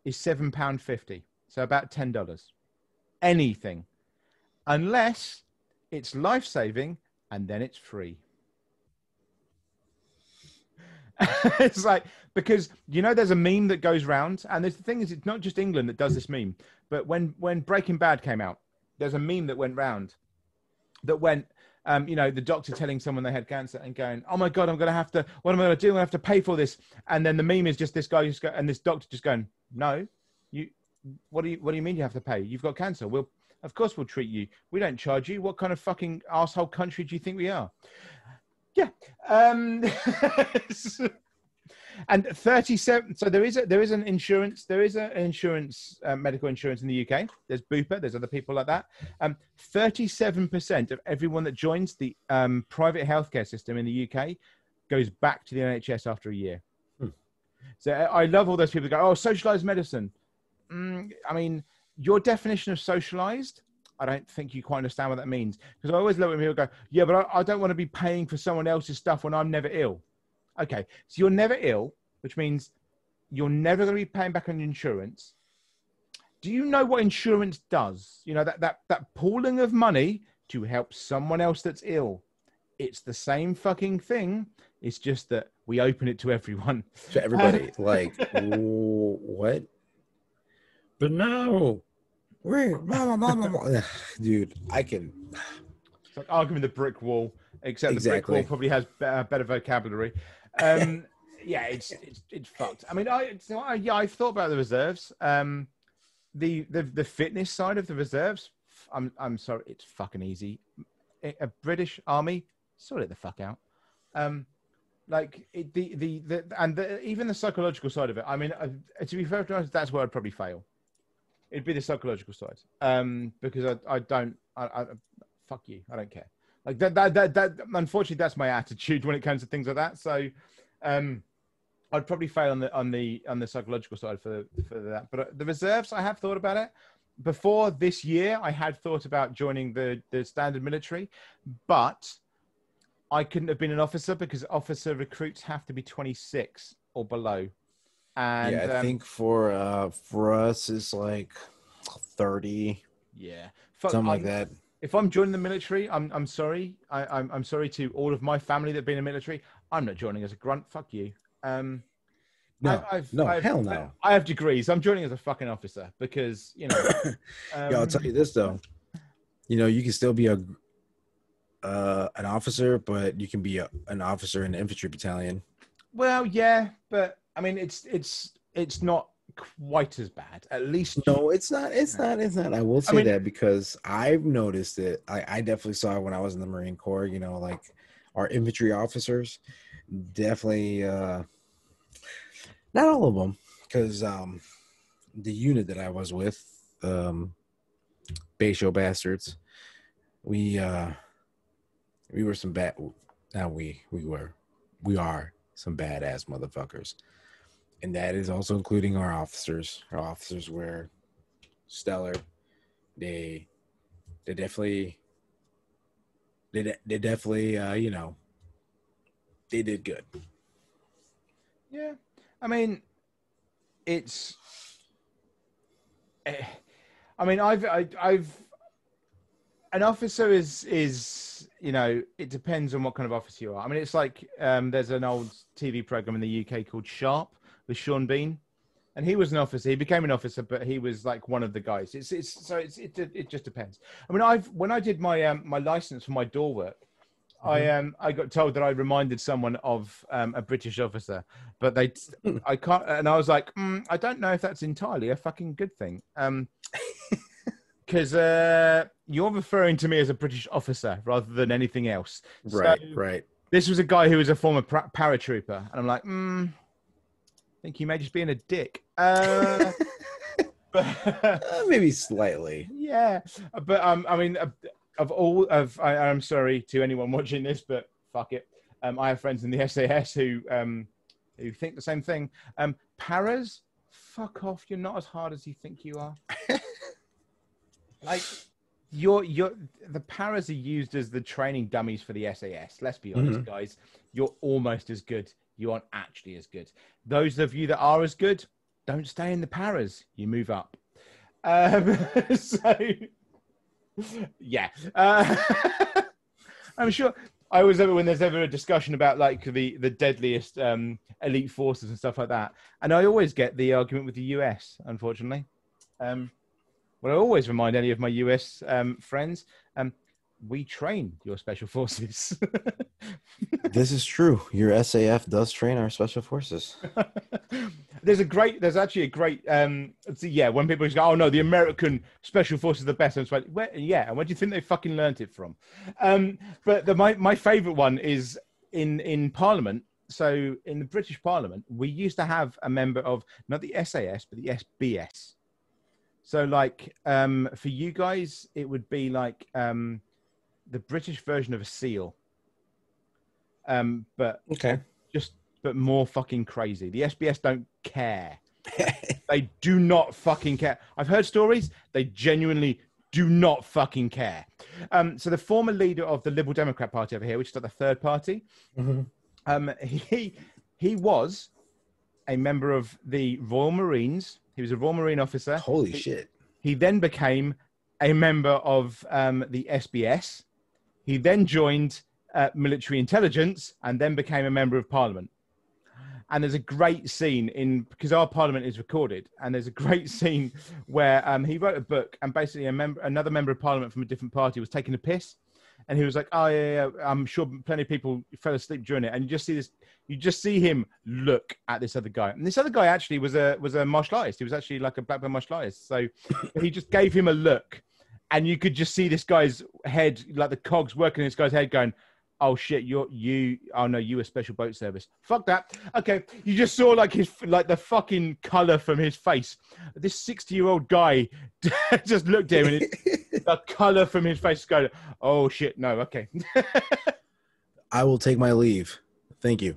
is seven pound fifty. So about ten dollars. Anything, unless it's life saving, and then it's free. it's like because you know there's a meme that goes round, and there's the thing is it's not just England that does this meme, but when when Breaking Bad came out, there's a meme that went round that went. Um, you know, the doctor telling someone they had cancer and going, "Oh my god, I'm gonna have to. What am I gonna do? I have to pay for this." And then the meme is just this guy just go, and this doctor just going, "No, you. What do you What do you mean you have to pay? You've got cancer. We'll, of course, we'll treat you. We don't charge you. What kind of fucking asshole country do you think we are?" Yeah. Um, and 37. So there is a there is an insurance there is an insurance uh, medical insurance in the UK. There's Bupa. There's other people like that. Um, 37% of everyone that joins the um, private healthcare system in the UK goes back to the NHS after a year. Hmm. So I love all those people go, oh, socialized medicine. Mm, I mean, your definition of socialized I don't think you quite understand what that means. Because I always love when people go, yeah, but I, I don't want to be paying for someone else's stuff when I'm never ill. Okay, so you're never ill, which means you're never going to be paying back on insurance. Do you know what insurance does? You know that that that pooling of money to help someone else that's ill. It's the same fucking thing. It's just that we open it to everyone.
To everybody. like what? But no, dude, I can.
It's like arguing the brick wall, except exactly. the brick wall probably has better, better vocabulary. Um, yeah, it's, it's it's fucked. I mean, I, so I yeah, I've thought about the reserves. Um, the the the fitness side of the reserves. I'm I'm sorry, it's fucking easy. A British Army, sort it the fuck out. Um, like it, the, the the and the, even the psychological side of it. I mean, uh, to be fair, to us, that's where I'd probably fail. It'd be the psychological side, um, because I, I don't, I, I, fuck you, I don't care. Like that, that, that, that, unfortunately, that's my attitude when it comes to things like that. So, um, I'd probably fail on the on the on the psychological side for for that. But uh, the reserves, I have thought about it. Before this year, I had thought about joining the the standard military, but I couldn't have been an officer because officer recruits have to be 26 or below.
And yeah, I um, think for uh for us it's like thirty.
Yeah,
something I'm, like that.
If I'm joining the military, I'm I'm sorry. I, I'm I'm sorry to all of my family that've been in the military. I'm not joining as a grunt. Fuck you. Um,
no, I've, no, I've, hell no.
I have degrees. I'm joining as a fucking officer because you know.
um, yeah, I'll tell you this though. You know, you can still be a uh, an officer, but you can be a, an officer in the infantry battalion.
Well, yeah, but I mean, it's it's it's not quite as bad. At least
no, it's not. It's not. It's not. I will say I mean, that because I've noticed it. I, I definitely saw it when I was in the Marine Corps. You know, like our infantry officers, definitely. uh Not all of them, because um the unit that I was with, um Betio bastards, we uh we were some bad. Now we we were we are some badass motherfuckers and that is also including our officers. Our officers were stellar. They they definitely they they definitely uh, you know they did good.
Yeah, I mean, it's. Eh, I mean, I've I, I've an officer is is you know it depends on what kind of officer you are. I mean, it's like um, there's an old TV program in the UK called Sharpe with Sean Bean, and he was an officer. He became an officer, but he was like one of the guys. It's it's so it's it, it just depends. I mean, I've when I did my um my license for my door work. Mm-hmm. I um I got told that I reminded someone of um, a British officer, but they I can't and I was like mm, I don't know if that's entirely a fucking good thing. Um, because uh, you're referring to me as a British officer rather than anything else.
Right, so, right.
This was a guy who was a former paratrooper, and I'm like, mm, think you may just be in a dick. Uh,
but, uh, maybe slightly.
Yeah, but um, I mean, of all of, I, am sorry to anyone watching this, but fuck it. Um, I have friends in the SAS who um, who think the same thing. Um, paras, fuck off. You're not as hard as you think you are. like you're you're the paras are used as the training dummies for the SAS. Let's be honest, mm-hmm. guys. You're almost as good you aren't actually as good. Those of you that are as good, don't stay in the paras. You move up. Um, so, yeah. Uh, I'm sure I always ever when there's ever a discussion about like the the deadliest um, elite forces and stuff like that, and I always get the argument with the US. Unfortunately, um, well, I always remind any of my US um, friends, um, we train your special forces.
this is true. Your SAS does train our special forces.
there's a great, there's actually a great, um, yeah, when people just go, oh no, the American special forces are the best. And it's like, where, yeah, and where do you think they fucking learned it from? Um, but the, my, my favorite one is in, in Parliament. so in the British Parliament, we used to have a member of not the SAS but the SBS. So like um, for you guys, it would be like um, the British version of a seal. Um, but
okay,
just but more fucking crazy. The SBS don't care. they do not fucking care. I've heard stories. They genuinely do not fucking care. Um, so the former leader of the Liberal Democrat Party over here, which is like the third party, mm-hmm. um, he he was a member of the Royal Marines. He was a Royal Marine officer.
Holy
he,
shit!
He then became a member of um, the SBS. He then joined uh, military intelligence and then became a member of Parliament and there's a great scene in because our parliament is recorded and there's a great scene where um, he wrote a book and basically a member another member of parliament from a different party was taking a piss and he was like oh yeah, yeah i'm sure plenty of people fell asleep during it. And you just see this you just see him look at this other guy. And this other guy actually was a was a martial artist. He was actually like a black belt martial artist. So he just gave him a look. And you could just see this guy's head like the cogs working in this guy's head going oh shit, you're you. Oh no, you a special boat service. Fuck that. Okay, you just saw like his like the fucking color from his face. This sixty-year-old guy just looked at him and it, the color from his face going, oh shit, no, okay.
I will take my leave. Thank you.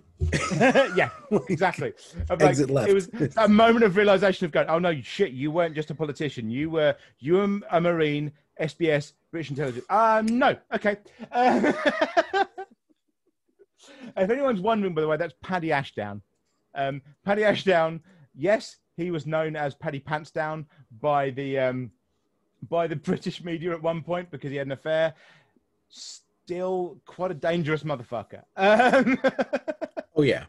yeah, exactly. Like, Exit left. It was a moment of realization of going, oh no, shit, you weren't just a politician. You were you were a marine, SBS, British intelligence. Um, no. Okay. Uh, if anyone's wondering, by the way, that's Paddy Ashdown. Um, Paddy Ashdown, yes, he was known as Paddy Pantsdown by the um, by the British media at one point because he had an affair. Still, quite a dangerous motherfucker. Um,
oh yeah,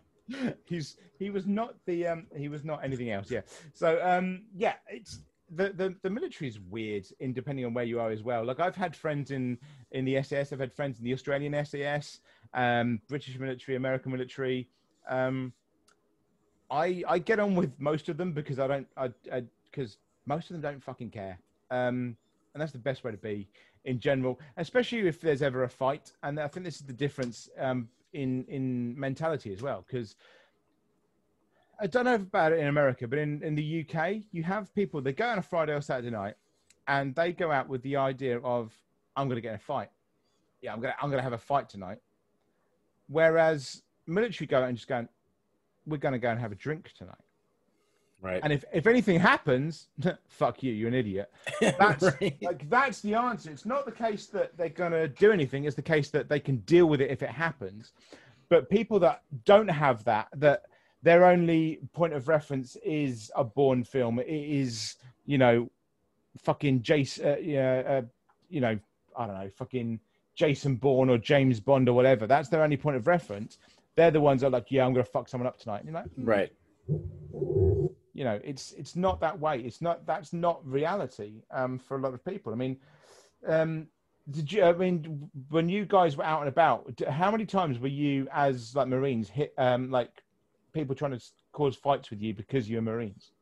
he's he was not the um, he was not anything else. Yeah. So um, yeah, it's the, the the military is weird in depending on where you are as well. Like I've had friends in in the SAS, I've had friends in the Australian SAS, um, British military, American military. Um, I I get on with most of them because I don't I because most of them don't fucking care. Um, and that's the best way to be in general, especially if there's ever a fight. And I think this is the difference um, in in mentality as well because I don't know about it in America, but in, in the UK, you have people that go on a Friday or Saturday night and they go out with the idea of, I'm going to get a fight. Yeah, I'm going to, I'm going to have a fight tonight. Whereas military go out and just go, we're going to go and have a drink tonight.
Right.
And if, if anything happens, fuck you, you're an idiot. That's right. like that's the answer. It's not the case that they're gonna do anything, it's the case that they can deal with it if it happens. But people that don't have that, that their only point of reference is a Bourne film. It is, you know, fucking Jason, uh, yeah, uh, you know, I don't know, fucking Jason Bourne or James Bond or whatever. That's their only point of reference. They're the ones that are like, yeah, I'm gonna fuck someone up tonight. You're know,
right?
You know, it's it's not that way. It's not that's not reality um, for a lot of people. I mean, um, did you? I mean, when you guys were out and about, how many times were you as like Marines hit um, like people trying to cause fights with you because you're Marines?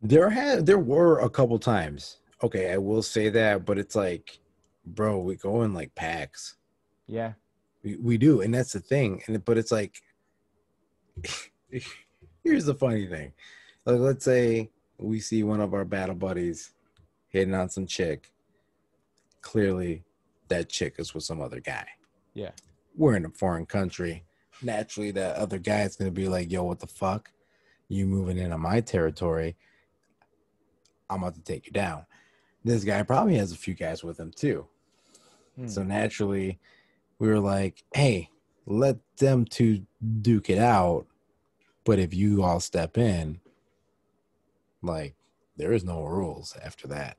There had there were a couple times. Okay, I will say that, but it's like, bro, we go in like packs.
Yeah,
we, we do, and that's the thing. And but it's like, here's the funny thing. Like, let's say we see one of our battle buddies hitting on some chick. Clearly, that chick is with some other guy.
Yeah,
we're in a foreign country naturally that other guy is going to be like, yo, what the fuck? You moving in on my territory. I'm about to take you down. This guy probably has a few guys with him too. Hmm. So naturally, we were like, hey, let them two duke it out. But if you all step in, like, there is no rules after that.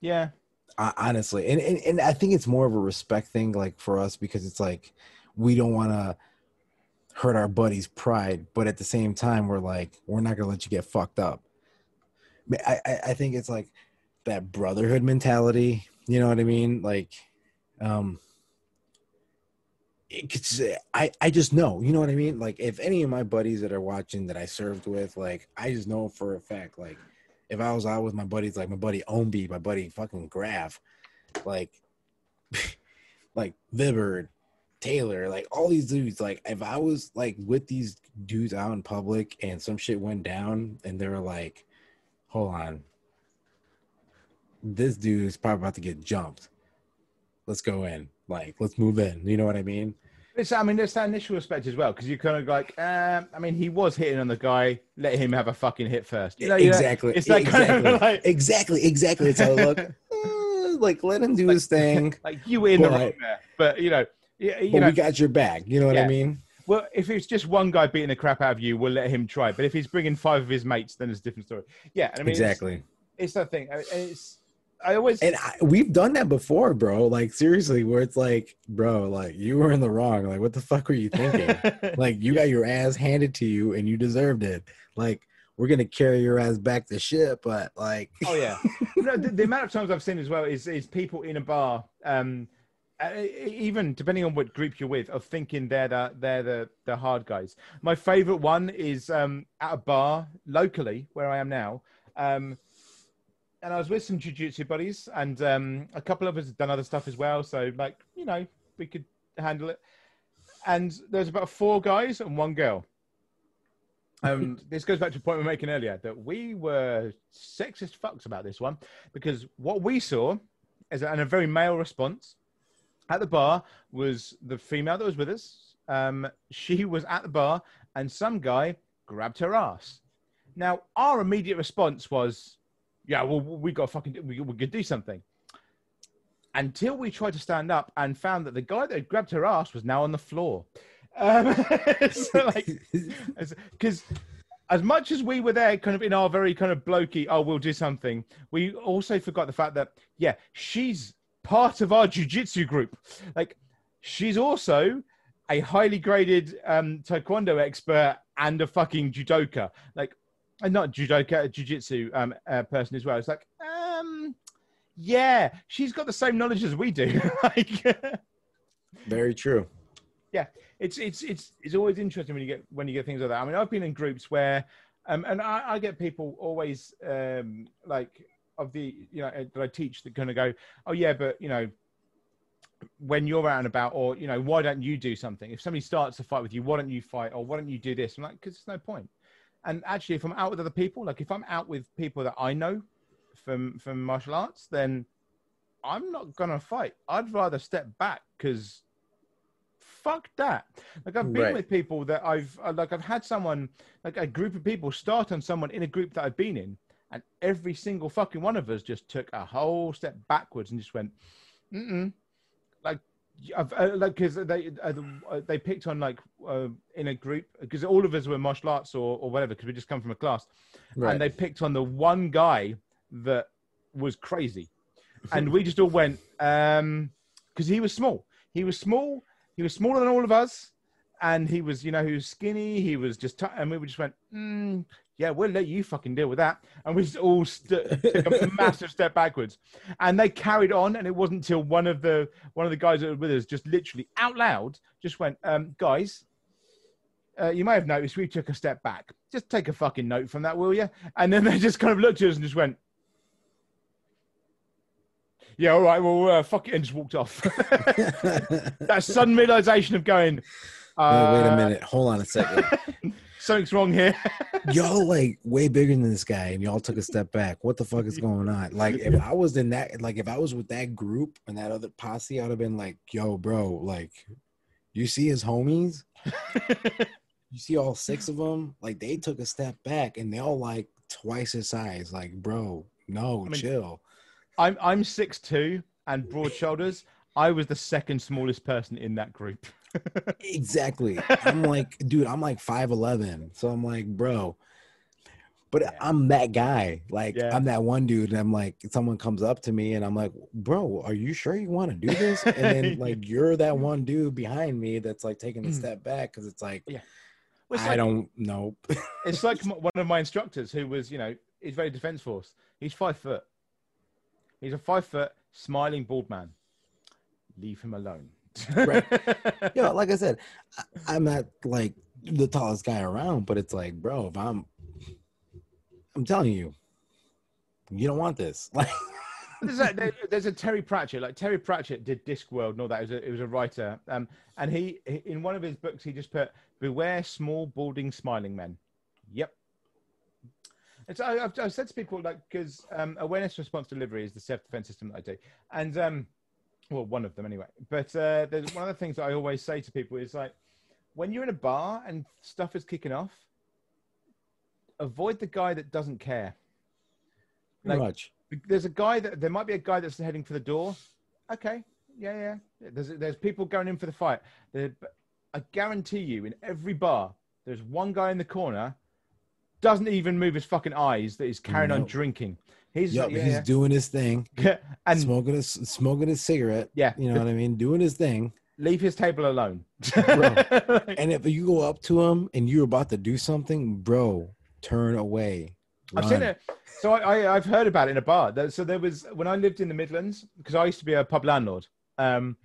Yeah.
I, honestly, and, and and I think it's more of a respect thing, like for us, because it's like we don't want to hurt our buddy's pride, but at the same time, we're like, we're not gonna let you get fucked up. I, I, I think it's like that brotherhood mentality. You know what I mean? Like, um, it's, I, I just know, you know what I mean? Like, if any of my buddies that are watching that I served with, like, I just know for a fact, like, if I was out with my buddies, like my buddy Ombi, my buddy fucking Graf, like, like Vibert, Taylor, like all these dudes. Like if I was like with these dudes out in public and some shit went down and they were like, hold on, this dude is probably about to get jumped. Let's go in. Like, let's move in. You know what I mean?
It's, I mean, there's that initial respect as well because you're kind of like, um, I mean, he was hitting on the guy. Let him have a fucking hit first.
You know, exactly. It's like exactly. Kind of like... exactly, exactly. It's how look. Uh, like, let him do
like,
his thing.
Like you in but, the right there, but you know, you, you
but
know,
we got your back. You know what yeah. I mean?
Well, if it's just one guy beating the crap out of you, we'll let him try. But if he's bringing five of his mates, then it's a different story. Yeah, I mean,
exactly.
It's, it's that thing. It's I always
and I, we've done that before, bro. Like seriously, where it's like, bro, like you were in the wrong. Like, what the fuck were you thinking? like, you got your ass handed to you, and you deserved it. Like, we're gonna carry your ass back to ship, but like,
oh yeah. no, the, the, amount of times I've seen as well is is people in a bar, um, even depending on what group you're with, of thinking they're the they're the the hard guys. My favorite one is um at a bar locally where I am now. Um, and I was with some jujitsu buddies, and um, a couple of us had done other stuff as well. So, like, you know, we could handle it. And there's about four guys and one girl. Um, this goes back to a point we were making earlier that we were sexist fucks about this one because what we saw is and a very male response at the bar was the female that was with us. Um, she was at the bar and some guy grabbed her ass. Now, our immediate response was, yeah, well, we got fucking, we, we could do something. Until we tried to stand up and found that the guy that grabbed her ass was now on the floor. Um, so like, because as much as we were there, kind of in our very kind of blokey, oh, we'll do something. We also forgot the fact that yeah, she's part of our jujitsu group. Like, she's also a highly graded um, taekwondo expert and a fucking judoka. Like, and not judoka, jiu-jitsu um, uh, person as well. It's like, um, yeah, she's got the same knowledge as we do. like,
very true.
Yeah, it's it's it's it's always interesting when you get when you get things like that. I mean, I've been in groups where, um, and I, I get people always um, like of the you know that I teach that kind of go, oh yeah, but you know when you're out and about, or you know, why don't you do something? If somebody starts a fight with you, why don't you fight, or why don't you do this? I'm like, because there's no point and actually if i'm out with other people like if i'm out with people that i know from from martial arts then i'm not gonna fight i'd rather step back because fuck that like i've been right. with people that i've uh, like i've had someone like a group of people start on someone in a group that i've been in and every single fucking one of us just took a whole step backwards and just went mm I've, uh, like because they uh, uh, they picked on like uh, in a group because all of us were martial arts or, or whatever because we just come from a class, right. and they picked on the one guy that was crazy, and we just all went um because he was small. He was small. He was smaller than all of us, and he was you know he was skinny. He was just t- and we just went. Mm, yeah, we'll let you fucking deal with that. And we just all st- took a massive step backwards. And they carried on, and it wasn't until one of the one of the guys that were with us just literally out loud just went, um, guys, uh, you may have noticed we took a step back. Just take a fucking note from that, will you? And then they just kind of looked at us and just went, yeah, all right, well, uh, fuck it, and just walked off. that sudden realization of going,
uh, wait, wait a uh, minute, hold on a second.
Something's wrong here.
y'all like way bigger than this guy, and y'all took a step back. What the fuck is going on? Like, if I was in that, like, if I was with that group and that other posse, I'd have been like, "Yo, bro, like, you see his homies? you see all six of them? Like, they took a step back, and they all like twice his size. Like, bro, no, I mean, chill."
I'm I'm six two and broad shoulders. I was the second smallest person in that group
exactly. I'm like, dude, I'm like 5'11. So I'm like, bro. But yeah. I'm that guy. Like, yeah. I'm that one dude. And I'm like, someone comes up to me and I'm like, bro, are you sure you want to do this? And then, like, you're that one dude behind me that's like taking a mm. step back because it's like, yeah. Well, it's I like, don't know.
it's like one of my instructors who was, you know, he's very defense force. He's five foot. He's a five foot smiling bald man. Leave him alone
right. You know, like I said, I, am not like the tallest guy around, but it's like, bro, if I'm, I'm telling you, you don't want this. Like,
there's, a, there's a Terry Pratchett. Like Terry Pratchett did Discworld and all that. It was a, it was a writer, um, and he in one of his books he just put "Beware small, balding, smiling men." Yep. It's, I, have I've said to people like because um, awareness response delivery is the self defense system that I do, and um, well, one of them anyway. But uh, there's one of the things that I always say to people is like, when you're in a bar and stuff is kicking off, avoid the guy that doesn't care.
Like, much.
There's a guy that there might be a guy that's heading for the door. Okay, yeah, yeah. There's there's people going in for the fight. There, I guarantee you, in every bar, there's one guy in the corner doesn't even move his fucking eyes that he's carrying on drinking. He's
yep, yeah, he's yeah. doing his thing. and smoking a smoking his cigarette.
Yeah.
You know what I mean? Doing his thing.
Leave his table alone.
and if you go up to him and you're about to do something, bro, turn away.
Run. I've seen it. So I, I have heard about it in a bar. So there was when I lived in the Midlands because I used to be a pub landlord. Um,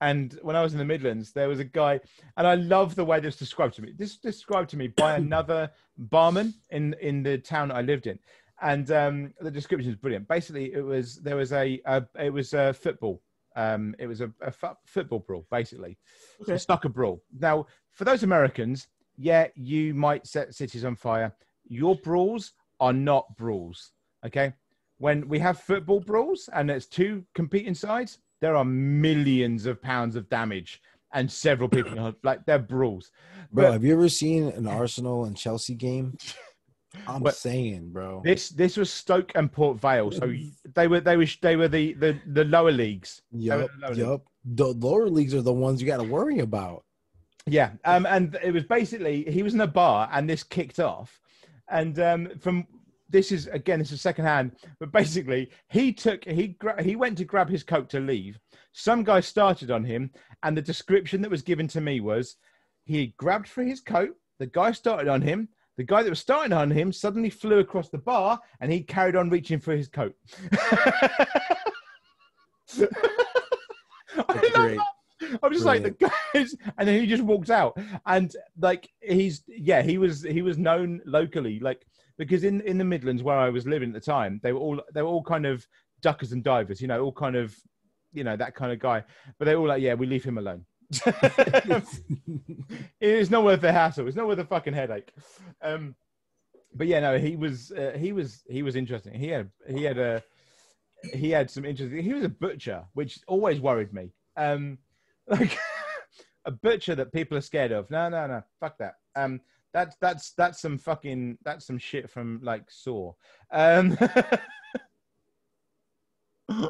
and when I was in the Midlands, there was a guy, and I love the way this described to me. This described to me by another barman in in the town I lived in, and um, the description is brilliant. Basically, it was there was a, a it was a football. Um, it was a, a football brawl, basically, okay. a soccer brawl. Now, for those Americans, yeah, you might set cities on fire. Your brawls are not brawls. Okay, when we have football brawls and it's two competing sides, there are millions of pounds of damage and several people like they're brawls.
Bro, but, have you ever seen an Arsenal and Chelsea game? I'm but saying, bro.
This this was Stoke and Port Vale, so they were they were they were the the, the lower leagues.
Yep, the lower yep. Leagues. The lower leagues are the ones you got to worry about.
Yeah, um, and it was basically he was in a bar and this kicked off, and um, from this is again this is second hand, but basically he took he gra- he went to grab his coat to leave. Some guy started on him, and the description that was given to me was he grabbed for his coat. The guy started on him. The guy that was starting on him suddenly flew across the bar, and he carried on reaching for his coat. I I'm just Brilliant. like the guys, and then he just walked out, and like he's yeah, he was he was known locally, like because in in the Midlands where I was living at the time, they were all they were all kind of duckers and divers, you know, all kind of you know that kind of guy. But they were all like, yeah, we leave him alone. it's not worth the hassle. It's not worth the fucking headache. Um, but yeah, no, he was uh, he was he was interesting. He had he had a he had some interesting. He was a butcher, which always worried me. Um, like a butcher that people are scared of. No, no, no, fuck that. Um, that's that's that's some fucking that's some shit from like Saw. Um,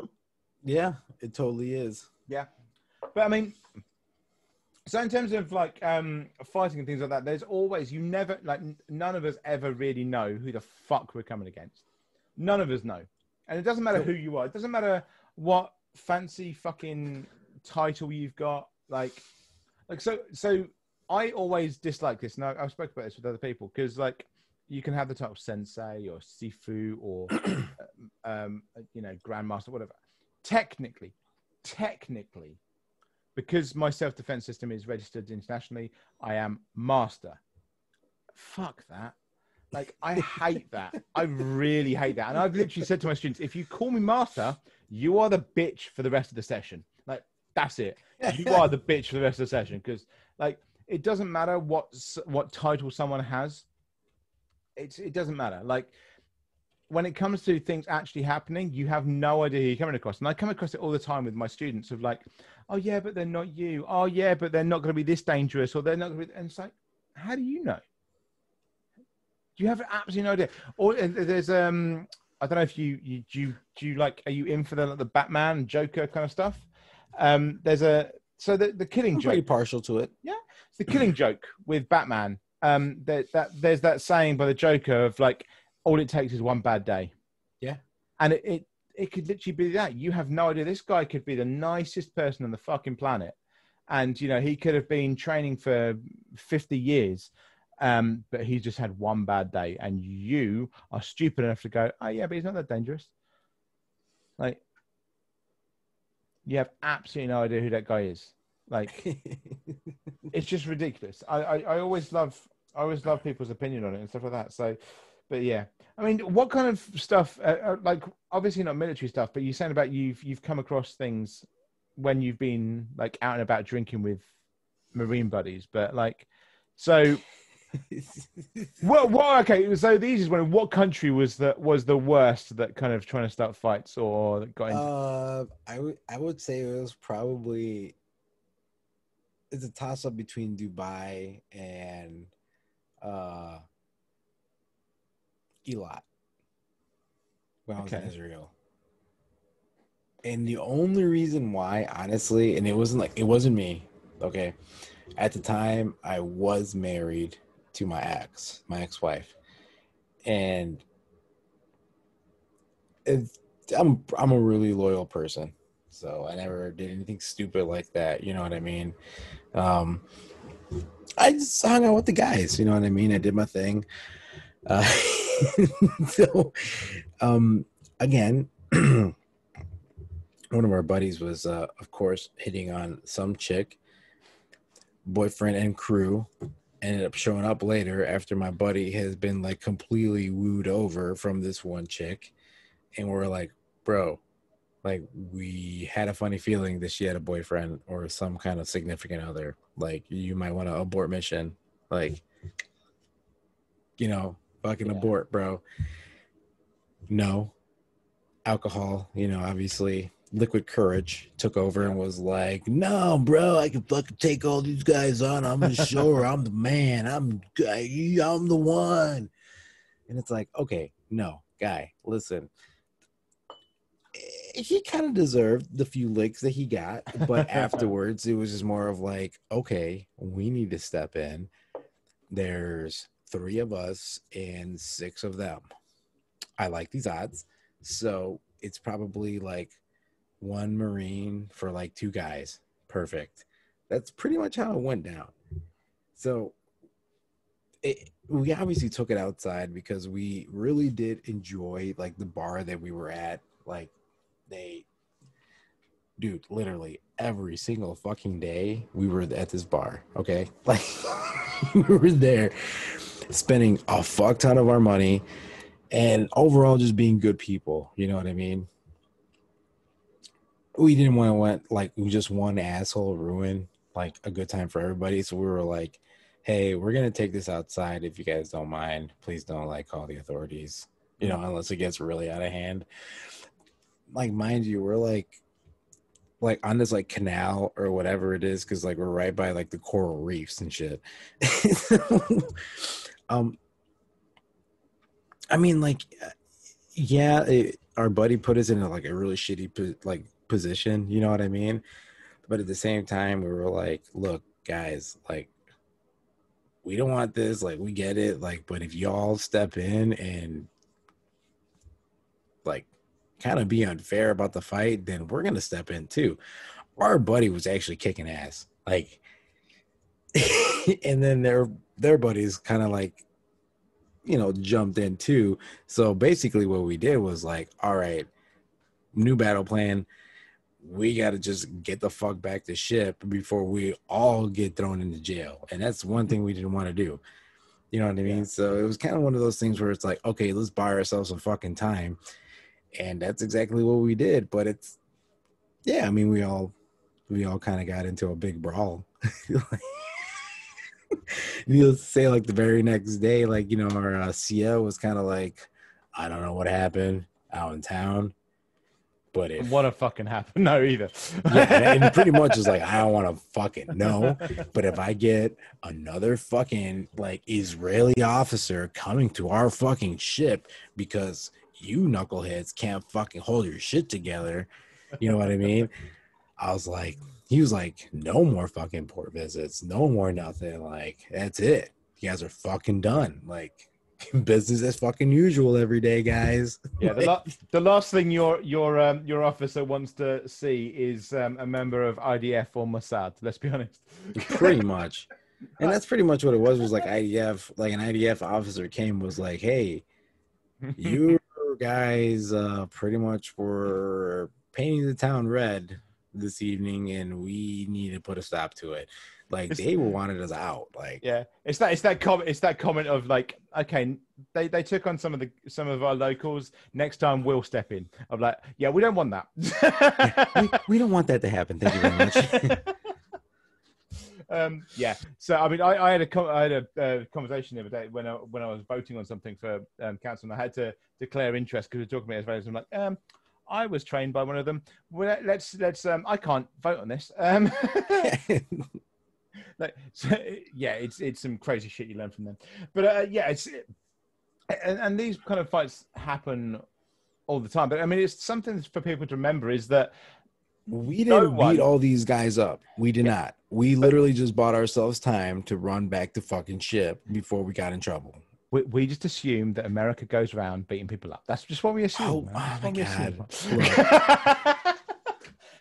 yeah, it totally is.
Yeah, but I mean, so in terms of like um fighting and things like that, there's always you never like none of us ever really know who the fuck we're coming against. None of us know, and it doesn't matter who you are. It doesn't matter what fancy fucking title you've got. Like, like so so I always dislike this, and I, have spoken about this with other people because, like, you can have the title sensei or sifu or, um, you know, grandmaster, whatever. Technically, technically, because my self defense system is registered internationally, I am master. Fuck that. Like, I hate that. I really hate that. And I've literally said to my students, if you call me master, you are the bitch for the rest of the session. Like, that's it. You are the bitch for the rest of the session because, like, it doesn't matter what what title someone has. It's it doesn't matter. Like when it comes to things actually happening, you have no idea who you're coming across. And I come across it all the time with my students of like, oh yeah, but they're not you. Oh yeah, but they're not going to be this dangerous, or they're not going to be. And it's like, how do you know? Do you have absolutely no idea. Or uh, there's um, I don't know if you you do you, do you like are you in for the like, the Batman Joker kind of stuff? Um, there's a so the the killing
I'm
joke.
Pretty partial to it.
Yeah, the killing joke with Batman. Um, that, that there's that saying by the Joker of like, all it takes is one bad day.
Yeah,
and it, it it could literally be that. You have no idea. This guy could be the nicest person on the fucking planet, and you know he could have been training for fifty years, um, but he's just had one bad day, and you are stupid enough to go, oh yeah, but he's not that dangerous. Like, you have absolutely no idea who that guy is. Like, it's just ridiculous. I, I, I always love I always love people's opinion on it and stuff like that. So, but yeah, I mean, what kind of stuff? Uh, uh, like, obviously not military stuff, but you saying about you've you've come across things when you've been like out and about drinking with marine buddies, but like, so. well, well, okay. So the easiest one. What country was that was the worst that kind of trying to start fights or got into?
Uh, I would I would say it was probably it's a toss up between Dubai and uh Eilat when I was okay. in Israel. And the only reason why, honestly, and it wasn't like it wasn't me, okay. At the time, I was married to my ex, my ex-wife, and I'm I'm a really loyal person, so I never did anything stupid like that. You know what I mean? Um, I just hung out with the guys. You know what I mean? I did my thing. Uh, so, um, again, one of our buddies was, uh, of course, hitting on some chick, boyfriend and crew. Ended up showing up later after my buddy has been like completely wooed over from this one chick, and we're like, bro, like we had a funny feeling that she had a boyfriend or some kind of significant other. Like you might want to abort mission. Like, you know, fucking yeah. abort, bro. No. Alcohol, you know, obviously liquid courage took over and was like, "No, bro, I can fucking take all these guys on. I'm the sure I'm the man. I'm I'm the one." And it's like, okay, no, guy, listen. Eh, he kind of deserved the few licks that he got, but afterwards it was just more of like, okay, we need to step in. There's three of us and six of them. I like these odds. So it's probably like one Marine for like two guys. Perfect. That's pretty much how it went down. So it, we obviously took it outside because we really did enjoy like the bar that we were at. Like they, dude, literally every single fucking day we were at this bar. Okay. Like we were there spending a fuck ton of our money and overall just being good people. You know what I mean? We didn't want to want like we just one asshole ruin like a good time for everybody. So we were like, hey, we're gonna take this outside if you guys don't mind. Please don't like call the authorities, you know, unless it gets really out of hand. Like, mind you, we're like like on this like canal or whatever it is, because like we're right by like the coral reefs and shit. Um, I mean, like, yeah, it, our buddy put us in a, like a really shitty like position. You know what I mean? But at the same time, we were like, look, guys, like, we don't want this. Like, we get it. Like, but if y'all step in and like kind of be unfair about the fight, then we're gonna step in too. Our buddy was actually kicking ass. Like, and then their their buddies kind of like you know jumped in too. So basically what we did was like all right new battle plan. We got to just get the fuck back to ship before we all get thrown into jail. And that's one thing we didn't want to do. You know what i mean? Yeah. so it was kind of one of those things where it's like okay let's buy ourselves some fucking time. And that's exactly what we did. But it's yeah i mean we all we all kind of got into a big brawl You'll say like the very next day, like you know, our uh, CEO was kind of like, I don't know what happened out in town, but if
what a fucking happened, no either.
yeah, and pretty much is like I don't want to fucking know, but if I get another fucking like Israeli officer coming to our fucking ship because you knuckleheads can't fucking hold your shit together, you know what I mean? I was like, he was like, no more fucking port visits, no more nothing. Like, that's it. You guys are fucking done. Like, business as fucking usual every day, guys.
Yeah, the, la- the last thing your your um, your officer wants to see is um, a member of IDF or Mossad. Let's be honest.
pretty much, and that's pretty much what it was. Was like IDF, like an IDF officer came was like, "Hey, you guys, uh, pretty much were painting the town red this evening, and we need to put a stop to it. Like it's, they wanted us out. Like
yeah, it's that it's that comment it's that comment of like okay, they they took on some of the some of our locals. Next time we'll step in. I'm like yeah, we don't want that.
yeah, we, we don't want that to happen. Thank you very much.
um, yeah. So I mean, I, I had a I had a uh, conversation the other day when I when I was voting on something for um, council, and I had to declare interest because we are talking about Israelis. I'm like, um, I was trained by one of them. Well, let's let's. Um, I can't vote on this. Um, like, so, yeah, it's it's some crazy shit you learn from them. But uh, yeah, it's and, and these kind of fights happen all the time. But I mean, it's something for people to remember is that
we didn't no beat all these guys up. We did not. We literally just bought ourselves time to run back the fucking ship before we got in trouble.
We, we just assume that America goes around beating people up. That's just what we assume. Oh, oh my god!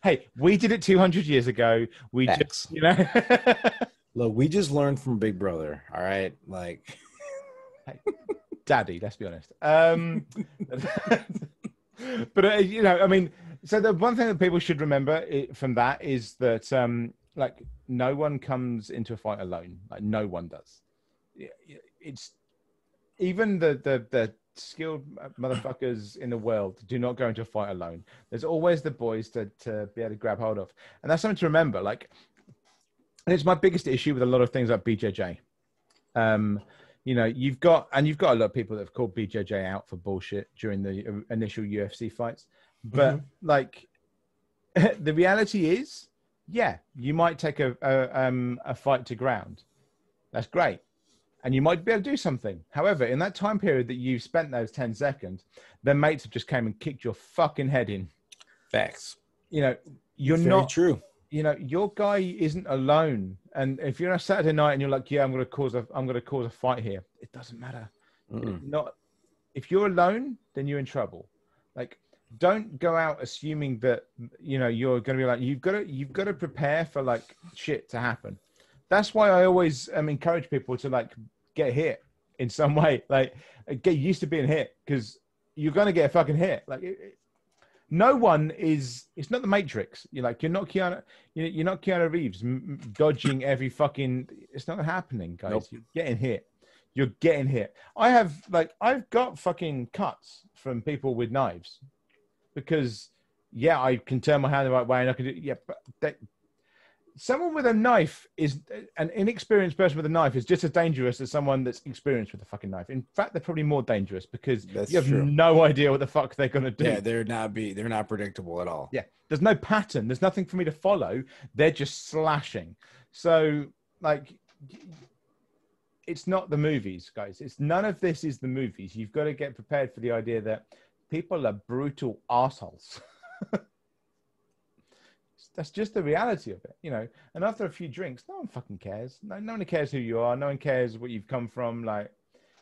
hey, we did it 200 years ago. We X. just, you know.
Look, we just learned from Big Brother. All right, like,
hey, Daddy. Let's be honest. Um, but uh, you know, I mean, so the one thing that people should remember from that is that, um, like, no one comes into a fight alone. Like, no one does. It's even the the the skilled motherfuckers in the world do not go into a fight alone. There's always the boys to, to be able to grab hold of. And that's something to remember. Like, and it's my biggest issue with a lot of things like BJJ. Um, you know, you've got, and you've got a lot of people that have called BJJ out for bullshit during the initial UFC fights. But mm-hmm. like, the reality is, yeah, you might take a, a, um, a fight to ground. That's great and you might be able to do something. However, in that time period that you've spent those 10 seconds, their mates have just came and kicked your fucking head in.
Facts.
You know, you're Very not true. You know, your guy isn't alone. And if you're on a Saturday night and you're like, yeah, I'm going to cause a, I'm going to cause a fight here. It doesn't matter. Not if you're alone, then you're in trouble. Like, don't go out assuming that you know you're going to be like you've got to you've got to prepare for like shit to happen. That's why I always um, encourage people to like get hit in some way. Like get used to being hit because you're gonna get a fucking hit. Like it, it, no one is. It's not the Matrix. You're like you're not Keanu. You're not Keanu Reeves m- dodging every fucking. It's not happening, guys. Nope. You're getting hit. You're getting hit. I have like I've got fucking cuts from people with knives because yeah, I can turn my hand the right way and I can do yeah, but they, someone with a knife is an inexperienced person with a knife is just as dangerous as someone that's experienced with a fucking knife. In fact, they're probably more dangerous because that's you have true. no idea what the fuck they're gonna do.
Yeah, they're not be they're not predictable at all.
Yeah, there's no pattern. There's nothing for me to follow. They're just slashing. So like. It's not the movies, guys. It's none of this is the movies. You've got to get prepared for the idea that people are brutal assholes. that's just the reality of it, you know. And after a few drinks, no one fucking cares. No, no one cares who you are. No one cares what you've come from. Like,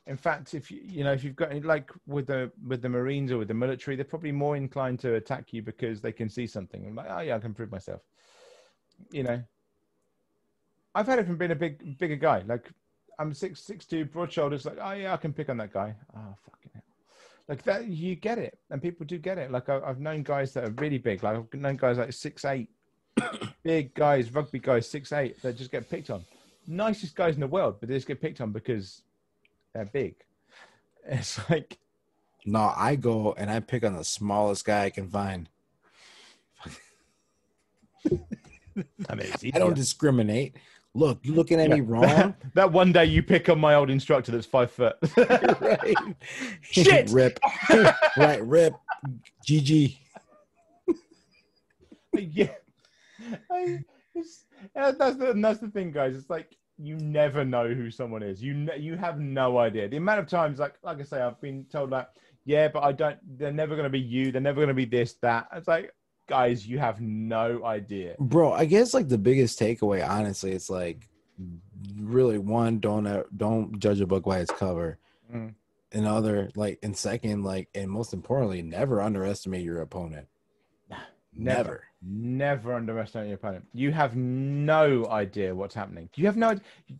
in fact, if you you know if you've got like with the with the Marines or with the military, they're probably more inclined to attack you because they can see something. I'm like, oh yeah, I can prove myself. You know, I've had it from being a big bigger guy. Like, I'm six six two, broad shoulders. Like, oh yeah, I can pick on that guy. Oh fucking hell like that you get it and people do get it like I, have known guys that are really big like i've known guys like six eight big guys, rugby guys, six eight, that just get picked on. Nicest guys in the world, but they just get picked on because they're big. It's like
no, I go and I pick on the smallest guy I can find. I mean, I don't discriminate. Look, you looking at yeah. me wrong?
That, that, one day you pick on my old instructor that's five foot. right.
Shit. Rip. right. Rip. GG.
yeah. I, that's the that's the thing, guys. It's like you never know who someone is. You ne- you have no idea. The amount of times, like like I say, I've been told like, yeah, but I don't. They're never going to be you. They're never going to be this that. It's like, guys, you have no idea,
bro. I guess like the biggest takeaway, honestly, it's like really one don't uh, don't judge a book by its cover. Mm. Another like, and second, like, and most importantly, never underestimate your opponent.
Never. never never underestimate your opponent. You have no idea what's happening. You have no.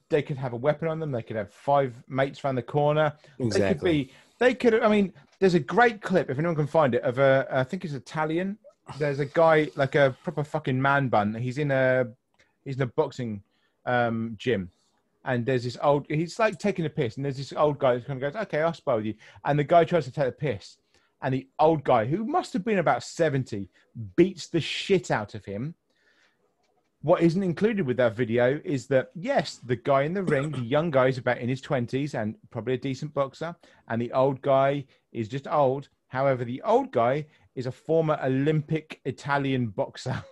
They could have a weapon on them. They could have five mates around the corner. Exactly. They could be. They could. I mean, there's a great clip if anyone can find it of a. I think it's Italian there's a guy like a proper fucking man bun. He's in a he's in a boxing um, gym, and there's this old. He's like taking a piss, and there's this old guy who kind of goes, "Okay, I'll spar with you," and the guy tries to take a piss, and the old guy, who must have been about seventy, beats the shit out of him. What isn't included with that video is that yes, the guy in the ring, the young guy is about in his twenties and probably a decent boxer, and the old guy is just old. However, the old guy is a former Olympic Italian boxer.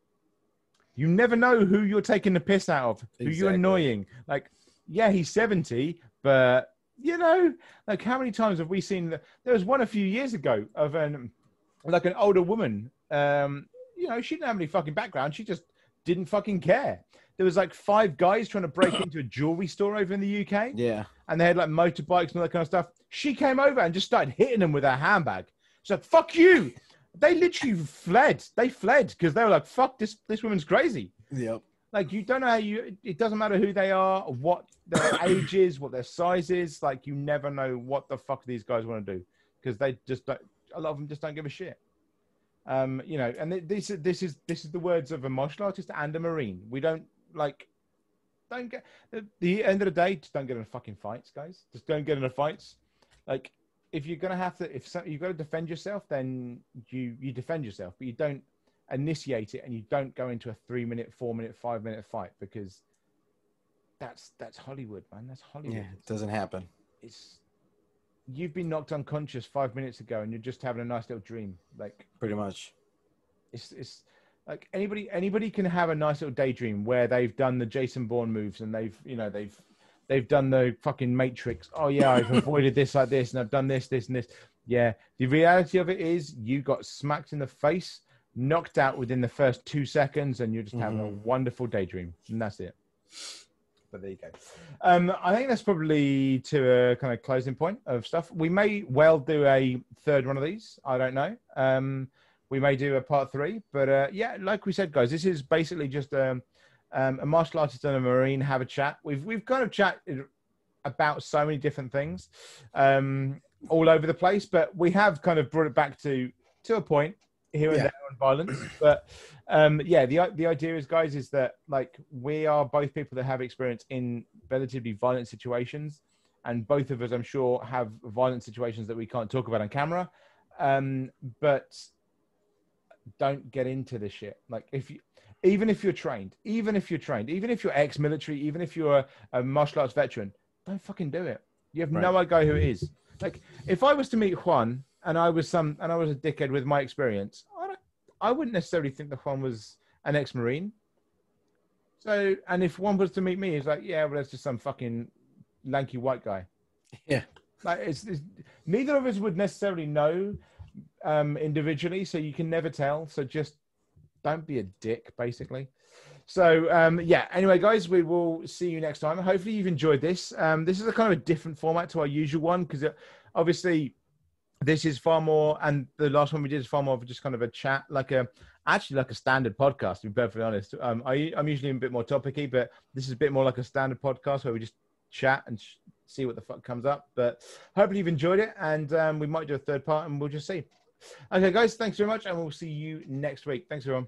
you never know who you're taking the piss out of, who exactly. you're annoying. Like, yeah, he's 70, but you know, like how many times have we seen that? There was one a few years ago of an like an older woman. Um, you know, she didn't have any fucking background. She just didn't fucking care. There was like five guys trying to break into a jewelry store over in the UK.
Yeah.
And they had like motorbikes and all that kind of stuff. She came over and just started hitting them with her handbag. She's like, fuck you. They literally fled. They fled because they were like, fuck, this, this woman's crazy.
Yep.
Like, you don't know how you, it doesn't matter who they are, what their age is, what their size is. Like, you never know what the fuck these guys want to do because they just don't, a lot of them just don't give a shit. Um, you know, and this this is this is the words of a martial artist and a marine. We don't like don't get at the end of the day. Just don't get in fucking fights, guys. Just don't get in fights. Like if you're gonna have to, if so, you've got to defend yourself, then you you defend yourself, but you don't initiate it and you don't go into a three minute, four minute, five minute fight because that's that's Hollywood, man. That's Hollywood.
Yeah, it doesn't happen.
It's you've been knocked unconscious five minutes ago and you're just having a nice little dream. Like
pretty much.
It's it's like anybody anybody can have a nice little daydream where they've done the Jason Bourne moves and they've you know they've they've done the fucking Matrix. Oh yeah, I've avoided this like this, and I've done this, this, and this. Yeah, the reality of it is you got smacked in the face, knocked out within the first two seconds, and you're just having mm-hmm. a wonderful daydream, and that's it. But there you go. Um, I think that's probably to a kind of closing point of stuff. We may well do a third one of these. I don't know. Um, we may do a part three, but uh, yeah, like we said, guys, this is basically just um, um, a martial artist and a marine have a chat. We've we've kind of chatted about so many different things um, all over the place, but we have kind of brought it back to to a point here and yeah. there on violence. But um, yeah, the the idea is, guys, is that like we are both people that have experience in relatively violent situations, and both of us, I'm sure, have violent situations that we can't talk about on camera. Um, but don't get into this shit. Like if you even if you're trained, even if you're trained, even if you're ex-military, even if you're a, a martial arts veteran, don't fucking do it. You have right. no idea who it is. Like if I was to meet Juan and I was some and I was a dickhead with my experience, I don't, I wouldn't necessarily think that Juan was an ex-marine. So, and if Juan was to meet me, he's like, yeah, well, that's just some fucking lanky white guy.
Yeah.
Like it's, it's neither of us would necessarily know um, individually, so you can never tell. So just don't be a dick, basically. So um, yeah. Anyway, guys, we will see you next time. Hopefully, you've enjoyed this. Um, this is a kind of a different format to our usual one because obviously this is far more, and the last one we did is far more of just kind of a chat, like a actually like a standard podcast. To be perfectly honest, um, I, I'm usually a bit more topicy, but this is a bit more like a standard podcast where we just chat and sh- see what the fuck comes up. But hopefully you've enjoyed it, and um, we might do a third part, and we'll just see. Okay, guys, thanks very much, and we'll see you next week. Thanks, everyone.